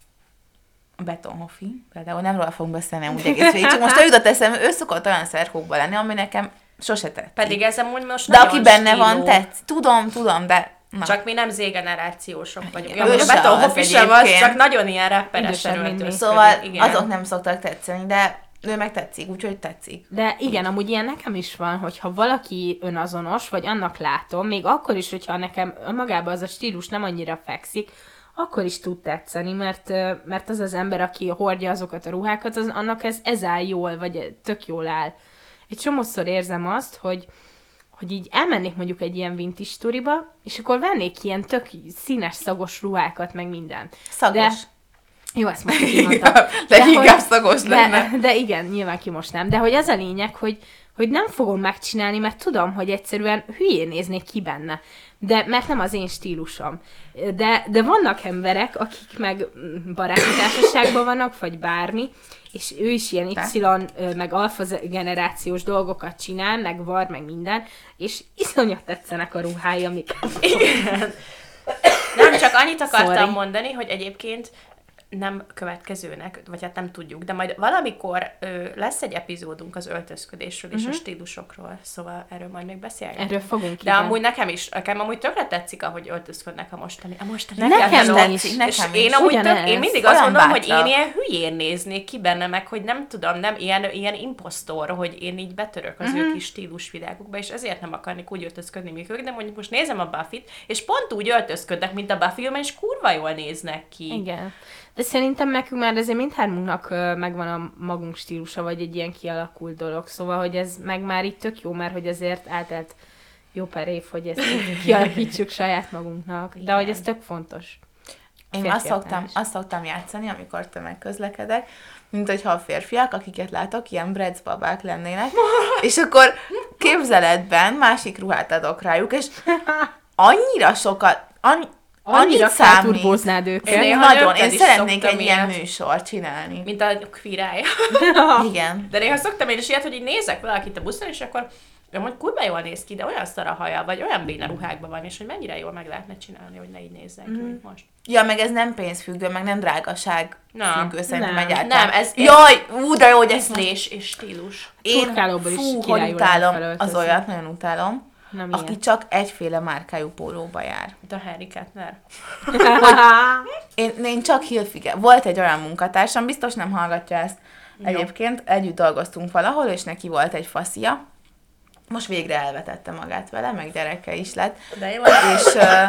S1: betonhofi, például nem róla fogunk beszélni úgy egész végig, csak most jutott eszembe, ő szokott olyan szerkókban lenni, ami nekem sose tetszik.
S2: Pedig ez amúgy most
S1: de aki benne
S2: stíló.
S1: van, tetsz. Tudom, tudom, de na.
S2: Csak mi nem Z-generációsok vagyunk. Ja,
S1: ő
S2: a
S1: se
S2: Beton
S1: az
S2: Hofi sem az, csak nagyon ilyen
S3: mi.
S2: öltözködik.
S1: Szóval
S2: igen.
S1: azok nem szoktak tetszeni, de ő meg tetszik, úgyhogy tetszik.
S3: De igen, amúgy ilyen nekem is van, hogyha valaki önazonos, vagy annak látom, még akkor is, hogyha nekem magában az a stílus nem annyira fekszik, akkor is tud tetszeni, mert, mert az az ember, aki hordja azokat a ruhákat, az, annak ez, ez áll jól, vagy tök jól áll. Egy csomószor érzem azt, hogy, hogy így elmennék mondjuk egy ilyen vintage turiba, és akkor vennék ilyen tök színes, szagos ruhákat, meg minden.
S1: Szagos.
S3: De, jó, ezt most kimondtam.
S1: Leginkább
S3: hogy-
S1: szagos
S3: de,
S1: lenne.
S3: de igen, nyilván ki most nem. De hogy az a lényeg, hogy, hogy nem fogom megcsinálni, mert tudom, hogy egyszerűen hülyén néznék ki benne. De, mert nem az én stílusom. De, de vannak emberek, akik meg mm, baráti társaságban vannak, vagy bármi, és ő is ilyen? Y, meg alfa generációs dolgokat csinál, meg var, meg minden, és iszonyat tetszenek a ruhái, amik...
S2: Nem, csak annyit akartam
S3: Sorry.
S2: mondani, hogy egyébként nem következőnek, vagy hát nem tudjuk, de majd valamikor ö, lesz egy epizódunk az öltözködésről és a stílusokról, szóval erről majd még beszélgetünk.
S3: Erről fogunk,
S2: De
S3: igen.
S2: amúgy nekem is, nekem amúgy tökre tetszik, ahogy öltözködnek a mostani, a mostani
S3: Nekem
S2: fiatalok.
S3: is,
S2: És
S1: nekem
S2: én
S1: is.
S2: amúgy tök,
S3: Ugyanez.
S2: én mindig azt mondom, hogy én ilyen hülyén néznék ki benne, meg hogy nem tudom, nem ilyen, ilyen imposztor, hogy én így betörök az
S3: Mhm.
S2: ő kis stílusvilágukba, és ezért nem akarnék úgy öltözködni, mint ők, de mondjuk most nézem a Buffy-t, és pont úgy öltözködnek, mint a Buffy, és kurva jól néznek ki.
S3: Igen. De szerintem nekünk már azért mindhármunknak megvan a magunk stílusa, vagy egy ilyen kialakult dolog. Szóval, hogy ez meg már itt tök jó, mert hogy azért eltelt jó pár év, hogy ezt kialakítsuk saját magunknak. De hogy ez tök fontos.
S1: Én azt szoktam, azt szoktam játszani, amikor tömegközlekedek, mint hogyha a férfiak, akiket látok, ilyen bredz babák lennének, és akkor képzeletben másik ruhát adok rájuk, és annyira sokat, annyi,
S3: Annyira felturbóznád
S2: Én
S3: őket.
S2: néha
S1: Nagyon,
S2: nőkkel
S1: én szeretnék egy ilyen műsort csinálni.
S2: Mint a kvírája.
S1: Igen.
S2: De néha szoktam én is ilyet, hogy így nézek valakit a buszon, és akkor ő mondjuk kurva jól néz ki, de olyan szar a haja, vagy olyan béna ruhákban van, és hogy mennyire jól meg lehetne csinálni, hogy ne így nézzen ki, mint most.
S1: Ja, meg ez nem pénzfüggő, meg nem drágaság
S2: Na,
S1: függő, szerintem
S3: nem.
S1: egyáltalán.
S2: Nem, ez-
S1: Jaj, ú, de jó, hogy ezt
S2: Ízlés és stílus.
S1: Én
S3: Turkálóból is
S1: fú, hogy utálom az olyat, nagyon utálom,
S3: Milyen?
S1: aki csak egyféle márkájú pólóba jár.
S2: A Harry Kettner.
S1: Én, én csak Hilfiger. Volt egy olyan munkatársam, biztos nem hallgatja ezt. Egyébként együtt dolgoztunk valahol, és neki volt egy faszia. Most végre elvetette magát vele, meg gyereke is lett.
S2: De jó.
S1: És ö,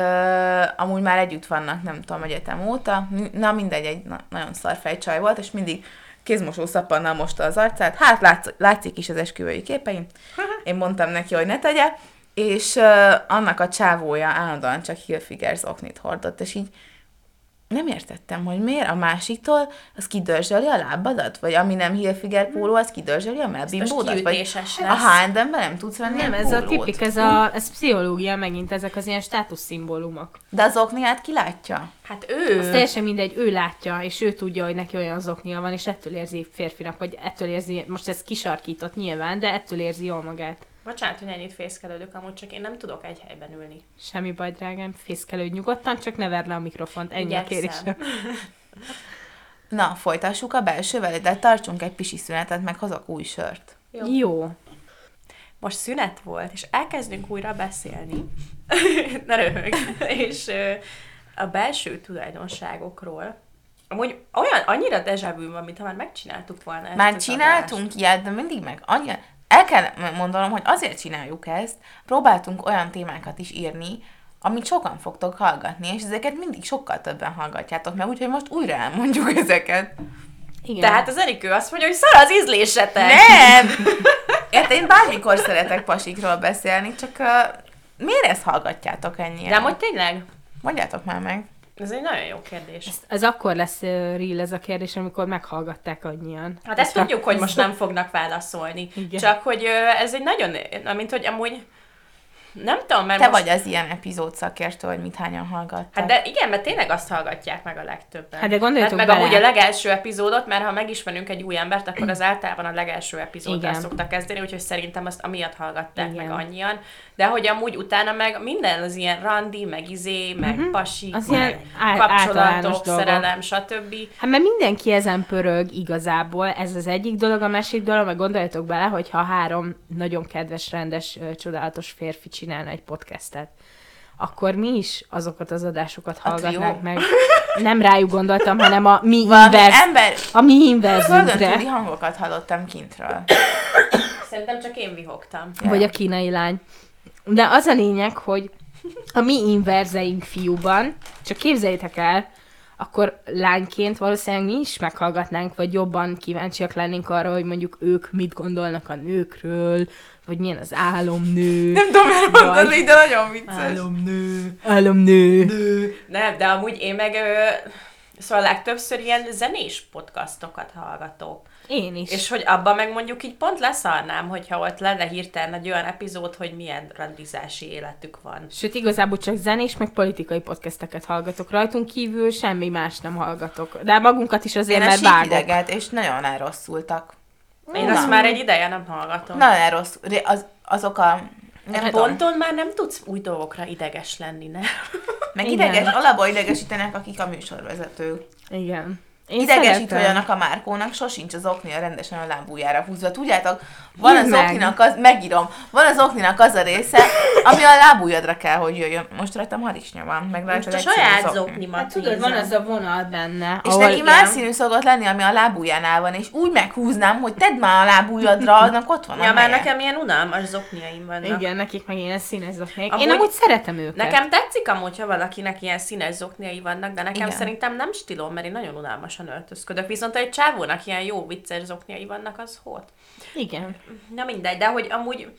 S1: ö, amúgy már együtt vannak, nem tudom, egyetem óta. Na mindegy, egy na- nagyon szarfej csaj volt, és mindig kézmosó szappannal mosta az arcát. Hát látsz, látszik is az esküvői képeim. Én mondtam neki, hogy ne tegye. És ö, annak a csávója állandóan csak Hilfiger zoknit hordott, és így nem értettem, hogy miért a másiktól az kidörzsöli a lábadat, vagy ami nem Hilfiger póló, az kidörzsöli a melbimbódat, vagy
S2: kiütéses
S1: a
S2: lesz.
S1: H&M-ben nem tudsz venni
S3: Nem, ez a
S1: pólót.
S3: tipik, ez, a, ez pszichológia megint, ezek az ilyen státuszszimbólumok.
S1: De az okniát ki látja?
S2: Hát ő...
S3: Az teljesen mindegy, ő látja, és ő tudja, hogy neki olyan zoknia van, és ettől érzi férfinak, vagy ettől érzi, most ez kisarkított nyilván, de ettől érzi jól magát.
S2: Bocsánat, hogy ennyit fészkelődök, amúgy csak én nem tudok egy helyben ülni.
S3: Semmi baj, drágám, fészkelődj nyugodtan, csak ne verd le a mikrofont, ennyi a
S2: Igyekszem.
S3: kérésem.
S1: Na, folytassuk a belsővel, de tartsunk egy pisi szünetet, meg hozok új sört.
S2: Jó.
S3: Jó.
S2: Most szünet volt, és elkezdünk újra beszélni. ne röhög. és ö, a belső tulajdonságokról. Amúgy olyan, annyira deja vu van, mintha már megcsináltuk volna ezt
S1: Már csináltunk ilyet, de mindig meg annyi... El kell mondanom, hogy azért csináljuk ezt, próbáltunk olyan témákat is írni, amit sokan fogtok hallgatni, és ezeket mindig sokkal többen hallgatjátok meg, úgyhogy most újra elmondjuk ezeket.
S3: Igen.
S2: Tehát az Erikő azt mondja, hogy szar az ízlésetek.
S1: Nem! Érted, én bármikor szeretek pasikról beszélni, csak uh, miért ezt hallgatjátok ennyien?
S2: De amúgy tényleg,
S1: Mondjátok már meg.
S2: Ez egy nagyon jó kérdés.
S3: Ez, ez akkor lesz uh, real ez a kérdés, amikor meghallgatták annyian.
S2: Hát ezt tudjuk, hogy most nem fognak válaszolni.
S3: Igen.
S2: Csak hogy ez egy nagyon, na, mint hogy amúgy, nem tudom, mert
S1: Te
S2: most...
S1: vagy az ilyen epizód szakértő, hogy mit hányan hallgattak.
S2: Hát de igen, mert tényleg azt hallgatják meg a legtöbben.
S3: Hát de gondoljatok
S2: meg
S3: bele.
S2: amúgy a legelső epizódot, mert ha megismerünk egy új embert, akkor az általában a legelső epizóddal szoktak kezdeni, úgyhogy szerintem azt amiatt hallgatták
S3: Igen.
S2: meg annyian. De hogy amúgy utána meg minden az ilyen randi, meg izé, meg uh-huh. pasi.
S3: Az
S2: meg
S3: ilyen
S2: kapcsolatok, szerelem, stb.
S3: Hát mert mindenki ezen pörög igazából, ez az egyik dolog, a másik dolog, meg gondoljatok bele, hogy ha három nagyon kedves, rendes, csodálatos férfi csinálna egy podcastet, akkor mi is azokat az adásokat
S1: A
S3: hallgatnánk meg. Nem rájuk gondoltam, hanem a mi inverz,
S1: ember,
S3: a mi inverzünkre,
S1: hangokat hallottam kintről.
S2: Szerintem csak én vihogtam.
S3: vagy a kínai lány. De az a lényeg, hogy a mi inverzeink fiúban, csak képzeljétek el, akkor lányként valószínűleg mi is meghallgatnánk, vagy jobban kíváncsiak lennénk arra, hogy mondjuk ők mit gondolnak a nőkről, vagy milyen az álomnő.
S1: Nem tudom, így, de nagyon vicces.
S2: Álomnő.
S3: Álomnő.
S2: Nem, de amúgy én meg ö, szóval legtöbbször ilyen zenés podcastokat hallgatok.
S3: Én is.
S2: És hogy abban meg mondjuk így pont leszarnám, hogyha ott lenne hirtelen egy olyan epizód, hogy milyen randizási életük van.
S3: Sőt, igazából csak zenés, meg politikai podcasteket hallgatok. Rajtunk kívül semmi más nem hallgatok. De magunkat is azért,
S1: Én
S3: mert vágok.
S1: síkideget, és nagyon elrosszultak.
S2: Én
S1: Na.
S2: azt már egy ideje nem hallgatom.
S1: Nagyon elrosszul. Ré- Az, azok a... Nem
S2: Hát ponton már nem tudsz új dolgokra ideges lenni, ne?
S1: Meg
S3: Igen.
S1: ideges, alapból idegesítenek, akik a műsorvezetők.
S3: Igen. Én
S1: Idegesít, annak a márkónak sosincs az oknia rendesen a lábújára húzva. Tudjátok, van az
S3: meg.
S1: okninak az, megírom, van az okninak az a része, ami a lábújadra kell, hogy jöjjön. Most rajtam harisnya van, meg
S2: Most a saját zoknimat
S3: Hát tudod, van az a vonal benne.
S1: És
S3: ahol-
S1: neki más színű szokott lenni, ami a lábújánál van, és úgy meghúznám, hogy tedd már a lábújadra, annak ott van a
S2: Ja, már nekem ilyen unalmas zokniaim vannak.
S3: Igen, nekik meg ilyen színes zokniak.
S2: Amúgy-
S3: Én amúgy szeretem őket.
S2: Nekem tetszik amúgy, ha valakinek ilyen színes zokniai vannak, de nekem
S1: Igen.
S2: Szerintem nem stílom, mert én nagyon unalmasan öltözködök. Viszont egy csávónak ilyen jó vicces zokniai vannak, az hol?
S3: Igen.
S2: Na mindegy, de hogy amúgy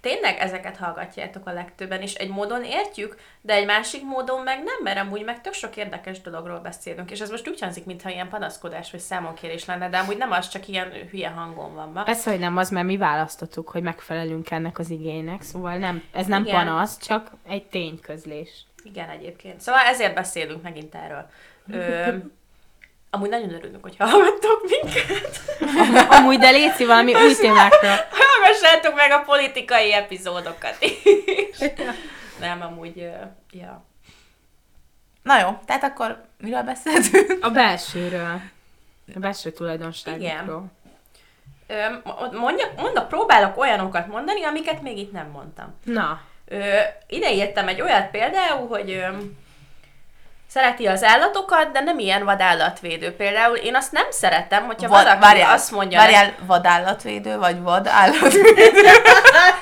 S2: tényleg ezeket hallgatjátok a legtöbben, és egy módon értjük, de egy másik módon meg nem, mert amúgy meg tök sok érdekes dologról beszélünk, és ez most úgy hangzik, mintha ilyen panaszkodás vagy számonkérés lenne, de amúgy nem az, csak ilyen hülye hangon van ma.
S3: Persze, hogy nem az, mert mi választottuk, hogy megfelelünk ennek az igénynek, szóval nem, ez nem
S2: Igen.
S3: panasz, csak egy tényközlés.
S2: Igen, egyébként. Szóval ezért beszélünk megint erről. Ö, amúgy nagyon örülünk, hogy hallgattok minket.
S3: Amúgy, de létszi valami új témákra.
S2: Hallgassátok meg a politikai epizódokat is. Nem, amúgy, ja.
S1: Na jó, tehát akkor miről beszéltünk?
S3: A belsőről. A belső tulajdonságokról.
S2: Ö, mondjak, mondok, próbálok olyanokat mondani, amiket még itt nem mondtam.
S3: Na,
S2: Ö, ide írtam egy olyat például, hogy ö, szereti az állatokat, de nem ilyen vadállatvédő. Például én azt nem szeretem, hogyha
S1: Vad,
S2: valaki
S1: várjál,
S2: azt mondja,
S1: várjál, vadállatvédő, vagy vadállatvédő?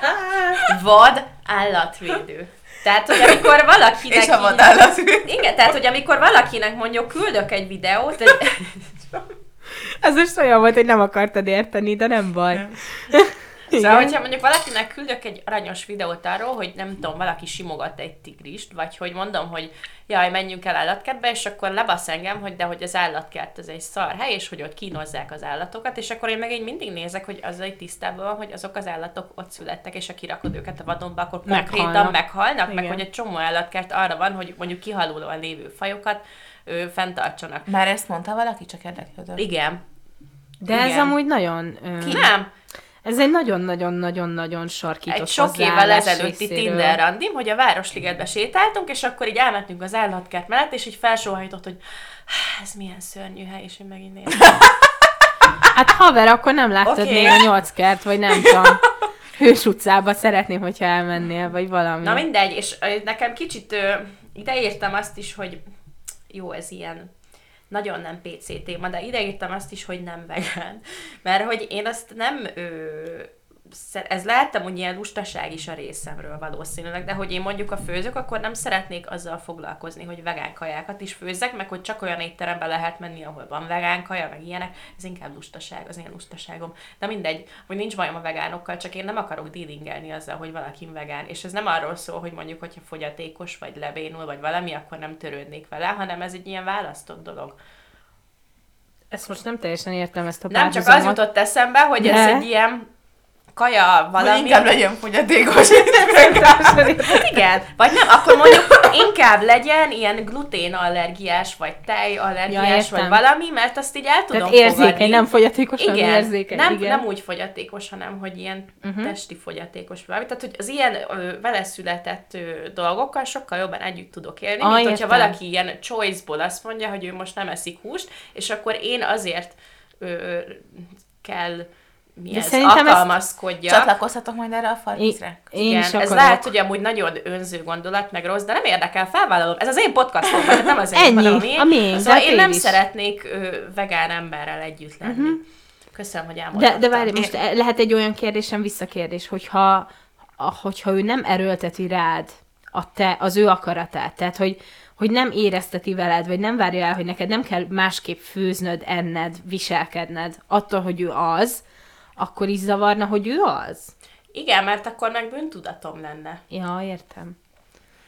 S2: vad állatvédő. Tehát, hogy amikor valakinek...
S1: És a vadállatvédő.
S2: Igen, tehát, hogy amikor valakinek mondjuk küldök egy videót, egy,
S3: ez most olyan volt, hogy nem akartad érteni, de nem baj.
S2: Szóval, hogyha mondjuk valakinek küldök egy aranyos videót arról, hogy nem tudom, valaki simogat egy tigrist, vagy hogy mondom, hogy jaj, menjünk el állatkertbe, és akkor lebasz engem, hogy de hogy az állatkert ez egy szar hely, és hogy ott kínozzák az állatokat, és akkor én meg így mindig nézek, hogy az egy tisztában van, hogy azok az állatok ott születtek, és ha kirakod őket a vadonba, akkor konkrétan
S3: Meghalnak.
S2: meghalnak, meg hogy egy csomó állatkert arra van, hogy mondjuk kihalulóan lévő fajokat ő, fenntartsanak.
S1: Már ezt mondta valaki, csak érdeklődött.
S2: Igen.
S3: De ez
S2: Igen.
S3: amúgy nagyon... Ö,
S2: Nem,
S3: ez egy nagyon-nagyon-nagyon-nagyon sarkított
S2: egy sok évvel ezelőtti. Tinder randim, hogy a Városligetbe sétáltunk, és akkor így elmentünk az állatkert mellett, és így felsóhajtott, hogy "Há, ez milyen szörnyű hely, és én megint néztem.
S3: Hát haver, akkor nem láttad
S2: Oké.
S3: még a nyolc kert, vagy nem tudom. Hős utcába szeretném, hogyha elmennél, vagy valami.
S2: Na mindegy, és nekem kicsit ö, ideírtam azt is, hogy jó, ez ilyen nagyon nem PC téma, de ideírtam azt is, hogy nem vegán. Mert hogy én azt nem... Ö, ez lehettem, hogy ilyen lustaság is a részemről valószínűleg, de hogy én mondjuk a főzök, akkor nem szeretnék azzal foglalkozni, hogy vegán kajákat is főzzek, meg hogy csak olyan étterembe lehet menni, ahol van vegán kaja, meg ilyenek, ez inkább lustaság, az én lustaságom. De mindegy, hogy nincs bajom a vegánokkal, csak én nem akarok dealingelni azzal, hogy valaki vegán. És ez nem arról szól, hogy mondjuk, hogyha fogyatékos, vagy lebénul, vagy valami, akkor nem törődnék vele, hanem ez egy ilyen választott dolog.
S3: Ezt most nem teljesen értem ezt a
S2: Nem csak az jutott eszembe, hogy ez
S3: De?
S2: egy ilyen kaja
S1: Vagy
S2: valami.
S1: inkább legyen fogyatékos.
S2: Hát igen, vagy nem, akkor mondjuk inkább legyen ilyen gluténallergiás, vagy tejallergiás,
S3: Ja,
S2: vagy valami, mert azt így el tudom
S3: Tehát érzékeny,
S2: fogadni.
S3: nem fogyatékos, hanem
S2: igen,
S3: érzékeny.
S2: nem,
S3: igen.
S2: nem úgy fogyatékos, hanem hogy ilyen uh-huh. testi fogyatékos vagy valami. Tehát, hogy az ilyen ö, vele született ö, dolgokkal sokkal jobban együtt tudok élni,
S3: Ah,
S2: mint hogyha
S3: értem.
S2: valaki ilyen choice-ból azt mondja, hogy ő most nem eszik húst, és akkor én azért ö, ö, kell mi
S3: De
S2: ez,
S3: szerintem
S2: alkalmazkodjak.
S1: Csatlakozhatok majd erre a farkizre?
S3: Én
S2: Igen,
S3: is
S2: ez
S3: akarok.
S2: lehet, hogy amúgy nagyon önző gondolat, meg rossz, de nem érdekel, felvállalom. Ez az én podcastom, tehát nem az én,
S3: Ennyi,
S2: hanem a miénk.
S3: a miénk, de
S2: Szóval
S3: a
S2: én nem
S3: is.
S2: szeretnék ö, vegán emberrel együtt lenni. Uh-huh. Köszönöm, hogy
S3: De,
S2: elmondtam.
S3: de várj, most lehet egy olyan kérdésem, visszakérdés, hogyha, hogyha ő nem erőlteti rád a te, az ő akaratát, tehát hogy, hogy nem érezteti veled, vagy nem várja el, hogy neked nem kell másképp főznöd, enned, viselkedned, attól, hogy ő az, akkor is zavarna, hogy ő az?
S2: Igen, mert akkor meg bűntudatom lenne.
S3: Ja, értem.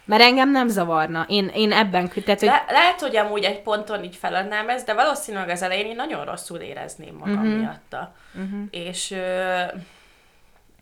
S3: Mert engem nem zavarna. Én, én ebben, tehát, hogy
S2: Le- lehet, hogy amúgy egy ponton így feladnám ezt, de valószínűleg az elején én nagyon rosszul érezném magam
S3: Mhm.
S2: uh-huh. miatta. Uh-huh. És ö,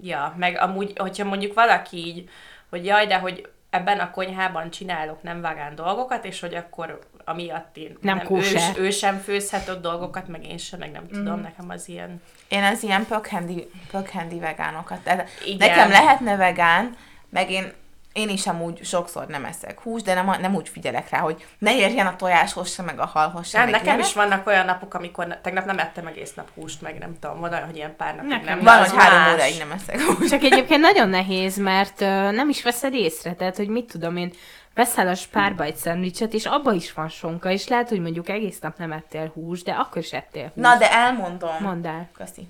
S2: ja, meg amúgy, hogyha mondjuk valaki így, hogy jaj, de hogy ebben a konyhában csinálok nem vegán dolgokat, és hogy akkor amiatt én
S3: Nem
S2: ő,
S3: kóser.
S2: ő sem főzhet ott dolgokat, meg én sem, meg nem tudom, nekem az ilyen...
S1: Én az ilyen pökhendi, pökhendi vegánokat. Tehát
S2: Igen.
S1: nekem lehetne vegán, meg én, én is amúgy sokszor nem eszek húst, de nem, nem úgy figyelek rá, hogy ne érjen a tojáshoz se, meg a halhoz se.
S2: Nem, nekem
S1: ilyenek.
S2: is vannak olyan napok, amikor ne- tegnap nem ettem egész nap húst, meg nem tudom, van olyan, hogy ilyen pár napig
S3: Nekem
S2: nem.
S1: Van,
S2: az
S1: hogy három
S2: más.
S1: óráig nem eszek húst.
S3: Csak egyébként nagyon nehéz, mert ö, nem is veszed észre, tehát, hogy mit tudom én, veszel a spárba egy szendvicset, és abba is van sonka, és lehet, hogy mondjuk egész nap nem ettél húst, de akkor is ettél húst.
S1: Na, de elmondom.
S3: Mondd el.
S1: Köszi.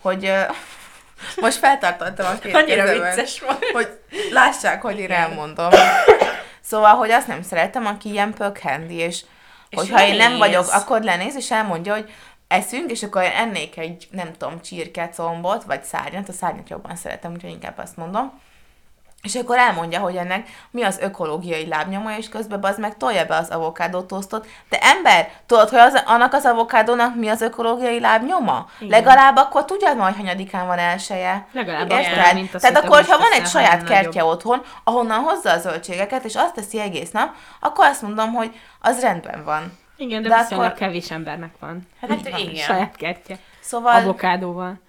S1: Hogy ö, most feltartottam a két
S2: Annyira
S1: kezemet,
S2: vicces volt.
S1: hogy lássák, hogy én elmondom. Szóval, hogy azt nem szeretem, aki ilyen pökhendi, és,
S2: És
S1: hogyha én nem
S2: lenéz.
S1: vagyok, akkor lenéz, és elmondja, hogy eszünk, és akkor ennék egy, nem tudom, csirkecombot, vagy szárnyat, a szárnyat jobban szeretem, úgyhogy inkább azt mondom. És akkor elmondja, hogy ennek mi az ökológiai lábnyoma, és közben az meg tolja be az avokádó tosztot. De ember, tudod, hogy az, annak az avokádónak mi az ökológiai lábnyoma?
S3: Igen.
S1: Legalább akkor tudjad majd, hanyadikán van elseje.
S3: Legalább azt, mint a
S1: Tehát akkor, ha van egy saját kertje otthon, ahonnan hozza a zöldségeket, és azt teszi egész nap, akkor azt mondom, hogy az rendben van.
S3: Igen, de,
S1: De
S3: viszonylag
S1: akkor-
S3: kevés embernek van.
S2: Hát
S1: van.
S2: igen.
S3: Saját kertje.
S1: Szóval...
S3: Avokádóval.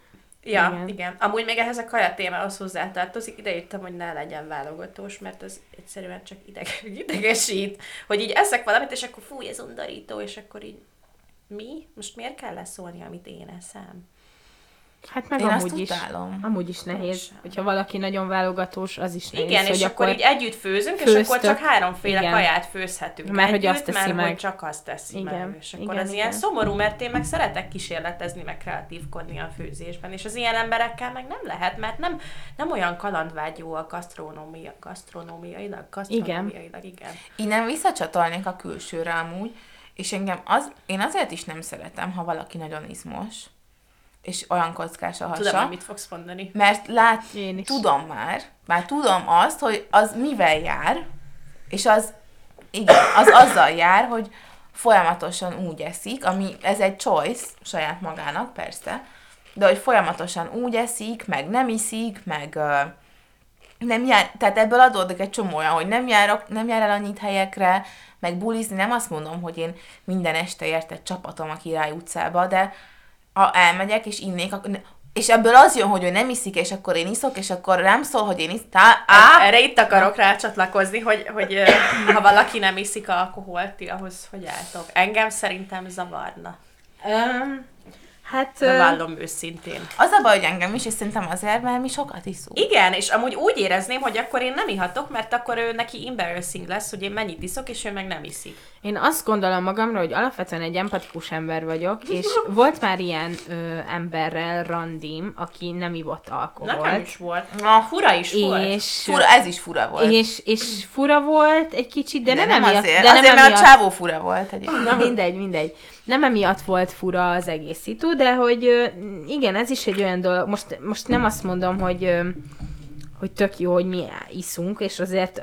S2: Ja,
S3: Igen.
S2: igen. Amúgy még ehhez a kaja témához hozzátartozik, ide írtam, hogy ne legyen válogatós, mert az egyszerűen csak ideg, idegesít, hogy így eszek valamit, és akkor fúj, ez undorító, és akkor így mi? Most miért kell leszólni, amit én eszem?
S3: Hát meg
S1: Én azt
S3: amúgy is.
S1: utálom.
S3: Amúgy is nehéz. Hogyha valaki nagyon válogatós, az is nehéz,
S2: Igen,
S3: hogy
S2: és akkor így együtt főzünk, és
S3: főztök.
S2: akkor csak háromféle
S3: Igen.
S2: kaját főzhetünk
S3: Mert hogy
S2: együtt,
S3: azt teszi
S2: mert
S3: meg.
S2: hogy csak azt teszi
S3: Igen,
S2: meg. És akkor
S3: igen,
S2: ez ilyen
S3: igen.
S2: szomorú, mert én meg szeretek kísérletezni, meg kreatívkodni a főzésben, és az ilyen emberekkel meg nem lehet, mert nem, nem olyan kalandvágyó a gasztronómia, gasztronómiailag, gasztronómiailag, igen.
S1: Innen visszacsatolnék a külsőre amúgy, és engem az, én azért is nem szeretem, ha valaki nagyon izmos, és olyan kockás a hasa.
S2: Tudom, mit fogsz mondani.
S1: Mert lát,
S3: Én is.
S1: tudom már, már tudom azt, hogy az mivel jár, és az, igen, az azzal jár, hogy folyamatosan úgy eszik, ami, ez egy choice saját magának, persze, de hogy folyamatosan úgy eszik, meg nem iszik, meg ö, nem jár, tehát ebből adódik egy csomó olyan, hogy nem, járok, nem jár el annyit helyekre, meg bulizni, nem azt mondom, hogy én minden este érted csapatom a Király utcába, de ha elmegyek és innék, akkor, és ebből az jön, hogy ő nem iszik, és akkor én iszok, és akkor nem szól, hogy én iszok. Tá, á,
S2: Erre itt akarok rácsatlakozni, hogy, hogy ha valaki nem iszik alkoholt, ti ahhoz hogy álltok? Engem szerintem zavarna.
S3: Um, hát...
S2: Bevallom őszintén.
S1: az a baj, hogy engem is, és szerintem azért, mert mi sokat iszunk.
S2: Igen, és amúgy úgy érezném, hogy akkor én nem ihatok, mert akkor ő neki embarrassing lesz, hogy én mennyit iszok, és ő meg nem iszik.
S3: Én azt gondolom magamra, hogy alapvetően egy empatikus ember vagyok, és volt már ilyen ö, emberrel randim, aki nem ivott
S2: Nekem
S3: alkoholt.
S2: is volt.
S1: Na,
S2: Fura is volt.
S3: És,
S1: Fura, ez is fura volt.
S3: és, és fura volt egy kicsit, de,
S1: de
S3: nem,
S1: nem
S3: emiatt,
S1: azért,
S3: de nem
S1: azért, mert a
S3: emiatt,
S1: csávó fura volt egyébként.
S3: Na mindegy, mindegy. Nem emiatt volt fura az egész szitu, de hogy igen, ez is egy olyan dolog, most, most nem azt mondom, hogy, hogy tök jó, hogy mi iszunk, és azért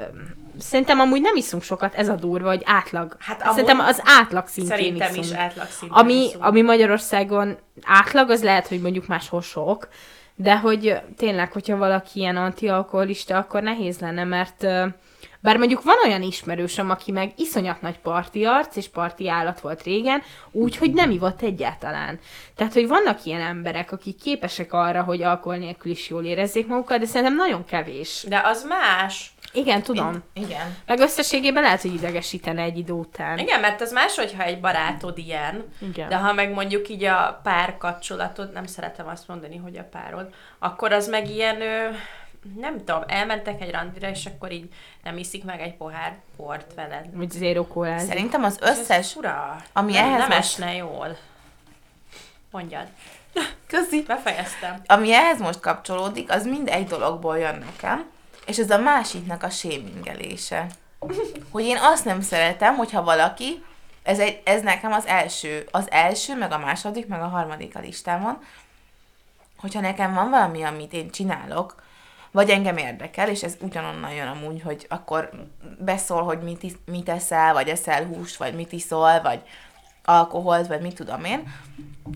S3: szerintem amúgy nem iszunk sokat, ez a durva, hogy átlag.
S2: Hát
S3: Szerintem az átlag szintén
S2: Szerintem
S3: iszunk.
S2: is átlagszinten
S3: Ami,
S2: iszunk.
S3: ami Magyarországon átlag, az lehet, hogy mondjuk máshol sok, de hogy tényleg, hogyha valaki ilyen antialkoholista, akkor nehéz lenne, mert bár mondjuk van olyan ismerősöm, aki meg iszonyat nagy parti arc, és parti állat volt régen, úgy, hogy nem ivott egyáltalán. Tehát, hogy vannak ilyen emberek, akik képesek arra, hogy alkohol nélkül is jól érezzék magukat, de szerintem nagyon kevés.
S2: De az más.
S3: Igen, tudom.
S1: Igen.
S3: Meg összességében lehet, hogy idegesítene egy idő után.
S2: Igen, mert az más, hogyha egy barátod ilyen,
S3: Igen.
S2: de ha meg mondjuk így a pár kapcsolatod, nem szeretem azt mondani, hogy a párod, akkor az meg ilyen, ö, nem tudom, elmentek egy randira, és akkor így nem iszik meg egy pohár port veled.
S3: Vagy zéro kóláz.
S1: Szerintem az
S2: Ez
S1: összes,
S2: fura.
S1: ami
S2: nem,
S1: ehhez
S2: nem
S1: most-
S2: esne jól. Mondjad.
S1: közi,
S2: Befejeztem.
S1: ami ehhez most kapcsolódik, az mind egy dologból jön nekem, és ez a másiknak a sémingelése. Hogy én azt nem szeretem, hogyha valaki, ez, egy, ez nekem az első, az első, meg a második, meg a harmadik a listámon, hogyha nekem van valami, amit én csinálok, vagy engem érdekel, és ez ugyanonnan jön amúgy, hogy akkor beszól, hogy mit, is, mit eszel, vagy eszel húst, vagy mit iszol, vagy alkoholt, vagy mit tudom én,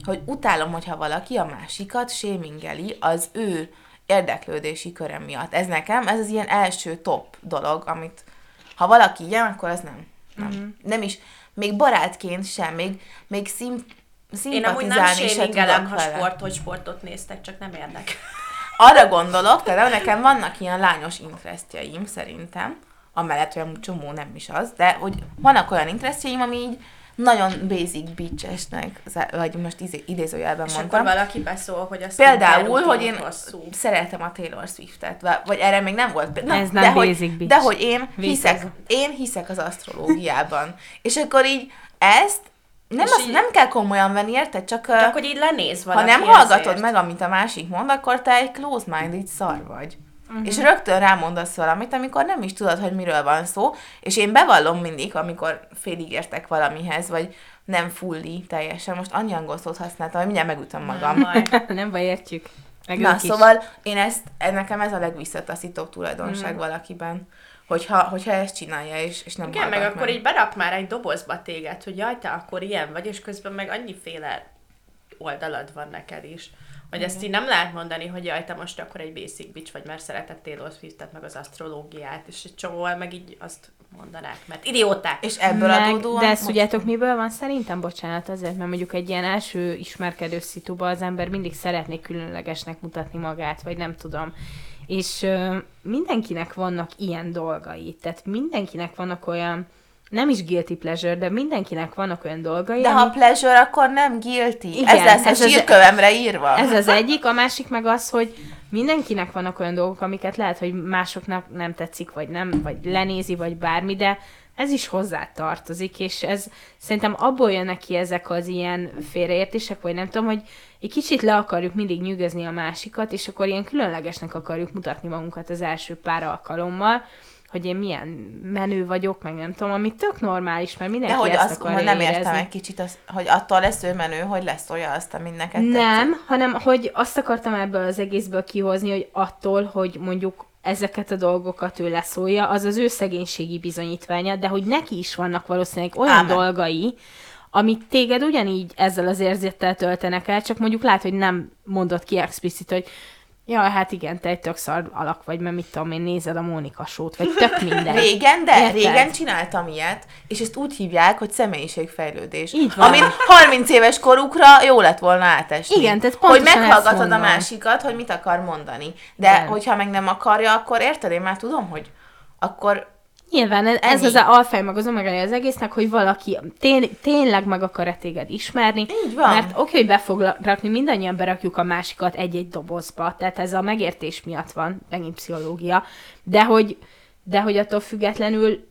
S1: hogy utálom, hogyha valaki a másikat sémingeli az ő érdeklődési köre miatt. Ez nekem, ez az ilyen első top dolog, amit ha valaki ilyen, akkor az nem. Nem,
S2: Mhm.
S1: mm-hmm. nem is, még barátként sem, még, még szim,
S2: Én amúgy nem
S1: szimpatizálni se tudok
S2: ha
S1: vele.
S2: sport, hogy sportot néztek, csak nem érdekel.
S1: Arra gondolok, de nekem vannak ilyen lányos interesztjeim szerintem, amellett, hogy amúgy csomó nem is az, de hogy vannak olyan interesztjeim, ami így nagyon basic bitchesnek, vagy most izé- idézőjelben
S2: És
S1: mondtam.
S2: akkor valaki beszól, hogy az
S1: Például, hogy én
S2: hosszú.
S1: szeretem a Taylor Swift-et, vagy- erre még nem volt.
S3: Ez nem
S1: de
S3: basic
S1: hogy,
S3: bitch.
S1: De hogy én hiszek, én hiszek az asztrológiában. És akkor így ezt nem, azt,
S2: így-
S1: nem kell komolyan venni, érted? Csak,
S2: Csak hogy így lenéz
S1: ha
S2: valaki
S1: nem hallgatod
S2: ezért.
S1: meg, amit a másik mond, akkor te egy close-minded szar vagy. Uh-huh. És rögtön rámondasz valamit, amikor nem is tudod, hogy miről van szó, és én bevallom mindig, amikor félig értek valamihez, vagy nem fully teljesen. Most annyi angol szót használtam, hogy mindjárt megütöm magam.
S3: Nem baj, értjük. Meg
S1: Na,
S3: is.
S1: szóval én ezt, nekem ez a legvisszataszítóbb tulajdonság
S2: Mm.
S1: valakiben, hogyha, hogyha ezt csinálja, és, és nem
S2: Igen, meg
S1: hallgat
S2: akkor így berak már egy dobozba téged, hogy jaj, te akkor ilyen vagy, és közben meg annyiféle oldalad van neked is. Hogy ezt így nem lehet mondani, hogy jaj, te most akkor egy basic bitch vagy, mert szereted Taylor Swiftet, meg az asztrológiát, és egy csomóval meg így azt mondanák, mert idióták.
S1: És ebből
S3: Meg,
S1: adódóan...
S3: de ezt
S1: most-
S3: tudjátok miből van? Szerintem, bocsánat, azért, mert mondjuk egy ilyen első ismerkedő szituba az ember mindig szeretné különlegesnek mutatni magát, vagy nem tudom. És ö, mindenkinek vannak ilyen dolgai, tehát mindenkinek vannak olyan nem is guilty pleasure, de mindenkinek vannak olyan dolgai,
S1: De
S3: ami-
S1: ha pleasure, akkor nem guilty.
S3: Igen,
S1: ez lesz
S3: ez
S1: a sírkövemre írva.
S3: Ez az egyik, a másik meg az, hogy mindenkinek vannak olyan dolgok, amiket lehet, hogy másoknak nem tetszik, vagy nem, vagy lenézi, vagy bármi, de ez is hozzá tartozik, és ez szerintem abból jönnek ki ezek az ilyen félreértések, vagy nem tudom, hogy egy kicsit le akarjuk mindig nyűgözni a másikat, és akkor ilyen különlegesnek akarjuk mutatni magunkat az első pár alkalommal, hogy én milyen menő vagyok, meg nem tudom, ami tök normális, mert
S1: De
S3: mindenki
S1: hogy
S3: ezt
S1: azt nem
S3: érezni.
S1: értem egy kicsit, az, hogy attól lesz ő menő, hogy lesz olyan azt, ami neked
S3: Nem, hanem hogy azt akartam ebből az egészből kihozni, hogy attól, hogy mondjuk ezeket a dolgokat ő leszólja, az az ő szegénységi bizonyítványa, de hogy neki is vannak valószínűleg olyan
S1: Ámen.
S3: dolgai, amik téged ugyanígy ezzel az érzettel töltenek el, csak mondjuk lehet, hogy nem mondott ki explicit, hogy ja, hát igen, te egy tök szar alak vagy, mert mit tudom én, nézed a Mónika sót, vagy tök minden.
S1: Régen, de
S3: Érted?
S1: régen csináltam ilyet, és ezt úgy hívják, hogy személyiségfejlődés.
S3: Így van.
S1: Amin 30 éves korukra jó lett volna átesni.
S3: Igen, tehát
S1: Hogy meghallgatod a másikat, hogy mit akar mondani. De
S3: Igen.
S1: hogyha meg nem akarja, akkor érted, én már tudom, hogy akkor
S3: Nyilván ez, ez az a alfaj meg az omegája az egésznek, hogy valaki tény, tényleg meg akar téged ismerni.
S1: Így van.
S3: Mert oké, hogy be fog rakni, mindannyian berakjuk a másikat egy-egy dobozba, tehát ez a megértés miatt van, megint pszichológia, de hogy, de hogy attól függetlenül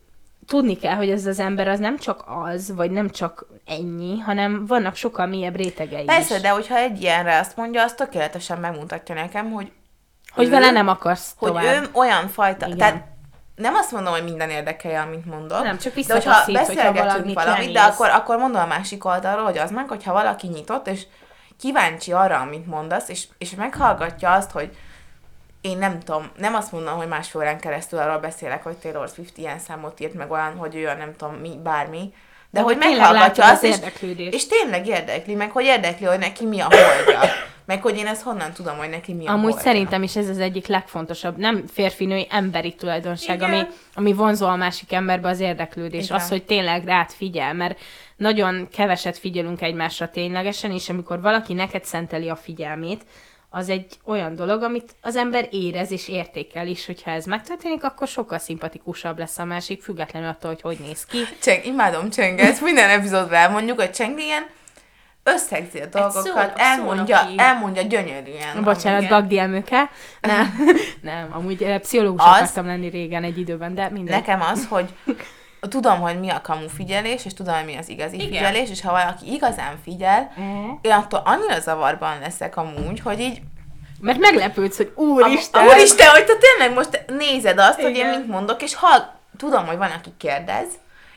S3: tudni kell, hogy ez az ember az nem csak az, vagy nem csak ennyi, hanem vannak sokkal mélyebb rétegei
S1: persze,
S3: is.
S1: de hogyha egy ilyenre azt mondja, az tökéletesen megmutatja nekem, hogy
S3: hogy
S1: ő-
S3: vele nem akarsz
S1: hogy
S3: tovább.
S1: ő olyan fajta,
S3: Igen.
S1: tehát nem azt mondom, hogy minden érdekelje, amit mondok.
S3: Nem, csak
S1: de hogyha
S3: visszataszít, hogyha
S1: beszélgetünk
S3: valamit
S1: valamit, de akkor, akkor mondom a másik oldalról, hogy az meg, hogyha valaki nyitott, és kíváncsi arra, amit mondasz, és, és meghallgatja azt, hogy én nem tudom, nem azt mondom, hogy másfél órán keresztül arról beszélek, hogy Taylor Swift ilyen számot írt, meg olyan, hogy ő a nem tudom mi, bármi, de hogy
S3: tényleg
S1: meghallgatja azt,
S3: az
S1: és, és tényleg érdekli, meg hogy érdekli, hogy neki mi a holdja. Meg hogy én ezt honnan tudom, hogy neki mi a
S3: Amúgy
S1: holdja.
S3: szerintem is ez az egyik legfontosabb, nem férfinői, emberi tulajdonság,
S2: Igen.
S3: ami, ami vonzó a másik emberbe az érdeklődés.
S1: Igen.
S3: Az, hogy tényleg rád figyel, mert nagyon keveset figyelünk egymásra ténylegesen, és amikor valaki neked szenteli a figyelmét, az egy olyan dolog, amit az ember érez és értékel is, hogyha ez megtörténik, akkor sokkal szimpatikusabb lesz a másik, függetlenül attól, hogy hogy néz ki.
S1: Cseng, imádom Csenget, minden epizódban elmondjuk, hogy Cseng ilyen összegzi a dolgokat,
S2: szónok-
S1: elmondja,
S2: szónoki.
S1: elmondja gyönyörűen.
S3: Bocsánat. Bagdi elmőke. Nem, nem, amúgy eh, pszichológus
S1: Az-
S3: akartam lenni régen egy időben, de mindegy.
S1: Nekem az, hogy tudom, hogy mi a kamu figyelés, és tudom, hogy mi az igazi
S2: Igen.
S1: figyelés, és ha valaki igazán figyel,
S3: Mhm.
S1: én attól annyira zavarban leszek amúgy, hogy így
S3: Mert meglepődsz, hogy úristen!
S1: Úristen, hogy te tényleg most nézed azt, hogy én
S2: Igen.
S1: mit mondok, és ha tudom, hogy van, aki kérdez,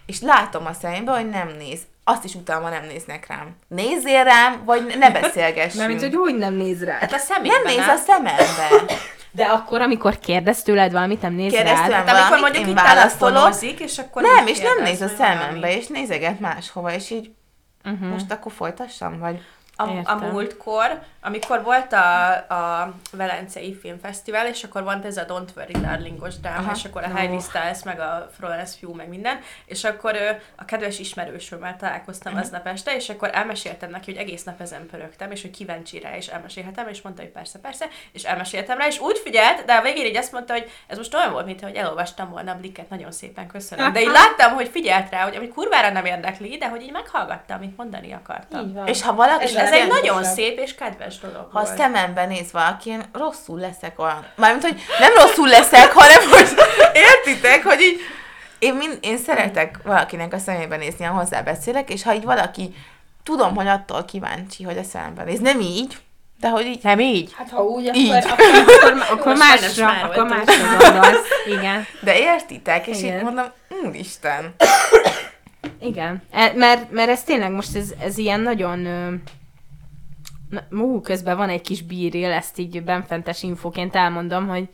S1: és látom a szemébe, hogy nem néz. Azt is utána nem néznek rám. Nézzél rám, vagy ne beszélgessünk.
S3: Mert mint hogy úgy nem néz rá.
S2: Hát a szemében,
S1: nem néz a szemembe.
S3: De akkor, amikor kérdez tőled valamit, nem néz
S1: Kérdez
S3: rád.
S1: tőlem.
S2: Hát amikor
S1: valamit,
S2: mondjuk
S1: én
S2: itt
S1: válaszolok.
S2: telefonozik, és akkor
S1: Nem,
S2: így
S1: és nem
S2: kérdez,
S1: néz a
S2: hogy
S1: szemembe,
S2: valami.
S1: és nézeget máshova, és így
S3: Uh-huh.
S1: most akkor folytassam, vagy...
S2: A, a
S3: Értem.
S2: múltkor, amikor volt a, a Velencei Filmfesztivál, és akkor volt ez a Don't Worry Darlingos dráma,
S1: Aha.
S2: és akkor a
S3: Ó.
S2: Hailey Styles, meg a Florence Pugh, meg minden, és akkor ö, a kedves ismerősömmel találkoztam
S1: Mhm.
S2: aznap este, és akkor elmeséltem neki, hogy egész nap ezen pörögtem, és hogy kíváncsi rá, és elmesélhetem, és mondta, hogy persze, persze, és elmeséltem rá, és úgy figyelt, de a végén így azt mondta, hogy ez most olyan volt, mint hogy elolvastam volna a blikket, nagyon szépen köszönöm. De így láttam, hogy figyelt rá, hogy ami kurvára nem érdekli, de hogy így meghallgatta, amit mondani akartam.
S1: És ha valaki...
S2: Ez,
S1: nem
S2: ez egy nagyon szép és kedves dolog
S1: Ha a szemembe néz valaki, én rosszul leszek olyan. Mármint, hogy nem rosszul leszek, hanem hogy értitek, hogy így én, mind, én szeretek valakinek a szemébe nézni, ha hozzá beszélek, és ha így valaki, tudom, hogy attól kíváncsi, hogy a szemembe néz. Nem így, de hogy így,
S3: Nem így? Hát ha úgy,
S1: Így.
S3: akkor, akkor, akkor másra, akkor másra gondolsz. Igen.
S1: de értitek, és
S3: Igen.
S1: így mondom, úristen.
S3: Igen, E, mert, mert ez tényleg most ez, ez ilyen nagyon... Mú, közben van egy kis bíril, ezt így benfentes infóként elmondom, hogy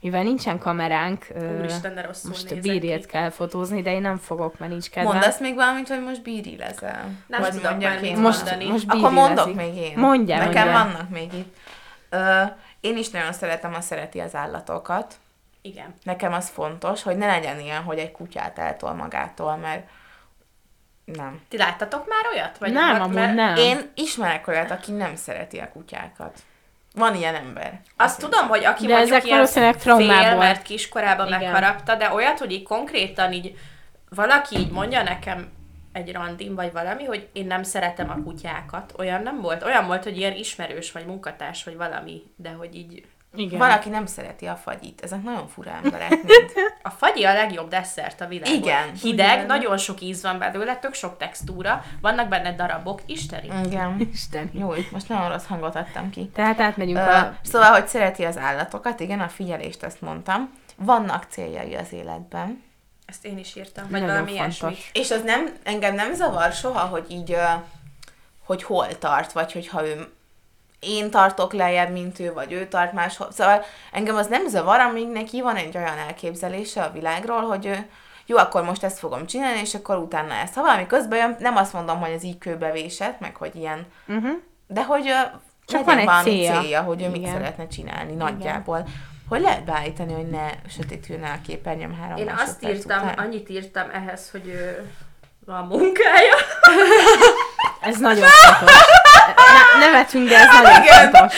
S3: mivel nincsen kameránk,
S2: Úristen, de rosszul
S3: most bírilt kell fotózni, de én nem fogok, mert nincs kedvem.
S1: Mondasz még valamit, hogy most bíri leszel?
S2: Nem
S1: Vagy
S2: tudok
S1: mondjak én
S3: most,
S2: mondani.
S3: most
S1: Akkor mondok még én.
S3: Mondjál,
S1: Nekem
S3: mondjál.
S1: vannak még itt. Ö, én is nagyon szeretem a szereti az állatokat.
S2: Igen.
S1: Nekem az fontos, hogy ne legyen ilyen, hogy egy kutyát eltol magától, mert nem.
S2: Ti láttatok már olyat? Vagy
S3: Nem,
S2: mert-
S3: amúgy
S2: mert
S3: nem.
S1: Én ismerek olyat, aki nem szereti a kutyákat. Van ilyen ember.
S2: Azt tudom, hogy aki
S3: De
S2: mondjuk
S3: ezek
S2: ilyen fél, mert kiskorában
S3: Igen.
S2: megharapta, de olyat, hogy így konkrétan így valaki így mondja nekem egy randin, vagy valami, hogy én nem szeretem a kutyákat. Olyan nem volt. Olyan volt, hogy ilyen ismerős, vagy munkatárs, vagy valami, de hogy így
S3: Igen.
S1: Valaki nem szereti a fagyit. Ezek nagyon fura emberek mind.
S2: A fagyi a legjobb desszert a világon.
S1: Igen.
S2: Hideg,
S1: Igen.
S2: nagyon sok íz van belőle, tök sok textúra, vannak benne darabok, isteni.
S1: Igen.
S3: Isten.
S1: Jó, most nagyon rossz hangot adtam ki.
S3: Tehát átmegyünk
S1: Ö,
S3: a...
S1: szóval, hogy szereti az állatokat, igen, a figyelést ezt mondtam. Vannak céljai az életben.
S2: Ezt én is írtam, vagy valami ilyesmi.
S1: És az nem, engem nem zavar soha, hogy így, hogy hol tart, vagy hogyha ő én tartok lejjebb, mint ő, vagy ő tart máshol. Szóval engem az nem zavar, amíg neki van egy olyan elképzelése a világról, hogy ő, jó, akkor most ezt fogom csinálni, és akkor utána ezt. Ha valami közben jön, nem azt mondom, hogy ez így kőbevésett, meg hogy ilyen,
S3: Uh-huh.
S1: de hogy
S3: Csak van egy
S1: valami
S3: célja.
S1: célja, hogy ő mit
S3: Igen.
S1: szeretne csinálni nagyjából. Hogy lehet beállítani, hogy ne sötétülne a képernyőm három
S2: Én azt írtam,
S1: után?
S2: annyit írtam ehhez, hogy ő, van munkája.
S3: Ez nagyon fontos. Ne, nevetünk, de ez nagyon
S1: Igen.
S3: fontos.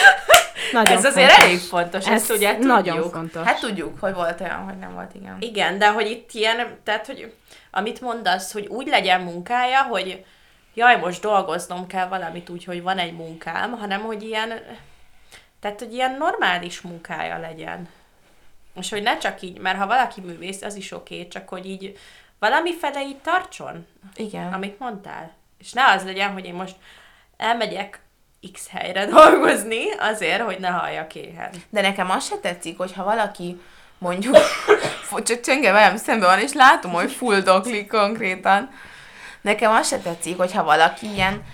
S3: Nagyon
S2: Ez azért
S3: fontos.
S2: elég fontos,
S3: Ez
S2: ezt ugye tudjuk.
S3: nagyon fontos.
S1: Hát tudjuk, hogy volt olyan, hogy nem volt, igen.
S2: Igen, de hogy itt ilyen, tehát, hogy amit mondasz, hogy úgy legyen munkája, hogy jaj, most dolgoznom kell valamit úgy, hogy van egy munkám, hanem hogy ilyen, tehát, hogy ilyen normális munkája legyen. És hogy ne csak így, mert ha valaki művész, az is oké, okay, csak hogy így valami fele így tartson,
S1: Igen.
S2: amit mondtál. És ne az legyen, hogy én most elmegyek X helyre dolgozni azért, hogy ne halljak éhen.
S1: De nekem az se tetszik, hogyha valaki mondjuk, csak csenge velem szemben van, és látom, hogy fulldoklik konkrétan. Nekem az se tetszik, hogyha valaki ilyen,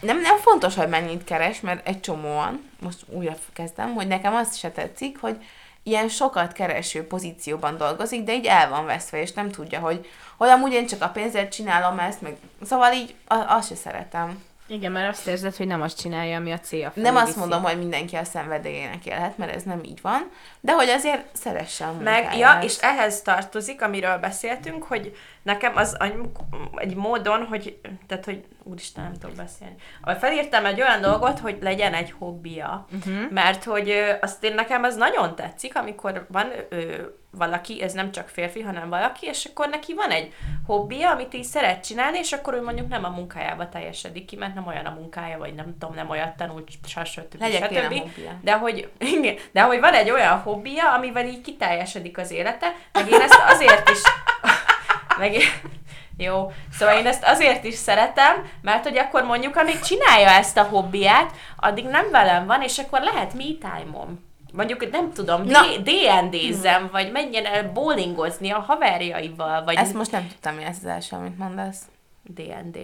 S1: nem, nem fontos, hogy mennyit keres, mert egy csomó van, most újra kezdem, hogy nekem az se tetszik, hogy ilyen sokat kereső pozícióban dolgozik, de így el van veszve, és nem tudja, hogy, hogy amúgy én csak a pénzért csinálom ezt, meg szóval így azt se szeretem.
S3: Igen, mert azt érzed, hogy nem azt csinálja, ami a célja.
S1: Nem azt
S3: viszi.
S1: mondom, hogy mindenki a szenvedélyének élhet, mert ez nem így van, de hogy azért szeresse a
S2: Meg, ja, és ehhez tartozik, amiről beszéltünk, hogy nekem az any- egy módon, hogy, tehát, hogy úristen, nem tudok beszélni. Felírtam egy olyan dolgot, hogy legyen egy hobbija. Uh-huh. Mert hogy azt én nekem az nagyon tetszik, amikor van ö, valaki, ez nem csak férfi, hanem valaki, és akkor neki van egy hobbija, amit így szeret csinálni, és akkor ő mondjuk nem a munkájába teljesedik ki, mert nem olyan a munkája, vagy nem tudom, nem olyat tanul, stb.
S1: Legyek
S2: stb. De hogy, igen, de hogy van egy olyan hobbija, amivel így kiteljesedik az élete, meg én ezt azért is... Meg én, jó, szóval én ezt azért is szeretem, mert hogy akkor mondjuk, amíg csinálja ezt a hobbiját, addig nem velem van, és akkor lehet me time-om. Mondjuk, nem tudom,
S1: Na.
S2: D- D&D-zem, vagy menjen el bowlingozni a haverjaival, vagy
S1: Ezt most nem tudtam, mi ez az első, amit mondasz.
S2: D&D.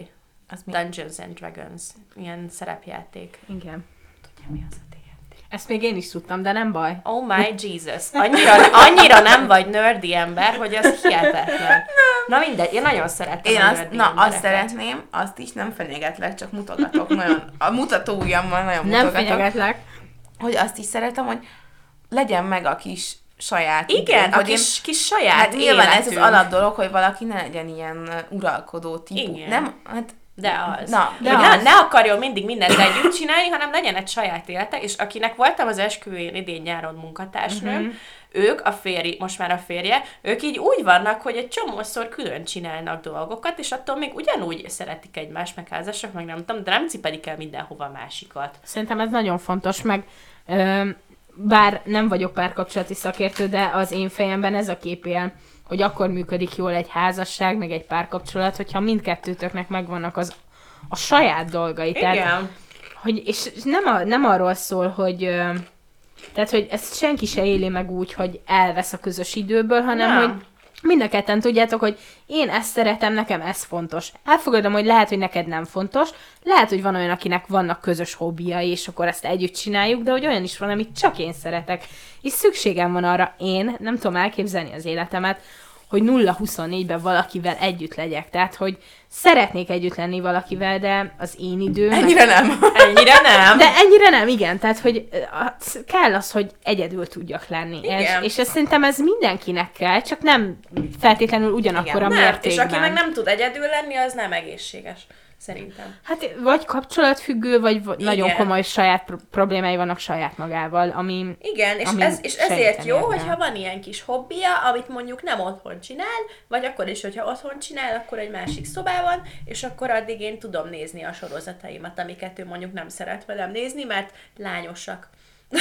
S1: Az mi?
S2: Dungeons and Dragons. Ilyen szerepjáték.
S3: Igen.
S2: Tudja, mi az a D&D?
S3: Ezt még én is tudtam, de nem baj.
S2: Oh my Jesus. Annyira, annyira nem vagy nerdy ember, hogy az hihetetlen. Na mindegy, én nagyon szeretem
S1: Én
S2: a
S1: azt, na,
S2: embereket.
S1: azt szeretném, azt is nem fenyegetlek, csak mutogatok nagyon. A mutató ujjammal nagyon
S3: Nem
S1: mutogatok.
S3: fenyegetlek.
S1: Hogy azt is szeretem, hogy legyen meg a kis saját
S2: Igen,
S1: időm,
S2: a
S1: hogy
S2: kis, kis saját
S1: Hát nyilván ez az alap dolog, hogy valaki ne legyen ilyen uralkodó típus.
S2: Igen.
S1: Nem, hát
S2: De az.
S1: Na,
S2: de ne,
S3: az.
S2: ne akarjon mindig mindent együtt csinálni, hanem legyen egy saját élete, és akinek voltam az esküvőjén idén nyáron munkatársnőm,
S3: Mhm.
S2: uh-huh. ők, a férj, most már a férje, ők így úgy vannak, hogy egy csomószor külön csinálnak dolgokat, és attól még ugyanúgy szeretik egymást, meg házasok, meg nem tudom, de nem cipelik el mindenhova másikat.
S3: Szerintem ez nagyon fontos, meg ö, bár nem vagyok párkapcsolati szakértő, de az én fejemben ez a kép él, hogy akkor működik jól egy házasság, meg egy párkapcsolat, hogyha mindkettőtöknek megvannak az a saját dolgai. Tehát, hogy, és nem, a, nem arról szól, hogy tehát, hogy ezt senki se éli meg úgy, hogy elvesz a közös időből, hanem,
S2: Nem.
S3: hogy mind a ketten tudjátok, hogy én ezt szeretem, nekem ez fontos. Elfogadom, hogy lehet, hogy neked nem fontos, lehet, hogy van olyan, akinek vannak közös hobbiai, és akkor ezt együtt csináljuk, de hogy olyan is van, amit csak én szeretek. És szükségem van arra, én nem tudom elképzelni az életemet, hogy 0-24-ben valakivel együtt legyek. Tehát, hogy szeretnék együtt lenni valakivel, de az én időm...
S1: ennyire nem.
S2: Ennyire nem.
S3: De ennyire nem, igen. Tehát, hogy kell az, hogy egyedül tudjak lenni. És,
S2: Igen.
S3: és ez szerintem ez mindenkinek kell, csak nem feltétlenül ugyanakkor a
S1: Igen.
S2: nem, és
S3: mértékben.
S2: aki meg nem tud egyedül lenni, az nem egészséges. Szerintem.
S3: Hát vagy kapcsolatfüggő, vagy v- nagyon
S2: Igen.
S3: komoly saját pro- problémái vannak saját magával, ami...
S2: Igen, és,
S3: Ami
S2: ez, és ezért jó,
S3: ebben.
S2: hogyha van ilyen kis hobbija, amit mondjuk nem otthon csinál, vagy akkor is, hogyha otthon csinál, akkor egy másik szobában, és akkor addig én tudom nézni a sorozataimat, amiket ő mondjuk nem szeret velem nézni, mert lányosak.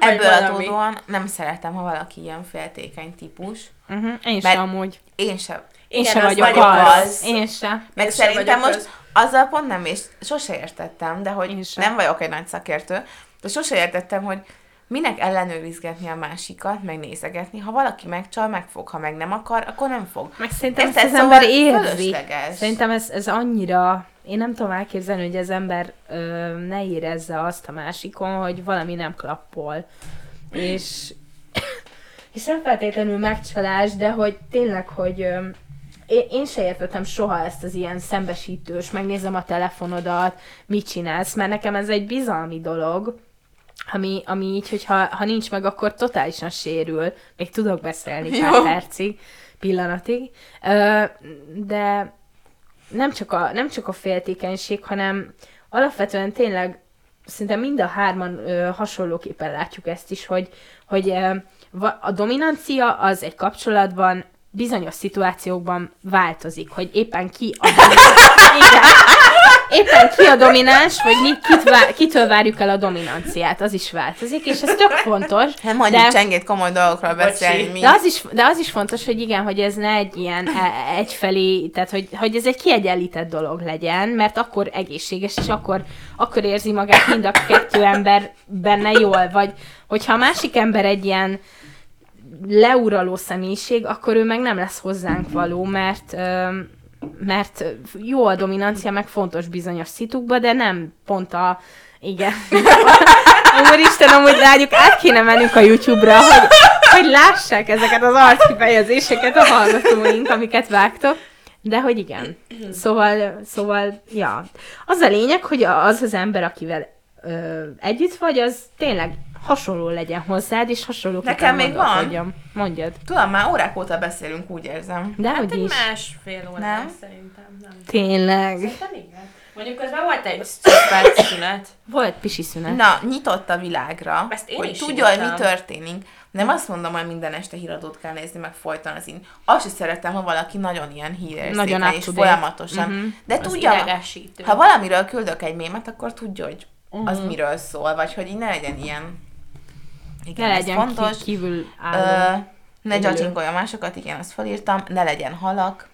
S1: Ebből
S2: valami.
S1: adódóan nem szeretem, ha valaki ilyen féltékeny típus.
S3: Uh-huh. Én sem amúgy.
S1: Én sem.
S3: Én
S2: Igen,
S3: sem vagyok az.
S1: az.
S3: Én sem.
S1: Meg
S2: Én
S1: szerintem most
S2: az.
S1: Azzal pont nem, és sose értettem, de hogy nem vagyok egy nagy szakértő, de sose értettem, hogy minek ellenőrizgetni a másikat, meg nézegetni. Ha valaki megcsal, megfog, ha meg nem akar, akkor nem fog.
S3: Meg szerintem ezt
S1: Érted?
S3: az
S1: Szóval
S3: ember érzi. Szerintem ez, ez annyira... Én nem tudom elképzelni, hogy az ember ö, ne érezze azt a másikon, hogy valami nem klappol. És, és nem feltétlenül megcsalás, de hogy tényleg, hogy ö, én, én se értettem soha ezt az ilyen szembesítős, megnézem a telefonodat, mit csinálsz, mert nekem ez egy bizalmi dolog, ami, ami így, hogyha ha nincs meg, akkor totálisan sérül. Még tudok beszélni pár
S1: Jó.
S3: percig, pillanatig. Ö, de nem csak, a, nem csak a féltékenység, hanem alapvetően tényleg szinte mind a hárman ö, hasonlóképpen látjuk ezt is, hogy, hogy ö, a dominancia az egy kapcsolatban bizonyos szituációkban változik, hogy éppen ki a. Éppen ki a domináns, vagy mi, kit vá- kitől várjuk el a dominanciát, az is változik, és ez tök fontos.
S1: Nem hagyjuk
S3: de-
S1: csengét komoly dolgokról beszélni. Mi.
S3: de az, is, de az is fontos, hogy igen, hogy ez ne egy ilyen e- egyfelé, tehát hogy, hogy ez egy kiegyenlített dolog legyen, mert akkor egészséges, és akkor, akkor érzi magát mind a kettő ember benne jól, vagy hogyha a másik ember egy ilyen leuraló személyiség, akkor ő meg nem lesz hozzánk való, mert mert jó a dominancia, meg fontos bizonyos szitukba, de nem pont a igen. Úristen, amúgy rájuk át kéne mennünk a YouTube-ra, hogy, hogy lássák ezeket az arckifejezéseket a hallgatóink, amiket vágtok. De hogy igen. Szóval, szóval, ja. Az a lényeg, hogy az az ember, akivel ö, együtt vagy, az tényleg hasonló legyen hozzád, és hasonló
S1: Nekem még van.
S3: Mondjad.
S1: Tudom, már órák óta beszélünk, úgy érzem.
S3: De
S2: Hát
S3: hogy
S2: egy
S3: is.
S2: másfél óra
S1: Nem?
S2: szerintem. Nem.
S3: Tényleg.
S2: Szerintem igen. Mondjuk közben volt egy perc szünet.
S3: Volt pisi szünet.
S1: Na, nyitott a világra,
S2: Ezt én
S1: hogy
S2: is
S1: tudja, hogy mi történik. Nem azt mondom, hogy minden este híradót kell nézni, meg folyton az in. Azt is szeretem, ha valaki nagyon ilyen hírérzékeny,
S3: Nagyon
S1: és folyamatosan.
S3: Mhm.
S1: De
S2: Az
S1: tudja,
S2: idegesítő.
S1: ha valamiről küldök egy mémet, akkor tudja, hogy az
S3: Mhm.
S1: miről szól, vagy hogy így ne legyen ilyen... Igen,
S3: Ne
S1: ez
S3: legyen
S1: fontos.
S3: ki, kívül
S1: Ö,
S3: álló.
S1: ne
S3: Élő.
S1: judgingolja másokat, igen, azt felírtam. Ne legyen halak.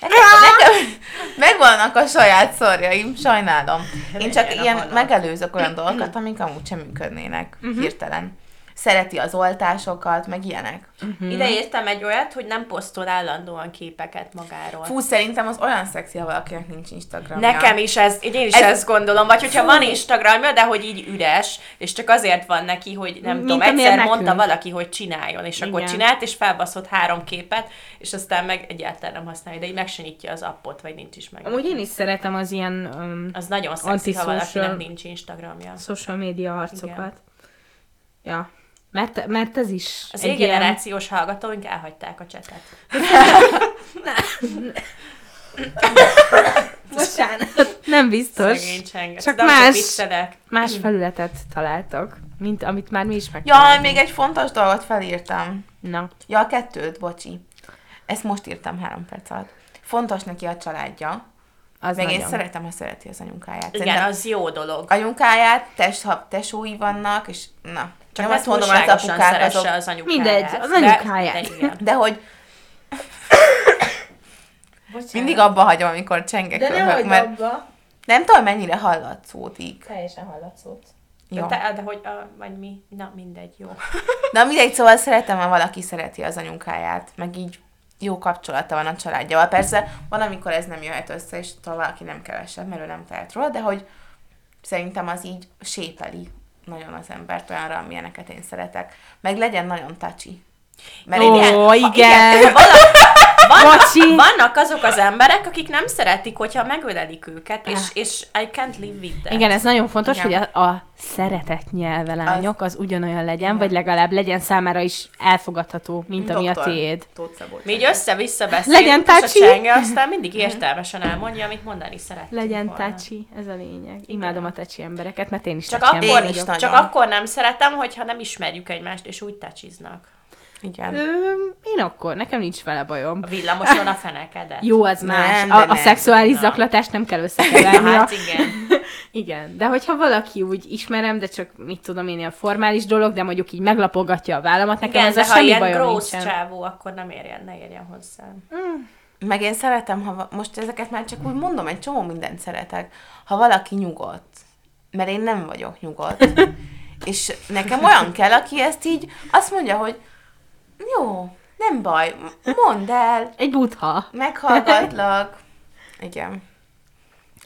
S1: Nekem, nekem megvannak a saját szorjaim, sajnálom. Én csak ilyen megelőzök olyan dolgokat, amik amúgy sem működnének hirtelen. Szereti az oltásokat, meg ilyenek.
S3: Mhm.
S2: Ide írtam egy olyat, hogy nem posztol állandóan képeket magáról.
S1: Fú, szerintem az olyan szexi, ha valakinek nincs Instagramja.
S2: Nekem is ez, én is
S1: Ez-
S2: ez, ezt gondolom, vagy hogyha van Instagramja, de hogy így üres, és csak azért van neki, hogy nem
S3: Mint
S2: tudom, egyszer
S3: nekünk.
S2: mondta valaki, hogy csináljon, és akkor
S3: Igen.
S2: csinált, és felbaszott három képet, és aztán meg egyáltalán nem használja, de így meg az appot, vagy nincs is meg.
S3: Amúgy én is szeretem az ilyen um,
S2: Az nagyon szexi, ha valakinek nincs Instagramja.
S3: social media arcokat. Ja. Mert, mert ez is
S2: Az
S3: egy
S2: egy
S3: ilyen...
S2: generációs hallgatóink elhagyták a csetet.
S3: Bocsánat. Nem biztos. Csak más-. Más felületet találtak, mint amit már mi is meg.
S1: Jaj, még egy fontos dolgot felírtam.
S3: Na.
S1: Ja, a kettőt, bocsi. Ezt most írtam három perc alatt. Fontos neki a családja.
S3: Az
S1: meg én
S3: nagyon.
S1: szeretem, ha szereti az anyukáját.
S2: Igen,
S1: Szerintem
S2: az jó dolog.
S1: anyukáját, test, ha tesói vannak, és na.
S2: Csak
S1: nem
S2: ne
S1: azt mondom, hogy az apukák
S2: szeresse
S1: azok,
S2: az anyukáját.
S3: Mindegy, az
S2: de-
S3: anyukáját.
S2: De, igen.
S1: de hogy mindig abba hagyom, amikor csengek
S3: De ne
S1: röhög,
S3: hagyd
S1: mert
S3: abba.
S1: nem tudom, mennyire hallatszódik.
S3: Teljesen hallatszót.
S1: Jó.
S2: De, te, de hogy, a, vagy mi? Na, mindegy, jó.
S1: Na mindegy, szóval szeretem, ha valaki szereti az anyukáját, meg így jó kapcsolata van a családjával. Persze van, amikor ez nem jöhet össze, és talán valaki nem kevesebb, mert ő nem tehet róla, de hogy szerintem az így sépeli nagyon az embert olyanra, amilyeneket én szeretek. Meg legyen nagyon touchy. Mert
S3: Ó,
S1: én ilyen- ha-
S3: igen.
S1: ha valaki,
S2: Vannak,
S3: Bocsi.
S2: vannak azok az emberek, akik nem szeretik, hogyha megölelik őket, és, és I can't live with that.
S3: Igen, ez nagyon fontos,
S1: Igen.
S3: hogy a, a szeretett nyelvelányok az ugyanolyan legyen, vagy legalább legyen számára is elfogadható, mint ami a
S1: Doktor
S3: tiéd.
S1: Tóth Szabolcs.
S2: Mi így össze-vissza
S3: Legyen
S2: beszélünk, és a
S3: tácsi.
S2: csenge aztán mindig értelmesen elmondja, amit mondani szeretünk
S3: Legyen
S2: volna.
S3: tácsi, ez a lényeg. Imádom a tácsi embereket, mert én is
S2: Csak
S3: tácsi
S2: akkor,
S1: Én is
S2: csak akkor nem szeretem, hogyha nem ismerjük egymást, és úgy tacsiznak.
S1: Igen.
S3: Ö, én akkor, nekem nincs vele bajom.
S2: A villamoson a fenekedet.
S3: Jó, az más.
S1: Nem, de
S3: a, a
S1: nem.
S3: szexuális
S2: Na.
S3: zaklatást nem kell összekeverni.
S2: Hát igen.
S3: Igen, de hogyha valaki úgy ismerem, de csak mit tudom én, ilyen formális dolog, de mondjuk így meglapogatja a vállamat, nekem
S2: Igen, de ha
S3: semmi
S2: ilyen
S3: bajom
S2: gross
S3: nincsen.
S2: csávó, akkor nem érjen, ne érjen hozzám.
S1: Meg én szeretem, ha most ezeket már csak úgy mondom, egy csomó mindent szeretek, ha valaki nyugodt. Mert én nem vagyok nyugodt. És nekem olyan kell, aki ezt így azt mondja, hogy jó, nem baj, mondd el,
S3: Egy butha.
S1: meghallgatlak. Igen.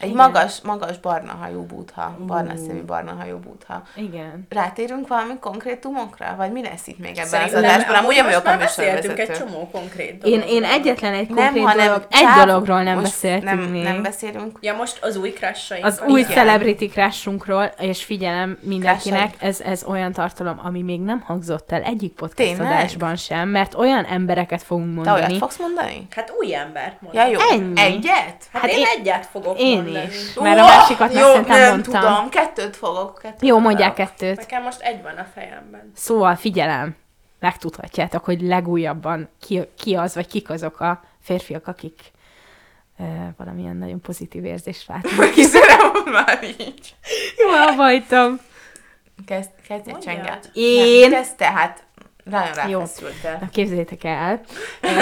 S1: Egy
S3: Igen.
S1: magas, magas barna hajú bútha, barna szemű barna hajú bútha.
S3: Igen.
S1: Rátérünk valami konkrétumokra? Vagy mi lesz itt még ebben az
S2: Szerintem
S1: adásban? Amúgy nem vagyok a
S2: beszéltünk egy
S1: műsorvezető.
S2: csomó konkrét
S3: Én,
S2: dologról.
S3: én egyetlen egy
S1: Nem,
S3: konkrét
S1: hanem
S3: dolog, egy dologról nem beszéltünk
S1: nem,
S3: még.
S1: Nem beszélünk.
S2: Ja, most az új crushaink.
S3: az új
S1: Igen.
S3: celebrity crashunkról, és figyelem mindenkinek, ez, ez olyan tartalom, ami még nem hangzott el egyik podcast
S1: Tényleg?
S3: adásban sem, mert olyan embereket fogunk
S1: Te olyat
S3: mondani.
S1: fogsz mondani?
S2: Hát új embert mondom.
S1: Ja, jó.
S3: Ennyi.
S1: Egyet?
S2: Hát,
S3: Hát
S2: hát én,
S3: én-
S2: egyet fogok
S3: Én
S2: mondani.
S3: Is. Mert a másikat
S1: jó,
S3: szerintem
S1: nem
S3: mondtam.
S1: tudom, kettőt fogok. Kettőt
S3: Jó, mondják kettőt.
S2: Nekem most egy van a fejemben.
S3: Szóval figyelem, megtudhatjátok, hogy legújabban ki, ki az, vagy kik azok a férfiak, akik e, valamilyen nagyon pozitív érzést váltanak.
S1: Kiszerem már így.
S3: Jó, abbahagytam.
S1: Kezd, kezdj egy csenget.
S3: Én-
S1: kezd te, hát nagyon
S3: Jó.
S1: ráfeszültél.
S3: Na képzeljétek el,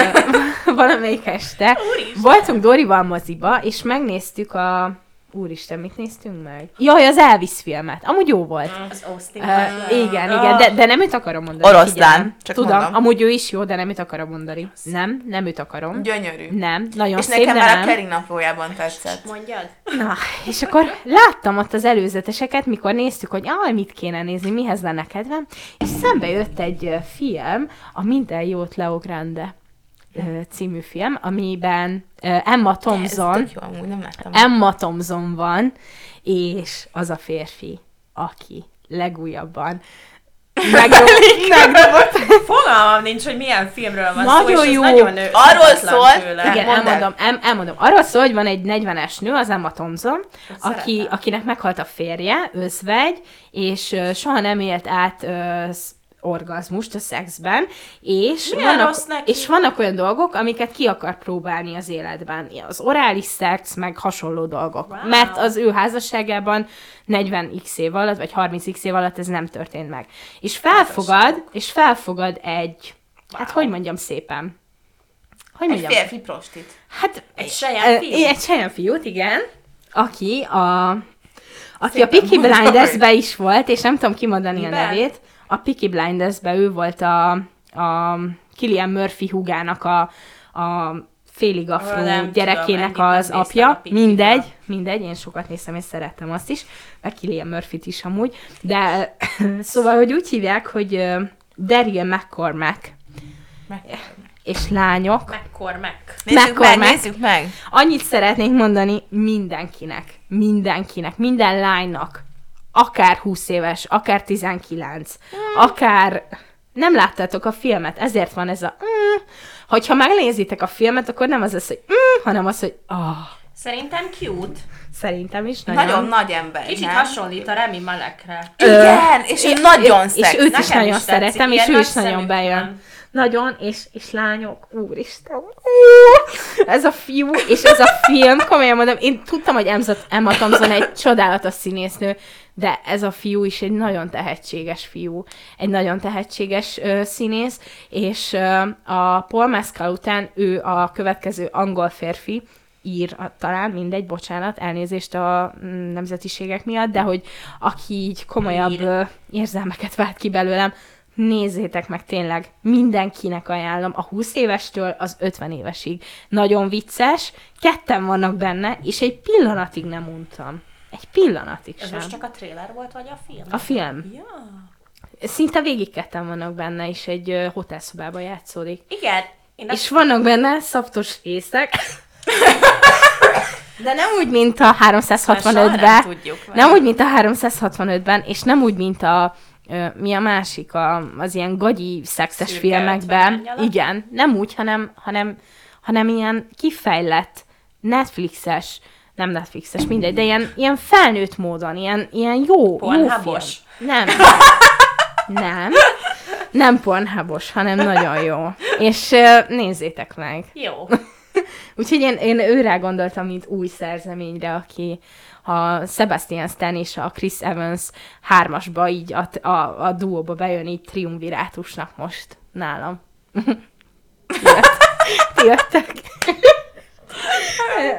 S3: valamelyik este voltunk Dorival moziba, és megnéztük a... Úristen, mit néztünk meg? Jaj, az Elvis filmet. Amúgy jó volt.
S2: Az Austin.
S3: Uh, igen, igen, de, de nem őt akarom mondani.
S1: Oroszlán,
S3: figyelem.
S1: csak
S3: Tudom,
S1: mondom.
S3: amúgy ő is jó, de nem őt akarom mondani. Nem, nem őt akarom.
S1: Gyönyörű.
S3: Nem, nagyon
S1: És
S3: szép,
S1: nekem
S3: de
S1: már a
S3: nem.
S1: Keri naplójában tetszett.
S2: Mondjad.
S3: Na, és akkor láttam ott az előzeteseket, mikor néztük, hogy aj, mit kéne nézni, mihez lenne kedvem, és szembe jött egy film, a Minden jót Leo Grande című film, amiben Emma Thompson,
S1: jó, amúgy nem láttam.
S3: Emma Thompson van, és az a férfi, aki legújabban megdob- megdobott.
S2: Fogalmam nincs, hogy milyen filmről van
S3: Nagyon
S2: szó, és ez
S3: jó.
S2: nagyon ö,
S1: Arról szól-
S2: tőle.
S3: Igen,
S1: mondd el.
S3: elmondom, el, elmondom. Arról szól, hogy van egy 40-es nő, az Emma Thompson, aki,
S2: szeretem.
S3: akinek meghalt a férje, özvegy, és soha nem élt át orgazmust a szexben, és
S2: Milyen
S3: vannak, és vannak olyan dolgok, amiket ki akar próbálni az életben. Az orális szex, meg hasonló dolgok.
S2: Wow.
S3: Mert az ő házasságában 40x év alatt, vagy 30x év alatt ez nem történt meg. És felfogad, és felfogad egy, hát hogy mondjam szépen, hogy
S1: Egy
S3: mondjam,
S1: férfi prostit.
S3: Hát
S2: Egy saját
S3: ö,
S2: fiú?
S3: Egy saját fiút, igen. Aki a, aki a
S1: Szépen
S3: Peaky
S1: mondod.
S3: Blinders-be is volt, és nem tudom kimondani
S2: Miben?
S3: a nevét. A Peaky Blinders-be ő volt a, a Killian Murphy húgának a, a félig afró
S2: nem tudom,
S3: gyerekének
S2: nem
S3: az apja. Mindegy, mindegy, én sokat néztem, és szerettem azt is, meg Killian Murphy-t is amúgy. De szóval, hogy úgy hívják, hogy Daryl McCormack és lányok,
S2: Mekkor meg.
S1: Nézzük
S3: Mekkora
S1: meg,
S3: meg.
S1: nézzük meg.
S3: Annyit szeretnék mondani mindenkinek, mindenkinek, minden lánynak, akár 20 éves, akár 19, akár nem láttátok a filmet, ezért van ez a mm. hogyha megnézitek a filmet, akkor nem az lesz, hogy mm, hanem az, hogy ah,
S2: Szerintem cute.
S3: szerintem is nagyon.
S1: Nagyon nagy ember,
S2: Kicsit
S1: nem?
S2: hasonlít a Remi Malekre.
S1: Igen, és ő nagyon
S3: és
S1: szex.
S3: őt is
S2: Nekem
S3: nagyon
S2: is
S3: szeretem, és ő is
S2: nagy
S3: nagyon bejön. Nagyon, és, és lányok, úristen. Ú, Ez a fiú, és ez a film, komolyan mondom, én tudtam, hogy Emma Thompson egy csodálatos színésznő, de ez a fiú is egy nagyon tehetséges fiú, egy nagyon tehetséges ö, színész, és ö, a Paul Mescal után ő a következő angol férfi, ír talán, mindegy, bocsánat, elnézést a mm, nemzetiségek miatt, de hogy aki így komolyabb
S2: Ír.
S3: érzelmeket vált ki belőlem, nézzétek meg tényleg, mindenkinek ajánlom, a 20 évestől az 50 évesig. Nagyon vicces, ketten vannak benne, és egy pillanatig nem untam. Egy pillanatig
S2: Ez
S3: sem.
S2: most csak a trailer volt, vagy a film?
S3: A film.
S2: Ja.
S3: Szinte végig ketten vannak benne, és egy ö, hotelszobában játszódik.
S2: Igen, Én
S3: és vannak benne szaptos részek. De nem úgy, mint a
S2: Már soha
S3: 365-ben.
S2: nem tudjuk.
S3: Nem úgy, mint a 365-ben, és nem úgy, mint a mi a másik, a, az ilyen gagyi szexes
S2: Szürke
S3: filmekben.
S2: 50 nyalat?
S3: Igen, nem úgy, hanem, hanem, hanem ilyen kifejlett Netflixes, nem Netflixes, mindegy, de ilyen, ilyen felnőtt módon, ilyen, ilyen jó, jó film.
S2: Pornhubos?
S3: Nem. Nem. Nem pornhubos, hanem nagyon jó. És nézzétek meg.
S2: Jó.
S3: Úgyhogy én, én őrá gondoltam, mint új szerzeményre, aki a Sebastian Stan és a Chris Evans hármasba így a, a, a duóba bejön így triumvirátusnak most nálam. Ti jöttek.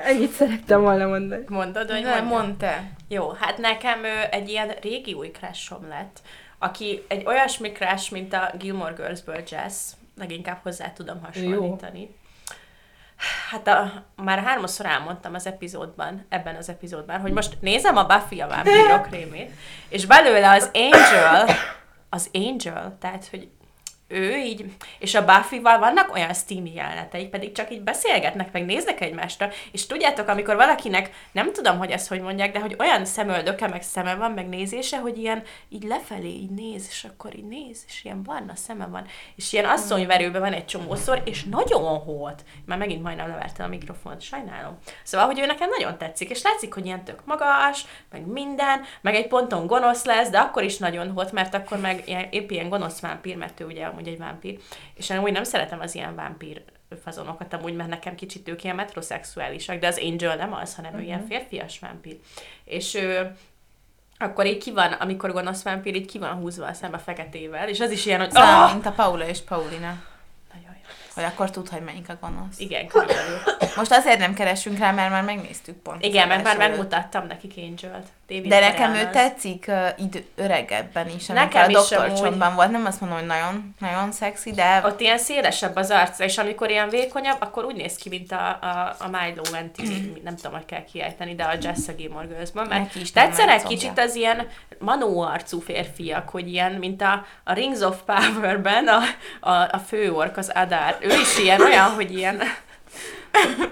S3: Ennyit szerettem volna mondani.
S2: Mondod, hogy
S1: Nem, te.
S2: Jó, hát nekem ő, egy ilyen régi új crushom lett, aki egy olyasmi crush, mint a Gilmore Girls-ből Jess, leginkább hozzá tudom hasonlítani. Hát a, már háromszor elmondtam az epizódban, ebben az epizódban, hogy most nézem a Buffy a vámpírok rémét, és belőle az Angel, az Angel, tehát, hogy ő így, és a Buffy-val vannak olyan steamy jelenetei, pedig csak így beszélgetnek, meg néznek egymásra, és tudjátok, amikor valakinek, nem tudom, hogy ezt hogy mondják, de hogy olyan szemöldöke, meg szeme van, meg nézése, hogy ilyen így lefelé így néz, és akkor így néz, és ilyen barna szeme van, és ilyen asszonyverőben van egy csomószor, és nagyon hót. Már megint majdnem levertem a mikrofont, sajnálom. Szóval, hogy ő nekem nagyon tetszik, és látszik, hogy ilyen tök magas, meg minden, meg egy ponton gonosz lesz, de akkor is nagyon hót, mert akkor meg ilyen, épp ilyen gonosz vámpír, mert ő ugye amúgy egy vámpír. És én amúgy nem szeretem az ilyen vámpír fazonokat amúgy, mert nekem kicsit ők ilyen metroszexuálisak, de az Angel nem az, hanem ő ilyen férfias vámpír. És ő, akkor így ki van, amikor gonosz vámpír, így ki van húzva a szembe feketével, és az is ilyen, hogy
S1: Szóval,
S2: oh!
S1: mint a Paula és Paulina.
S2: Nagyon jó.
S1: Hogy akkor tud, hogy melyik a gonosz.
S2: Igen, körülbelül.
S1: Most azért nem keresünk rá, mert már megnéztük pont.
S2: Igen, mert már
S1: előtt.
S2: megmutattam nekik Angel-t. David
S1: De nekem ő tetszik uh, idő, öregebben is,
S2: Nekem
S1: a
S2: is
S1: Dr.
S2: amúgy.
S1: Csontban volt. Nem azt mondom, hogy nagyon, nagyon szexi, de
S2: Ott ilyen szélesebb az arca, és amikor ilyen vékonyabb, akkor úgy néz ki, mint a, a, a Milo Venti, nem tudom, hogy kell kiejteni, de a Jess a Gilmore Girls-ban, mert
S1: is
S2: tetszenek kicsit az ilyen manó arcú férfiak, hogy ilyen, mint a, a Rings of Power-ben a, a, a főork, az Adár. Ő is ilyen olyan, hogy ilyen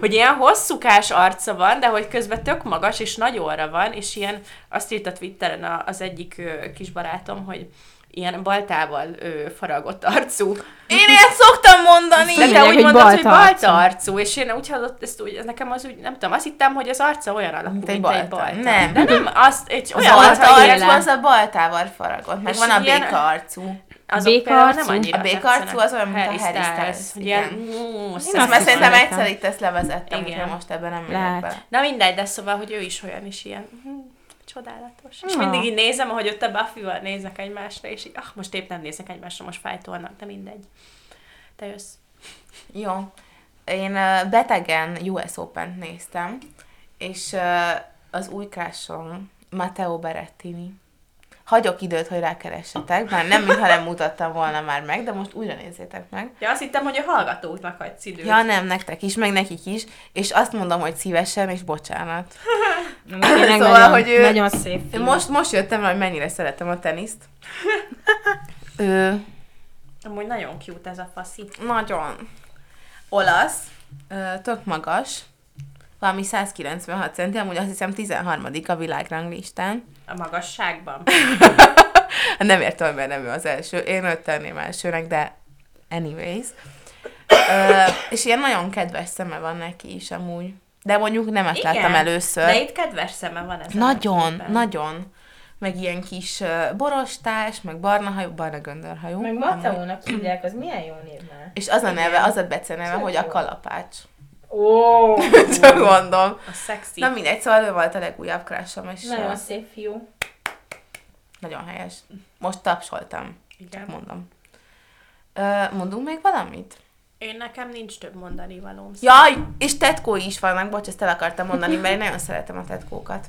S2: hogy ilyen hosszúkás arca van, de hogy közben tök magas és nagy orra van, és ilyen, azt írt a Twitteren az egyik kis barátom, hogy ilyen baltával ö, faragott arcú.
S1: én ilyet szoktam mondani.
S2: De te úgy
S3: hogy
S2: mondod, hogy
S3: balta
S2: balta arcú, és én úgy hallott, ezt úgy, ez nekem az úgy, nem tudom, azt hittem, hogy az arca olyan alakú,
S1: Mint
S2: mint,
S1: egy
S2: egy
S1: balta.
S2: balta.
S1: Nem.
S2: De nem, azt, egy
S1: Az
S2: olyan
S1: balta
S2: arca,
S3: arcú
S1: az a baltával faragott, meg van a
S2: ilyen-
S1: béka arcú.
S2: Azok
S3: béka
S2: például nem annyira
S1: A béka arcú
S2: tetszenek.
S1: az olyan, mint a Harry Styles,
S2: ilyen,
S1: igen. már
S3: is
S1: szerintem egyszer itt ezt levezettem,
S2: Igen.
S1: most ebben nem megyek bele.
S2: Na mindegy, de szóval, hogy ő is olyan is ilyen hm, csodálatos. És
S3: Ja.
S2: mindig így nézem, ahogy ott a Buffy-val néznek egymásra, és így, ah, most épp nem néznek egymásra, most fájtolnak, de mindegy. Te jössz.
S1: Jó. Én betegen US Open-t néztem, és az új crushom Matteo Berettini. Hagyok időt, hogy rákeressetek, mert nem, mintha nem mutattam volna már meg, de most újra nézzétek meg.
S2: Ja, azt hittem, hogy a hallgatóknak hagysz időt.
S1: Ja, nem, nektek is, meg nekik is, és azt mondom, hogy szívesen, és bocsánat. Szóval,
S3: nagyon,
S1: hogy ő-
S3: nagyon szép film.
S1: Most, most jöttem rá, hogy mennyire szeretem a teniszt. Ő
S2: Amúgy nagyon cute ez a faszi.
S1: nagyon olasz, tök magas, valami 196 centi, amúgy azt hiszem 13 a világranglistán.
S2: A magasságban.
S1: Nem értem, mert nem ő az első. Én őt tenném elsőnek, de anyways. Ö, és ilyen nagyon kedves szeme van neki is amúgy. De mondjuk nem ezt
S2: Igen,
S1: láttam először.
S2: De itt kedves szeme van ez.
S1: Nagyon, nagyon. Meg ilyen kis uh, borostás, meg barna hajú, barna göndörhajú.
S3: Meg Mateónak hívják, az milyen jó név már.
S1: És az a neve, az a beceneve, hogy a kalapács.
S3: Ó,
S1: Csak mondom.
S2: A szexi.
S1: Na mindegy, szóval ő volt a legújabb crushom, és
S3: nagyon szép fiú.
S1: nagyon helyes. Most tapsoltam,
S2: Igen.
S1: mondom. Ö, mondunk még valamit?
S2: Én nekem nincs több mondani valóm.
S1: Jaj, és tetkói is vannak, bocs, ezt el akartam mondani, mert én nagyon szeretem a tetkókat.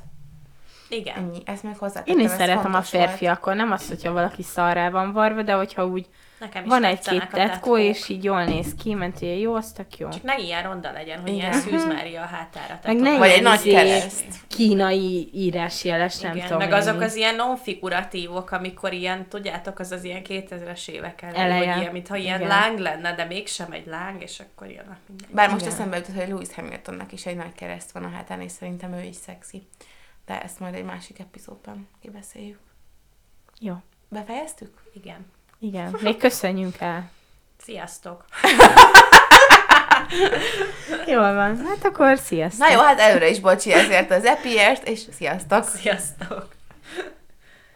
S2: Igen.
S1: Ennyi, ezt még hozzá.
S3: Én is szeretem a férfiakon, nem azt, hogyha valaki szarrá van varva, de hogyha úgy
S2: Nekem is
S3: van egy-két tetkó, és így jól néz ki, ment ilyen jó, az tök jó.
S2: Csak ne ilyen ronda legyen, hogy
S1: Igen.
S2: ilyen Szűz Mária a hátára.
S3: Meg ne
S1: Vagy egy nagy kereszt.
S3: kínai írásjeles, nem
S2: Igen,
S3: tudom
S2: meg azok az ilyen non-figuratívok, amikor ilyen, tudjátok, az az ilyen 2000-es évek elején,
S3: Eleje.
S2: hogy ilyen, mintha ilyen
S3: Igen.
S2: láng lenne, de mégsem egy láng, és akkor ilyen mindegy.
S1: Bár most
S3: Igen.
S1: eszembe jutott, hogy Lewis Hamiltonnak is egy nagy kereszt van a hátán, és szerintem ő is szexi. De ezt majd egy másik epizódban kibeszéljük.
S3: Jó,
S1: Befejeztük?
S2: Igen.
S3: Igen. Még köszönjünk el.
S2: Sziasztok!
S3: Jól van, hát akkor sziasztok.
S1: Na jó, hát előre is bocsi ezért az epiért, és sziasztok!
S2: Sziasztok!